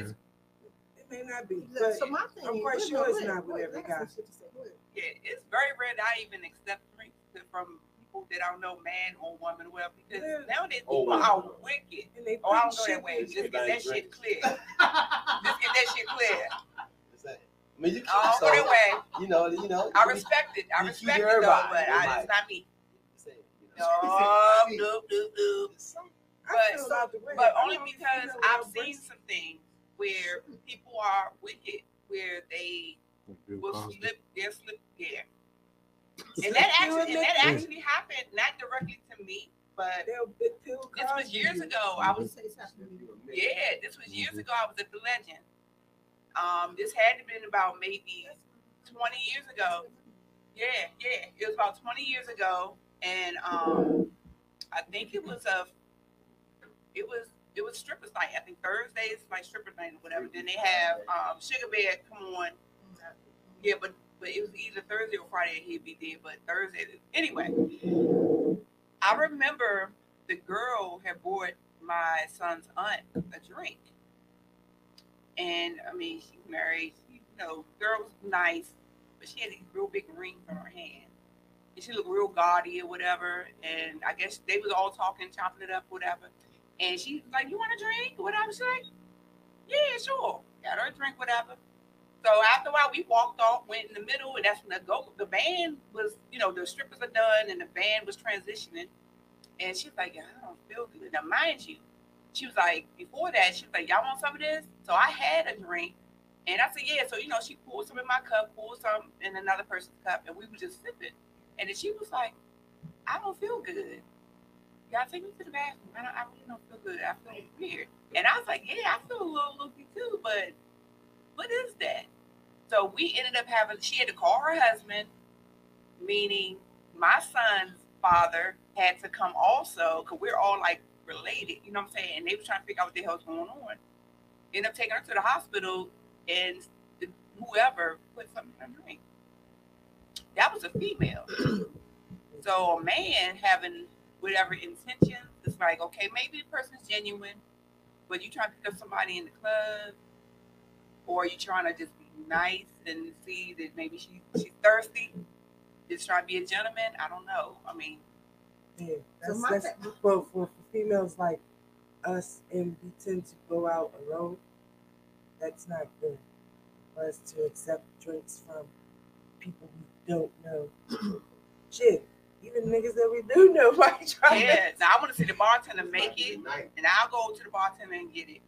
It may not be, but So my thing I'm is- quite wait, sure no, it's wait, not with wait, every got guy. some shit to say. Go ahead. Yeah, it's very rare that I even accept drinks from people that I don't know, man or woman, well, because Yeah. nowadays Oh, people wow. are wicked. And they Oh, I put don't go shit that way. in Just get Everybody that shit clear. Just get that shit clear. What's? I mean you I don't so, go that you know you know I respect it. I you respect it though, everybody, but I, it's not me. say, you know, No, nope, nope, nope. But feel about the way. But only don't because I've about seen some things where people are wicked, where they will slip, they'll slip, yeah. And that actually, and that actually happened not directly to me, but They'll bit pill this was years ago. I was, Say something to you. yeah, this was years ago. I was at the Legend. Um, this had to been about maybe twenty years ago. Yeah, yeah, it was about twenty years ago, and um, I think it was a, it was it was strippers night. I think Thursdays like stripper night or whatever. Then they have um, Sugar Bear come on. Yeah, but but it was either Thursday or Friday he'd be there, but Thursday anyway. I remember the girl had bought my son's aunt a drink. And I mean, she married, you know, girl was nice, but she had these real big rings on her hand. And she looked real gaudy or whatever. And I guess they was all talking, chopping it up, whatever. And she was like, You want a drink? Whatever. She's like, Yeah, sure. Got her a drink, whatever. So after a while, we walked off, went in the middle, and that's when the go the band was, you know, the strippers are done and the band was transitioning. And she was like, I don't feel good. Now, mind you, she was like, before that, she was like, Y'all want some of this? So I had a drink. And I said, Yeah. So, you know, she pulled some in my cup, pulled some in another person's cup, and we were just sipping. And then she was like, I don't feel good. Y'all take me to the bathroom. I, don't, I really don't feel good. I feel weird. And I was like, Yeah, I feel a little loopy too, but what is that? So we ended up having, she had to call her husband, meaning my son's father had to come also, because we're all like related, you know what I'm saying? And they were trying to figure out what the hell's going on. Ended up taking her to the hospital, and whoever put something in her drink. That was a female. so a man having whatever intentions, it's like, okay, maybe the person's genuine, but you trying to pick up somebody in the club, or you're trying to just be nice and see that maybe she she's thirsty, just trying to be a gentleman. I don't know. I mean, Yeah, that's, my that's fa- for, for for females like us, and we tend to go out alone. That's not good for us to accept drinks from people we don't know. Shit, even niggas that we do know might try. yeah. Now I want to see the bartender make it, and I'll go to the bartender and get it.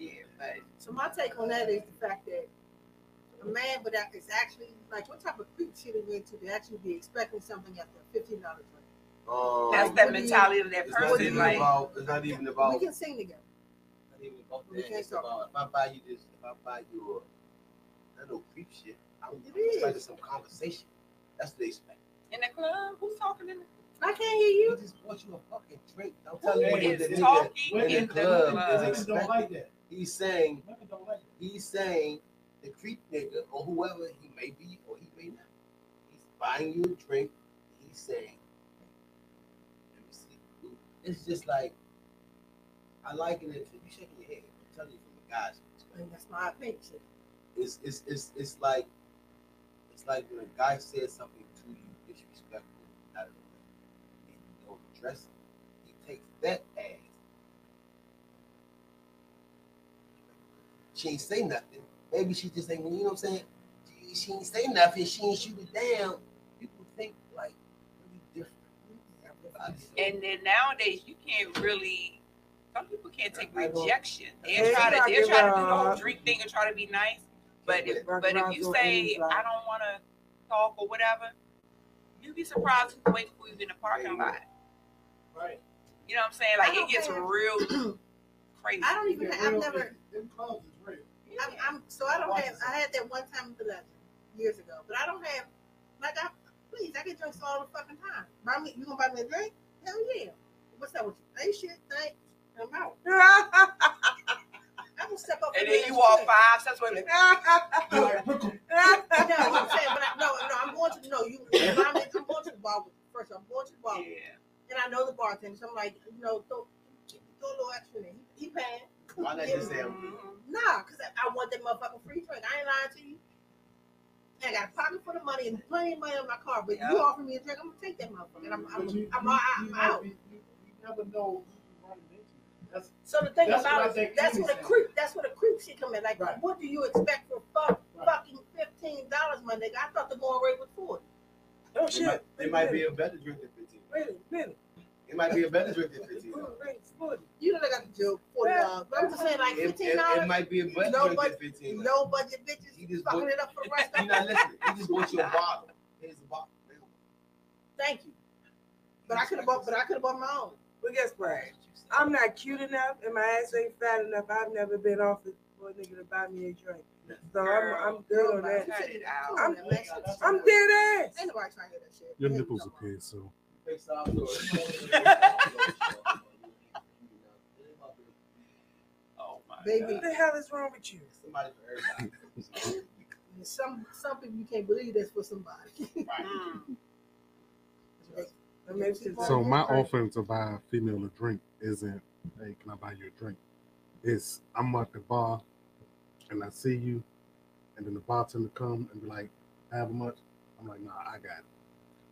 Yeah, but So my take on that is the fact that a man, but that is actually like what type of creep shit are you into to actually be expecting something after a fifteen dollar drink? Um, that's Like, that what you- mentality of that it's not person. even Like, about. It's not even about. We can sing together. not even about We that. can't It's talk. about if I buy you this, if I buy you a, I know creep shit. I'm It expecting is. some conversation. That's what they expect. in the club, who's talking in the club? I can't hear you. I just bought you a fucking drink. I'm telling you Who what is the nigga talking in the in the club club? is don't like that. He's saying, like he's saying, the creep nigga or whoever he may be or he may not. He's buying you a drink. He's saying, let me see. It's just like I liken it to you shaking your head. I'm telling you from a guy's perspective. That's my opinion. It's it's it's it's like it's like when a guy says something to you disrespectful out of the way and you don't address it. He takes that as she ain't say nothing. Maybe she just ain't, you know what I'm saying? She, she ain't say nothing. She ain't shoot it down. People think like really different. And then nowadays you can't really. Some people can't take rejection. They Yeah, try to they give try to do her the whole drink thing and try to be nice. But if, but if you say I don't want to talk or whatever, you'd be surprised who's waiting for you in the parking lot. Right. You know what I'm saying? Like it gets real crazy. I don't even. Yeah, I've real- never. I'm, I'm so I don't have. I had that one time with the legend years ago, but I don't have. Like I, please, I get drinks all the fucking time. Buy me, you gonna buy me a drink? Hell yeah. What's up with you? Ain't shit. Thanks. I'm out. I'm gonna step up. And in then you walk five steps away. Like, no, I'm saying, but I, no, no, I'm going to no. You, if I'm, I'm going to the bar. With, first, I'm going to the bar, with you. and I know the bartender. So I'm like, you know, throw, throw a little extra in. He, he paying. Why not Give just me. say, Nah, cause I, I want that motherfucking free drink. I ain't lying to you. I got a pocket full of money and plenty of money in my car, but Yeah. you offer me a drink, I'm gonna take that motherfucker. And I'm, I'm, But you, I'm, you, I'm, you, out. You, you, you never know who you running into. That's So the thing That's about it, that's what a creep. That's what a creep shit come in. Like, Right. what do you expect for fuck, Right. fucking fifteen dollars, my nigga? I thought the going rate was forty. Oh it might, it might be a better drink than 15. Wait a minute. It might be a better drink than 15. Good rates. You know they got the joke forty dollars, but I'm just saying like It, fifteen it, it dollars. might be a better No drink budget, than 15. no budget bitches He just fucking bought- it up for the rest You're not listening. He just bought you a bottle. Here's a bottle. Thank you. But I could have bought, but I could have bought my own. But guess what? I'm not cute enough and my ass ain't fat enough. I've never been offered for a nigga to buy me a drink. So I'm, I'm good oh on that. cut it out. I'm, oh I'm dead ass. Ain't nobody trying to hear that shit. Your nipples are appear, so Oh my Baby, What the hell is wrong with you? Somebody for everybody. some some people you can't believe that's for somebody. That makes it so my offering to buy a female a drink isn't, hey, can I buy you a drink? It's I'm at the bar and I see you, and then the bartender come and be like, have a much? I'm like, nah, I got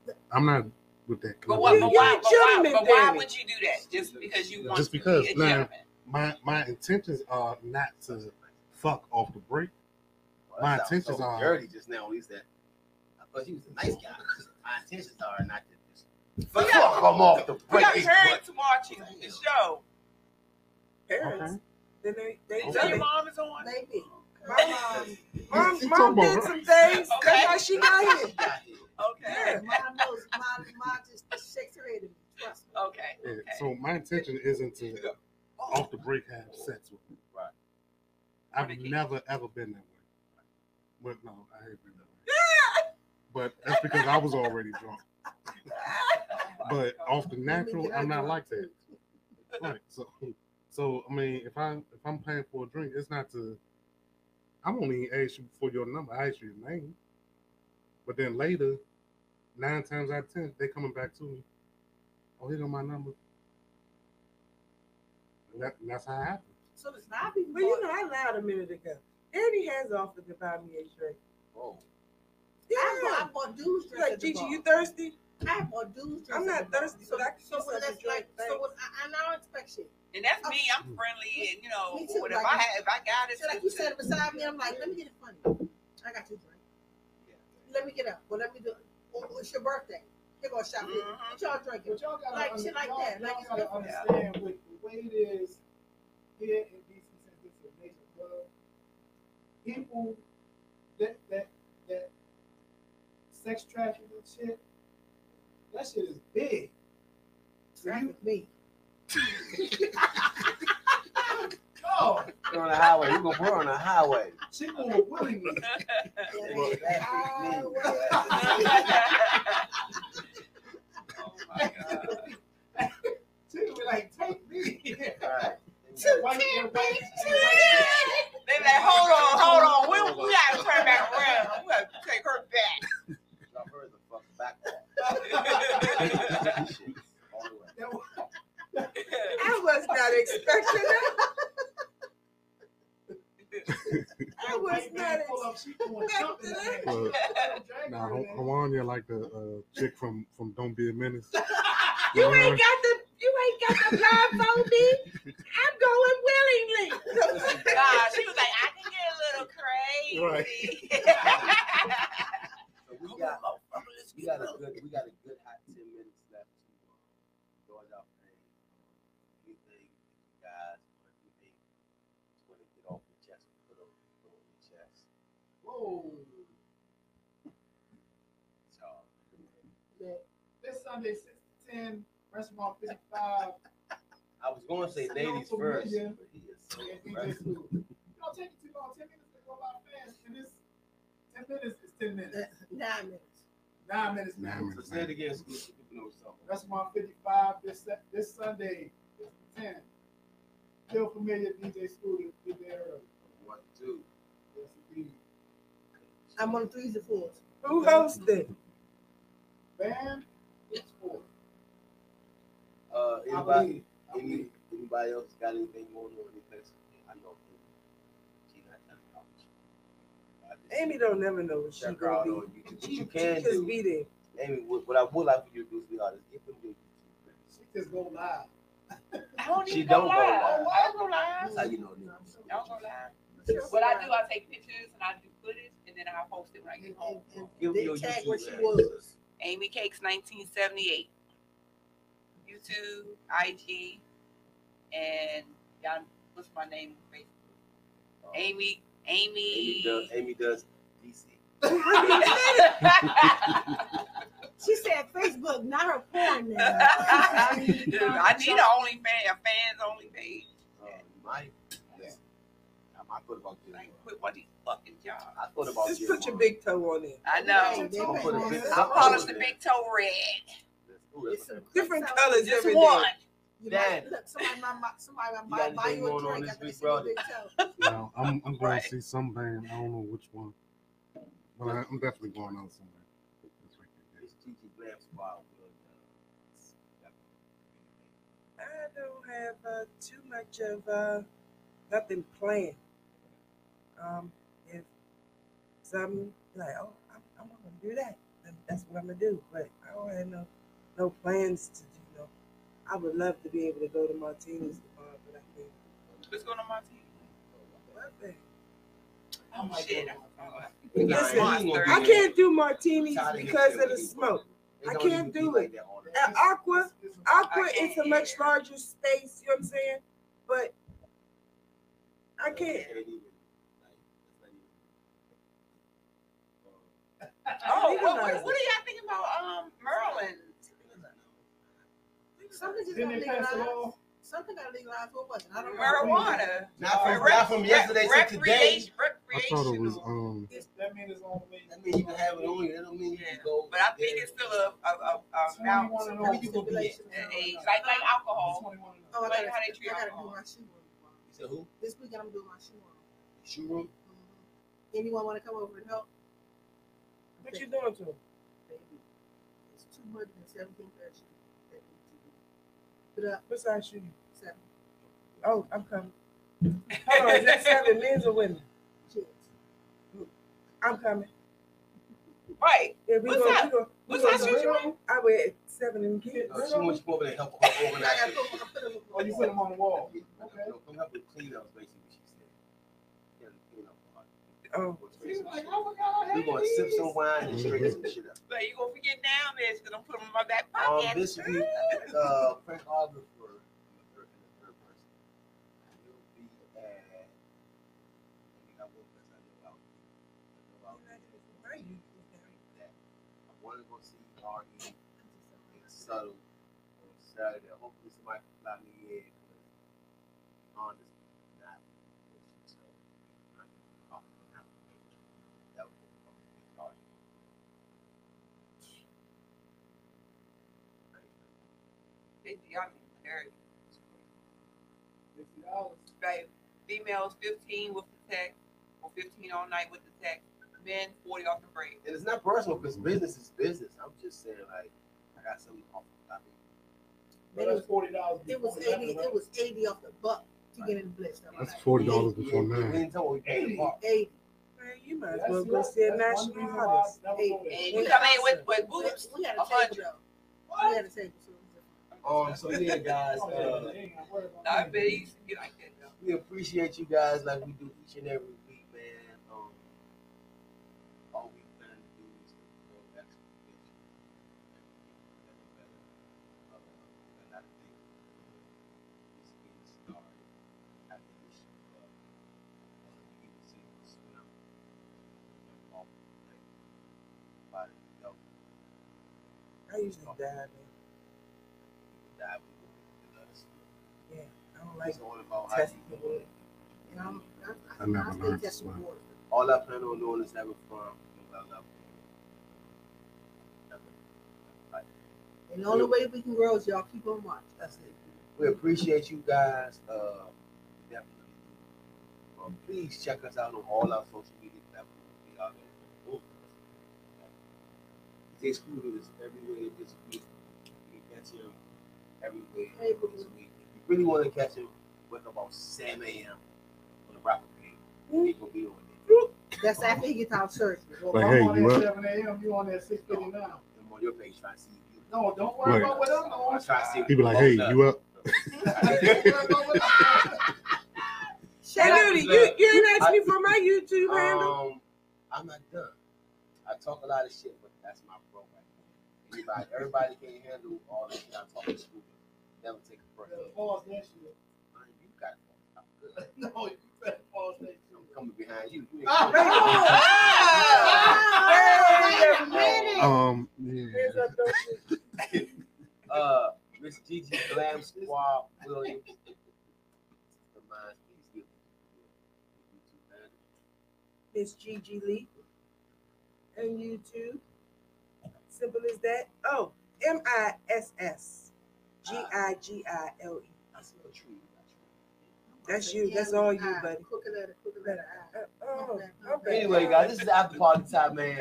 it. I'm not with that. But what? But why? But why, but why would you do that? Just because you want Just to be a nah. gentleman? my my intentions are not to fuck off the break. Well, My that sounds intentions so are- dirty just now. He said, I thought he was a nice guy. My intentions are not to just fuck got- him off the break. We got parents watching the show. parents. Okay. Then they, they So tell your mom is on. Maybe. My mom, mom, mom did some things. Okay. That's why she got here. Okay. Mom knows. Mom, mom just shakes her head. Trust me. Okay. Yeah, Okay. So my intention isn't to off the break have sex with you. Right. I've Fornicate. never ever been that way. But no, I ain't been that way. But that's because I was already drunk. But off the natural, I'm not like that. Right. So so I mean if I if I'm paying for a drink, it's not to I won't even ask you for your number, I ask you your name. But then later, nine times out of ten, they coming back to me. Oh, here go my number. And, that, and that's how it happened. So it's not people. Well, you know, I lied a minute ago. Eddie has offered to buy me a drink. Oh. Whoa. I Yeah. bought, I bought dudes drinks Like, at the Gigi, bar. you thirsty? I bought dudes drinks. I'm not the bar. thirsty, but I can so use that's to like. drink, So what, I, I don't expect shit. And that's me. I'm friendly, and you know, Me too, what if like- I have, if I got it, So like you said beside me, I'm like, let me get it funny. I got you a drink. Let me get up. Well, let me do. Oh, it's your birthday. Here go a shot. Mhm. What y'all drinking? But y'all gotta Like under- shit like y'all- that. Like y'all gotta different. understand with the way it is here in DC since this is a major club. People that that that sex trafficking and shit, that shit is big. So you, me. oh, We're on the highway. We're gonna put her on the highway. she gonna willingly. Well, me. oh my god. She gonna be like, take me. Right. And white- and white- They like, hold on, hold on. We, we gotta turn back around. We gotta take her back. Y'all heard the fuck back. I was not expecting that. I was not Pull up, she like that. Well, Drag now, her Ho- in. Hawanya like the uh, chick from from Don't Be a Menace. You know ain't got the you ain't got the blindfold me. I'm going willingly. God, she was like, I can get a Right. So we got, we got a good, we got a good hot ten minutes left to uh, George out thing. Anything you guys want to do, just want to get off your chest, put on, put on your chest. Whoa. So, That- This Sunday, six to ten, restaurant fifty-five. I was going to say ladies familiar. first, but he is so Yeah, DJ aggressive. Scooter. It don't take you too long, ten minutes to go by fast, and this, ten minutes is ten minutes. Uh, nine minutes. Nine minutes. Nine So say it again, so people know something. Restaurant fifty-five, this, this Sunday, six to ten. Feel familiar, DJ Scooter, get there early. One, two. Yes, indeed. I'm on threes and fours. Who hosted it? Band, it's four. Uh, anybody, any, anybody else got anything going on in the place? I know. She not telling y'all. I just- Amy don't never know what she check her out gonna on be. YouTube. What She, you she can just do, be there. Amy, what, what I would like for you to do, sweetheart, is give them your YouTube credits. She just go live. I don't She even go don't go live. live. I don't go live. That's how you know niggas. I don't go live. What I do, I take pictures and I do footage, and then I post it when I get home. Give me your tag YouTube she was. Amy Cakes 1978. YouTube, IG, and y'all, what's my name on Facebook? Um, Amy, Amy Amy. does, Amy does DC. She said Facebook, not her porn name. I need an only fan, a fans only page. Uh, my, listen, I I thought about I getting, ain't quit one of these fucking jobs. I thought about Just getting put your big toe on it. I know. Right, I'm pay gonna put a for big it. I something polish the big toe red. It's some Different quick colors Just every one. day. You Dad. might, look, somebody might, might- somebody You might buy you a going on drink this after they week, see your brother? big toe. Yeah, I'm, I'm going Right. to see some band. I don't know which one, but I, I'm definitely going out somewhere this weekend. It's Tiki Glam Squad. I don't have uh, too much of uh, nothing planned. Um, if something like, oh, I'm, I'm gonna do that, then that's what I'm gonna do. But I don't have no no plans to do. No, I would love to be able to go to Martini's tomorrow, but I can't. What's going on, Martin? Nothing. Oh, shit. Listen, I can't do Martinis because of the smoke. I can't do it. At Aqua, Aqua is a much larger space. You know what I'm saying? But I can't. Oh, Legalize what, what, are y'all thinking about um Merlin? Something just Didn't got they pass a legalized. Something got legalized. What was it? I don't know. Marijuana. Not from, Rec- not from yesterday to rec- today. recreation- I thought it was Recreational. um. That means it's on the way. That means you can have it on you. That don't mean you can go. But I think it's still a a a, a amount Where you gonna be at? age like like alcohol. Oh, I Like gotta, how they treat I gotta do alcohol. my shoe room. You said who? This weekend I'm doing my shoe room. Shoe room? Mhm. Anyone want to come over and help? What you doing to him? Baby, it's 217 pairs that need to be put up. What size shoe? Seven Oh, I'm coming. Hold on, is that seven men's or women? kids. I'm coming. Right. Yeah, we What's gonna, that? we gonna, we What's gonna that shoe you go- I wear seven and kids. Uh, she wants you to go over there and help her I organize. gotta it. put, I put them. Oh, you put them on the wall. Okay. Okay. Come help with clean up, basically what she said. Yeah, clean up. Oh. She's like, oh my God, We're gonna sip some wine and straighten some shit up. But you gonna forget down man, because I'm putting them in my back Um, this week, uh, Frank Auger for the third, in the third person. He'll be at. I think I will because I know out. I know out there. That I want to go see Arnie and Subtle on Saturday. Hopefully somebody can fly me in because Honda's not. So I'm not gonna have to wait. That would be a big Y'all need to Fifty dollars. Right. Females 15 with the text, or 15 all night with the text. Men 40 off the break. And it's not personal because business is business. I'm just saying, like, I got something off. I mean, But that's forty dollars. It was 80, it was 80 off the buck to get in the blitz. That's forty dollars before we nine. ain't talking 80. 80. Man, you might as That's well go see a that's national reason why I artist. never Hey, go there. And you come in with, with We, boots. we had a a table though. We had a table. So it was Um, so yeah, guys, Oh, uh, yeah, they ain't gonna worry about I bet he used to be like that though we appreciate you guys like we do each and every week, man. Um, all we plan to do is to grow exponentially. Better, better, uh, and I think it's getting started at the issue of uh, you the swim off like by the. I usually dive in. Dive in Yeah, I don't like. It's all about the wood. You know, I never I stay learned to swim. All I plan on doing is having fun. I. And the only way we can grow is y'all keep on watching. That's it. We appreciate you guys. Uh, definitely. Um, please check us out on all our social media platforms. We are there. DJ Scooter is everywhere this week. You can catch him everywhere Hey, this week. If you really want to catch him, wake up about 7 a.m. on the Rocket Page. He gonna be on there. That's after he gets out church. Well, Like, I'm hey, on you at up? 7 a.m. You on there 6:59. I'm on your page trying to see you. No, don't worry Right. about what I'm I'm trying to see He be like, hey, you up? Hey, Duty, you, you ain't asked me for my YouTube handle. Um, I'm not done. I talk a lot of shit, but that's my bro right. Everybody, everybody can't handle all this shit. I'm talking stupid. Never take a breath. Pause that shit. You got it. I'm good. No, you better pause that shit. I'm coming behind you. you ain't coming Um, yeah. uh, Miss Gigi Glam Squad Williams. The mind, please give me YouTube handle. Miss Gigi Lee. And YouTube. Simple as that. Oh, M I S S G I G I L E. I see a tree. That's you. That's all you, buddy. Crooked letter, crooked letter. eye. Oh, okay. Anyway, guys, this is after party time, man.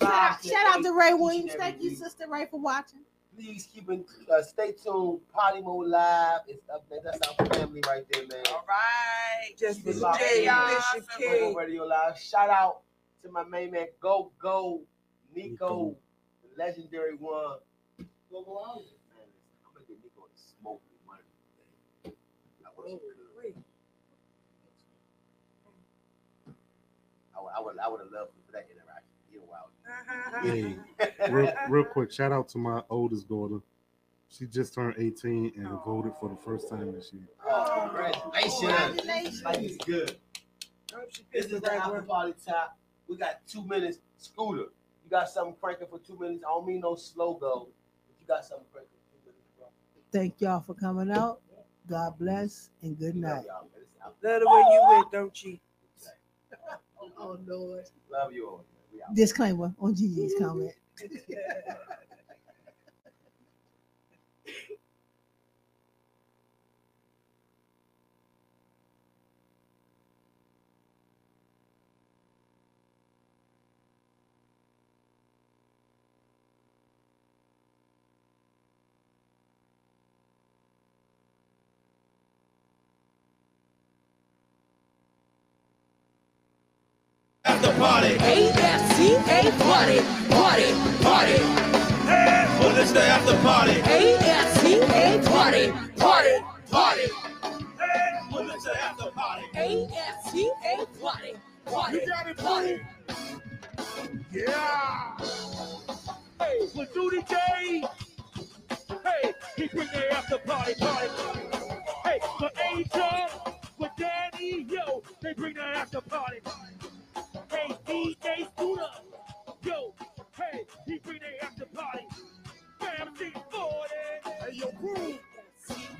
Shout out, shout out to Ray Williams. Thank you. Sister Ray, for watching. Please keep in, uh, stay tuned. Potty Mode Live. It's up there. That's our family right there, man. All right. Just Keep it the locked J. Bishop King. Radio Live. Shout out to my main man, Go Go Nico, Nico. the legendary one. Go Go out. Man, I'm gonna get Nico to smoke me one of these days. I wish he could. I would, I would, I would have loved for that interaction. You're wild. Hey, real, real quick, shout out to my oldest daughter. She just turned 18 and voted for the first time this year. Oh, congratulations. Congratulations. Life is good. This is the after party top. We got two minutes. Scooter, you got something cranking for two minutes. I don't mean no slow go, but you got something cranking for two minutes, bro. Thank y'all for coming out. God bless and good night. Y'all, man. This is after- Love the way you went, don't cheat. Oh Lord. Love you all. Disclaimer on Gigi's comment. party. You got it, party. Yeah. Hey, for Duty Hey, he bring the after party, party. Hey, for Angel, for Danny, yo, they bring the after party. Hey, DJ Scooter, yo, hey, he bring the after party. Family, 40. Hey, yo, crew.